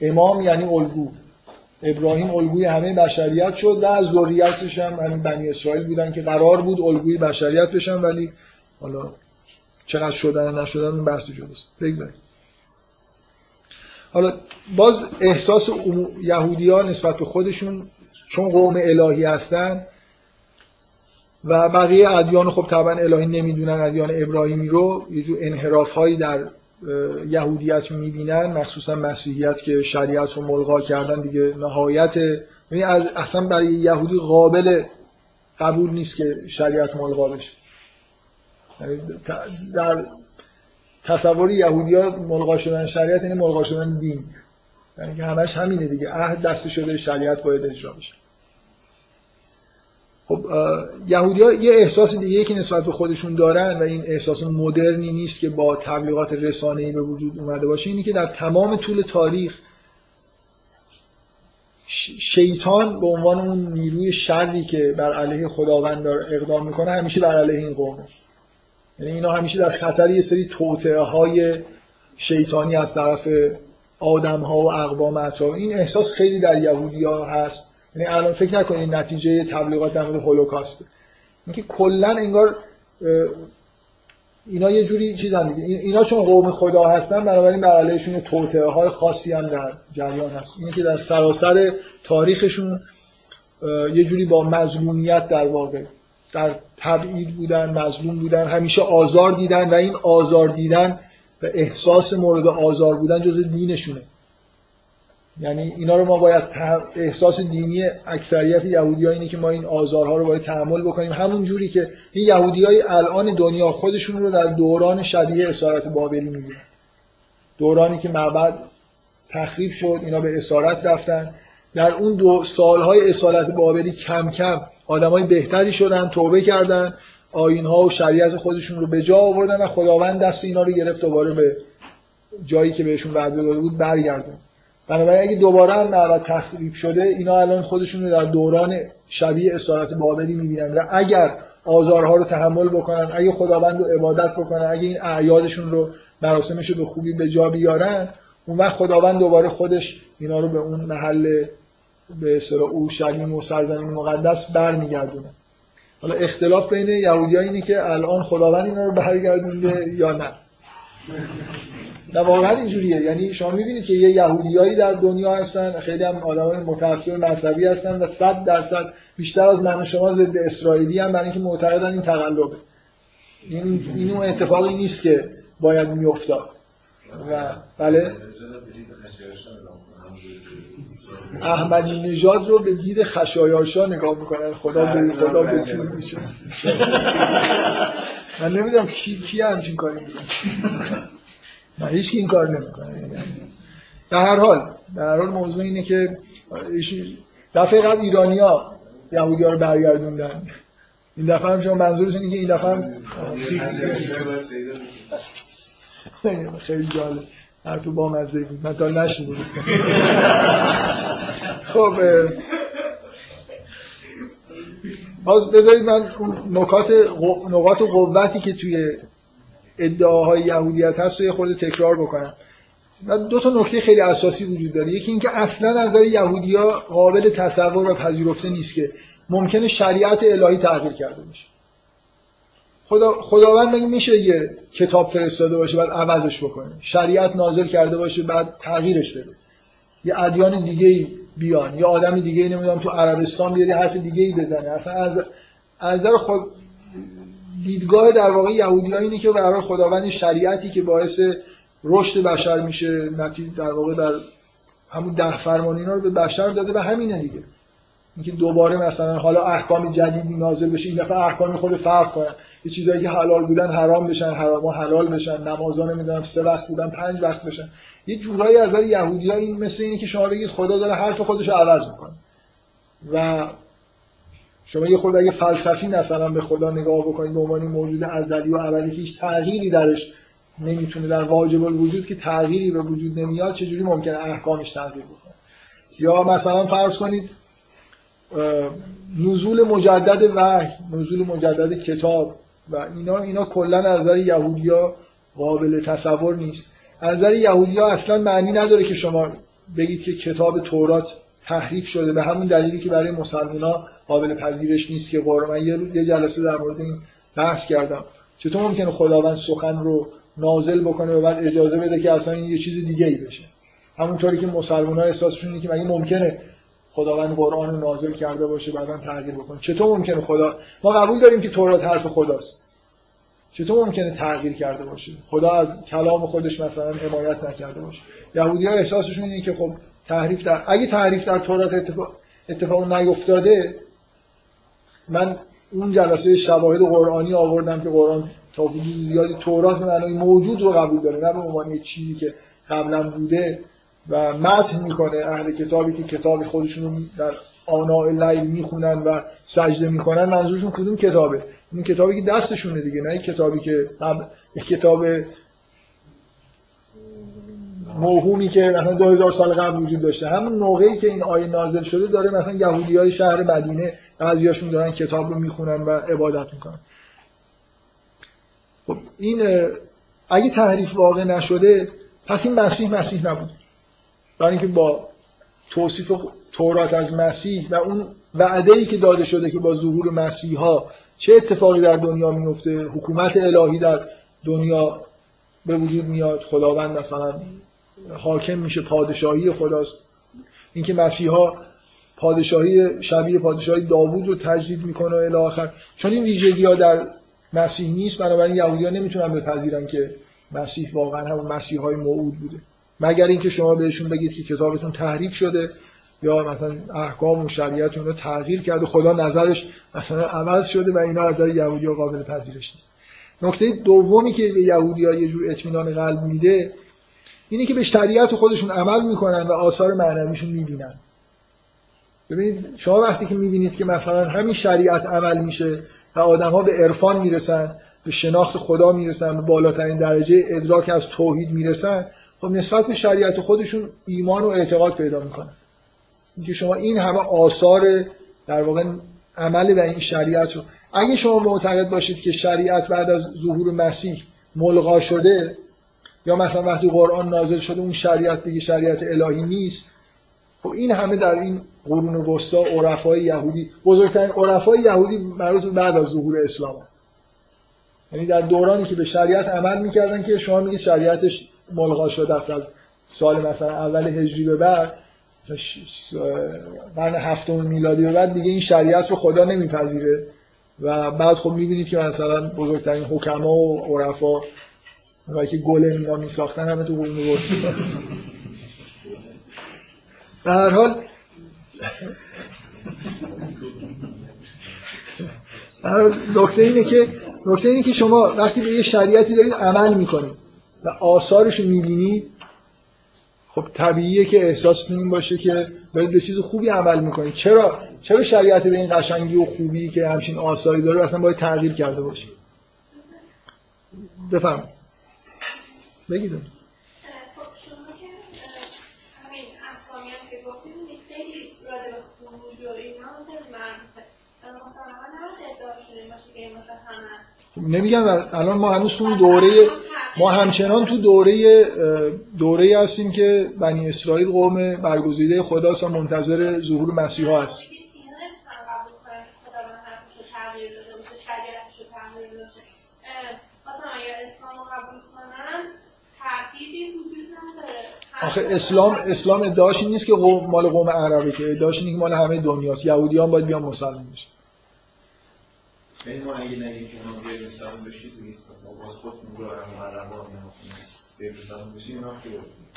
امام یعنی الگو. ابراهیم الگوی همه بشریت شد و از ذریتش هم همین بنی اسرائیل بودن که قرار بود الگوی بشریت بشن ولی حالا چقدر شدن و نشدن این بحث جداست بگذاریم. حالا باز احساس یهودی ها نسبت به خودشون چون قوم الهی هستن و بقیه ادیان خب طبعا الهی نمی‌دونن ادیان ابراهیمی رو یه جور انحراف هایی در یهودیت می‌بینن مخصوصا مسیحیت که شریعت رو ملغا کردن دیگه نهایت. یعنی اصلا برای یهودی قابل قبول نیست که شریعت ملغا بشه. یعنی در تصور یهودی ها ملغا شدن شریعت یعنی ملغا شدن دین. یعنی همش همینه دیگه. عهد دست شده شریعت باید اجرا بشه. خب یهودی ها یه احساس دیگه که نسبت به خودشون دارن و این احساس مدرنی نیست که با تبلیغات رسانه‌ای به وجود اومده باشه اینی که در تمام طول تاریخ شیطان به عنوان اون نیروی شری که بر علیه خداوند اقدام می‌کنه همیشه بر علیه این قومه. یعنی اینا همیشه در خطر یه سری توطعه های شیطانی از طرف آدم ها و اقوام اطراف این احساس خیلی در یهودی ها هست. یعنی الان فکر نکنید نتیجه تبلیغات در مورد هولوکاست. اینکه کلا انگار اینا یه جوری چیزن دیگه. اینا چون قوم خدا هستن بنابراین بر علیهشون توطئه های خاصی هم در جریان هست. اینه که در سراسر تاریخشون یه جوری با مظلومیت در واقع در تبعید بودن مظلوم بودن همیشه آزار دیدن و این آزار دیدن و احساس مورد آزار بودن جز دینشونه. یعنی اینا رو ما باید احساس دینی اکثریت یهودی اینه که ما این آزارها رو باید تحمل بکنیم. همون جوری که این یهودی های الان دنیا خودشون رو در دوران شبیه اسارت بابلی می‌بینن. دورانی که معبد تخریب شد اینا به اسارت رفتن. در اون دو سالهای اسارت بابلی کم کم آدمای بهتری شدن توبه کردن. آینها و شریعت خودشون رو به جا آوردن و خداوند دست اینا رو گرفت دوباره به جایی که بهشون وعده داده بود برگردن بنابراین اگه دوباره هم معبد تخریب شده اینا الان خودشون در دوران شبیه اسارت بابلی می‌بینن و اگر آزارها رو تحمل بکنن اگه خداوند رو عبادت بکنن اگه این اعیادشون رو مراسمش رو به خوبی به جا بیارن اون وقت خداوند دوباره خودش اینا رو به اون محل به اصطلاح اورشلیم و سرزمین مقدس برمیگردونه. حالا اختلاف بین یهودی‌ها اینه که الان خداوند اینا رو برگردونده یا نه. نه واقعا اینجوریه. یعنی شما می‌بینید که یه یهودیایی در دنیا هستن خیلی هم آدمای متأثر مذهبی هستن و 100 درصد بیشتر از من و شما ضد اسرائیلی هم برای اینکه معتقدن این تقلبه. این این اون اتفاقی نیست که باید میافتاد. و بله. احمدی نژاد رو به دید خشایارشا نگاه می‌کنن. خدا به خدا به طول میشه. من نمی‌دونم کی کی همچین کاری می‌کنه. نه هیچ این کار نمی‌کنه. در هر حال در هر حال موضوع اینه که دفعه قبل ایرانیا یهودی ها رو برگردوندن. این دفعه هم شما منظورتون اینه که این دفعه هم خیلی جالب. حرف با مزه بود. من تا بود خب باز بذارید من نکات نقاط قوتی که توی ادعاهای یهودیت هست رو یه خورده تکرار بکنم. دو تا نکته خیلی اساسی وجود داره. یکی اینکه اصلا از نظر یهودیا قابل تصور و پذیرفته نیست که ممکنه شریعت الهی تغییر کرده باشه. خدا خداوند مگه میشه یه کتاب فرستاده باشه بعد عوضش بکنه؟ شریعت نازل کرده باشه بعد تغییرش بده. یه ادیان دیگه ای بیان. یا آدم دیگه ای نمی‌دونم تو عربستان بیاد حرف دیگه ای بزنه. اصلا از از نظر خود دیدگاه در واقع یهودی‌ها اینه که برای خداوند شریعتی که باعث رشد بشر میشه نتیجه در واقع در همون ده فرمان اینا رو به بشر داده و همینه دیگه. اینکه دوباره مثلا حالا احکام جدیدی نازل بشه این دفعه احکام خود فرق کنن. یه چیزایی که حلال بودن حرام بشن حرام حلال بشن نمازا نمی‌دونم سه وقت بودن پنج وقت بشن. یه جورایی از نظر یهودی‌ها این مثل اینه که شما بگید خدا داره حرف خودش عوض می‌کنه. و شما یه خود اگه فلسفی مثلا به خدا نگاه بکنید به عنوان موجود ازلی و ابدی که هیچ تغییری درش نمی‌تونه در واجب الوجود که تغییری به وجود نمیاد چجوری ممکنه احکامش تغییر بکنه؟ یا مثلا فرض کنید نزول مجدد وحی نزول مجدد کتاب و اینا اینا کلا از نظر یهودیا قابل تصور نیست. از نظر یهودیا اصلا معنی نداره که شما بگید که کتاب تورات تحریف شده به همون دلیلی که برای مسلمان‌ها قابل پذیرش نیست که قرآن من یه جلسه در مورد این بحث کردم. چطور ممکنه خداوند سخن رو نازل بکنه و بعد اجازه بده که اصلا این یه چیز دیگه ای بشه؟ همونطوری که مسلمان ها احساسشون که مگه ممکنه خداوند قرآن رو نازل کرده باشه بعدا تغییر بکنه؟ چطور ممکنه خدا ما قبول داریم که تورات حرف خداست. چطور ممکنه تغییر کرده باشه؟ خدا از کلام خودش مثلا حمایت نکرده باشه. یهودی ها احساسشون اینه که خب تحریف در اگه تحریف در تورات اتفاق, اتفاق نیفتاده من اون جلسه شواهد قرآنی آوردم که قرآن تا حدود زیادی تورات معنای موجود رو قبول داره نه به عنوان چیزی که قبلا بوده و متن می‌کنه اهل کتابی که کتاب خودشون رو در آناء لیل می‌خونن و سجده می‌کنن منظورشون کدوم کتابه؟ این کتابی که دستشونه دیگه نه کتابی که کتاب موهومی که مثلا 2000 سال قبل وجود داشته. همون موقعی که این آیه نازل شده داره مثلا یهودی های شهر مدینه بعضیاشون دارن کتاب رو می‌خونن و عبادت می‌کنن. خب این اگه تحریف واقع نشده پس این مسیح مسیح نبود. برای اینکه با توصیف تورات از مسیح و اون وعده ای که داده شده که با ظهور مسیح ها چه اتفاقی در دنیا میفته حکومت الهی در دنیا به وجود میاد خداوند مثلا حاکم میشه پادشاهی خداست. اینکه مسیحا پادشاهی شبیه پادشاهی داوود رو تجدید می‌کنه و الی چون این ویژگی ها در مسیح نیست بنابراین یهودی ها نمی‌تونن بپذیرن که مسیح واقعا همون مسیح های موعود بوده. مگر اینکه شما بهشون بگید که کتابتون تحریف شده یا مثلا احکام و شریعت رو تغییر کرده خدا نظرش مثلا عوض شده و اینا از نظر یهودی ها قابل پذیرش نیست. نکته دومی که به یهودی ها یه جور اطمینان قلب میده اینه که به شریعت خودشون عمل می‌کنن و آثار معنویشون می‌بینن. ببینید شما وقتی که می‌بینید که مثلا همین شریعت عمل میشه و آدم ها به عرفان می‌رسن به شناخت خدا می‌رسن به بالاترین درجه ادراک از توحید می‌رسن خب نسبت به شریعت خودشون ایمان و اعتقاد پیدا می‌کنن. اینکه شما این همه آثار در واقع عمل و این شریعت رو اگه شما معتقد باشید که شریعت بعد از ظهور مسیح ملغا شده یا مثلا وقتی قرآن نازل شده اون شریعت دیگه شریعت الهی نیست خب این همه در این قرون وسطا عرفای یهودی. بزرگترین عرفای یهودی مربوط بعد از ظهور اسلام. یعنی در دورانی که به شریعت عمل می‌کردن که شما میگید شریعتش ملغا شده از سال مثلا اول هجری به بعد قرن هفتم میلادی به بعد دیگه این شریعت رو خدا نمیپذیره. و بعد خب می‌بینید که مثلا بزرگترین حکما و عرفا و که گل اینا میساختن همه تو قرون وسطا. به هر حال نکته اینه که نکته اینه که شما وقتی به یه شریعتی دارید عمل می‌کنید و آثارش رو می‌بینید خب طبیعیه که احساستون این باشه که دارید به چیز خوبی عمل می‌کنید. چرا چرا شریعت به این قشنگی و خوبی که همچین آثاری داره اصلا باید تغییر کرده باشه؟ بفهم بگید خب شما که اه، همین افغانی هم که گفتیم خیلی راجع به خروج و اینا خیلی مربوطه اه، مثلا نباید ادعا شده باشه که این مثلا همه است. نمیگم الان ما هنوز تو دوره ما همچنان تو دوره دوره هستیم که بنی اسرائیل قوم برگزیده خداست و منتظر ظهور مسیحا هست. آخه اسلام اسلام ادعاش نیست که قوم مال قوم عربه که ادعاش اینه که مال همه دنیاست. یهودیان باید بیان مسلمان بشن. یعنی ما اگه نگیم که اونا بیاید مسلمان بشید باز خودمون رو خوبه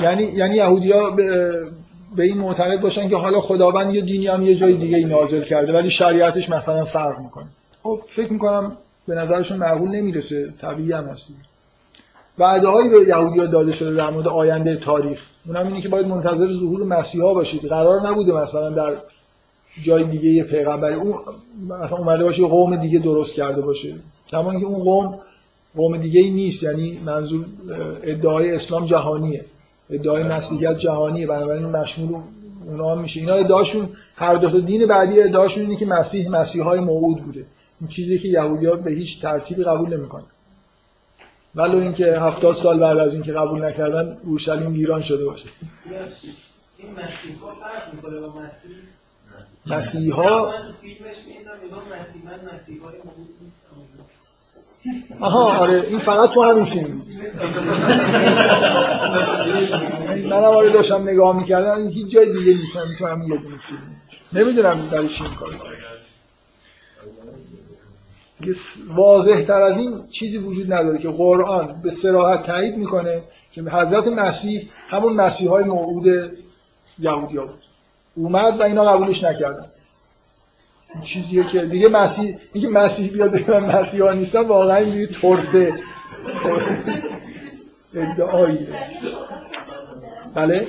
یعنی یعنی یهودیا به, این معتقد باشن که حالا خداوند یه دینی هم یه جای دیگه نازل کرده ولی شریعتش مثلا فرق می‌کنه. خب فکر می‌کنم به نظرشون معقول نمی‌رسه طبیعی هم هست دیگه. وعده‌هایی به یهودی‌ها داده شده در مورد آینده تاریخ. اونم اینه که باید منتظر ظهور مسیحا باشید. قرار نبوده مثلا در جای دیگه یه پیغمبری اون مثلا اومده باشه قوم دیگه درست کرده باشه. کما که اون قوم قوم دیگه ای نیست یعنی منظور ادعای اسلام جهانیه. ادعای مسیحیت جهانیه بنابراین مشمول اونا هم میشه. اینا ادعاشون هر دو دین بعدی ادعاشون اینه که مسیح مسیحای موعود بوده. این چیزی که یهودی‌ها به هیچ ترتیبی قبول نمی‌کنن. ولو اینکه هفتاد سال بعد از اینکه قبول نکردن اورشلیم ویران شده باشه. این مسیح فرق می‌کنه با مسیح؟ مسیحا نیستم آها آره این فقط تو همین فیلم. منم آره داشتم نگاه می‌کردم هیچ جای دیگه نیست همین تو همین یه دونه فیلم. نمی‌دونم برای چی این واضح تر از این چیزی وجود نداره که قرآن به صراحت تایید می‌کنه که حضرت مسیح همون مسیح های موعود یهودی بود. اومد و اینا قبولش نکردن چیزیه که دیگه مسیح اینکه مسیح بیاد بگه من مسیح ها نیستم واقعا دیگه طرفه ادعاییه بله؟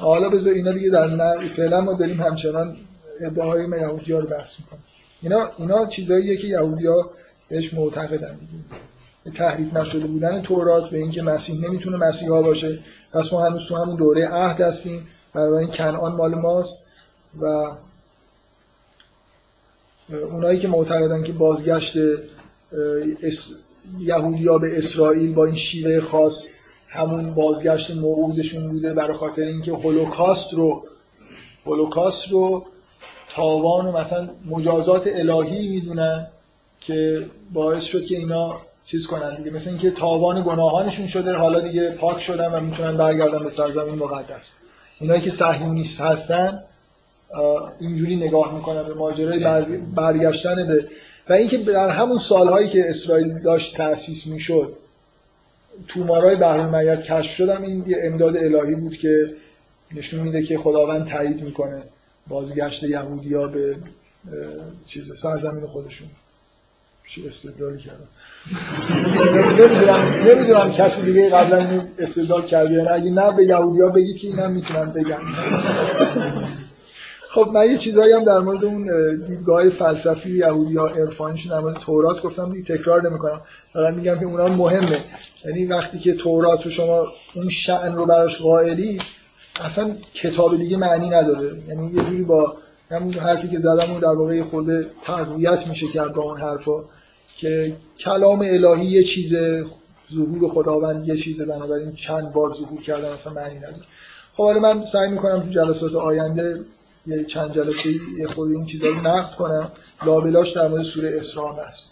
حالا بذار اینا دیگه در نه فعلا ما داریم همچنان ادعاهای یهودی ها رو بحث می‌کنیم. اینا اینا چیزاییه که یهودی ها بهش معتقدن. دیگه تحریف نشده بودن تورات به اینکه مسیح نمی‌تونه مسیحا باشه. پس ما هنوز تو همون دوره عهد هستیم. بنابراین کنعان مال ماست و اونایی که معتقدن که بازگشت اس... یهودیا به اسرائیل با این شیوه خاص همون بازگشت موعودشون بوده برای خاطر اینکه هولوکاست رو هولوکاست رو تاوان و مثلا مجازات الهی می‌دونن که باعث شد که اینا چیز کنن دیگه. مثل اینکه تاوان گناهانشون شده حالا دیگه پاک شدن و می‌تونن برگردن به سرزمین مقدس. اینایی که صهیونیست هستن اینجوری نگاه می‌کنن به ماجرای برگشتن به و اینکه در همون سالهایی که اسرائیل داشت تأسیس می‌شد تومارای بحر کشف شدم این یه امداد الهی بود که نشون میده که خداوند تایید می‌کنه بازگشت یهودیا به چیز سرزمین خودشون. چی استدلالی کردم نمی‌دونم نمی‌دونم کسی دیگه قبلا این استدلال کرده یا نه. اگه نه به یهودیا بگید که اینم می‌تونم بگم. خب من یه چیزایی هم در مورد اون دیدگاه فلسفی یهودی ها عرفانیشون در مورد تورات گفتم دیگه تکرار نمی‌کنم. فقط میگم که اونا مهمه. یعنی وقتی که تورات رو شما اون شأن رو براش قائلی اصلا کتاب دیگه معنی نداره. یعنی یه جوری با همون حرفی که زدم اون در واقع خود تقویت میشه کرد با اون حرفا. که کلام الهی یه چیز ظهور خداوند یه چیزه بنابراین چند بار ظهور کردن اصلا معنی نداره. خب حالا من سعی می‌کنم تو جلسات آینده یه چند جلسه یه خود این چیزا رو نقد کنم. لابلاش در مورد سوره اسراء هست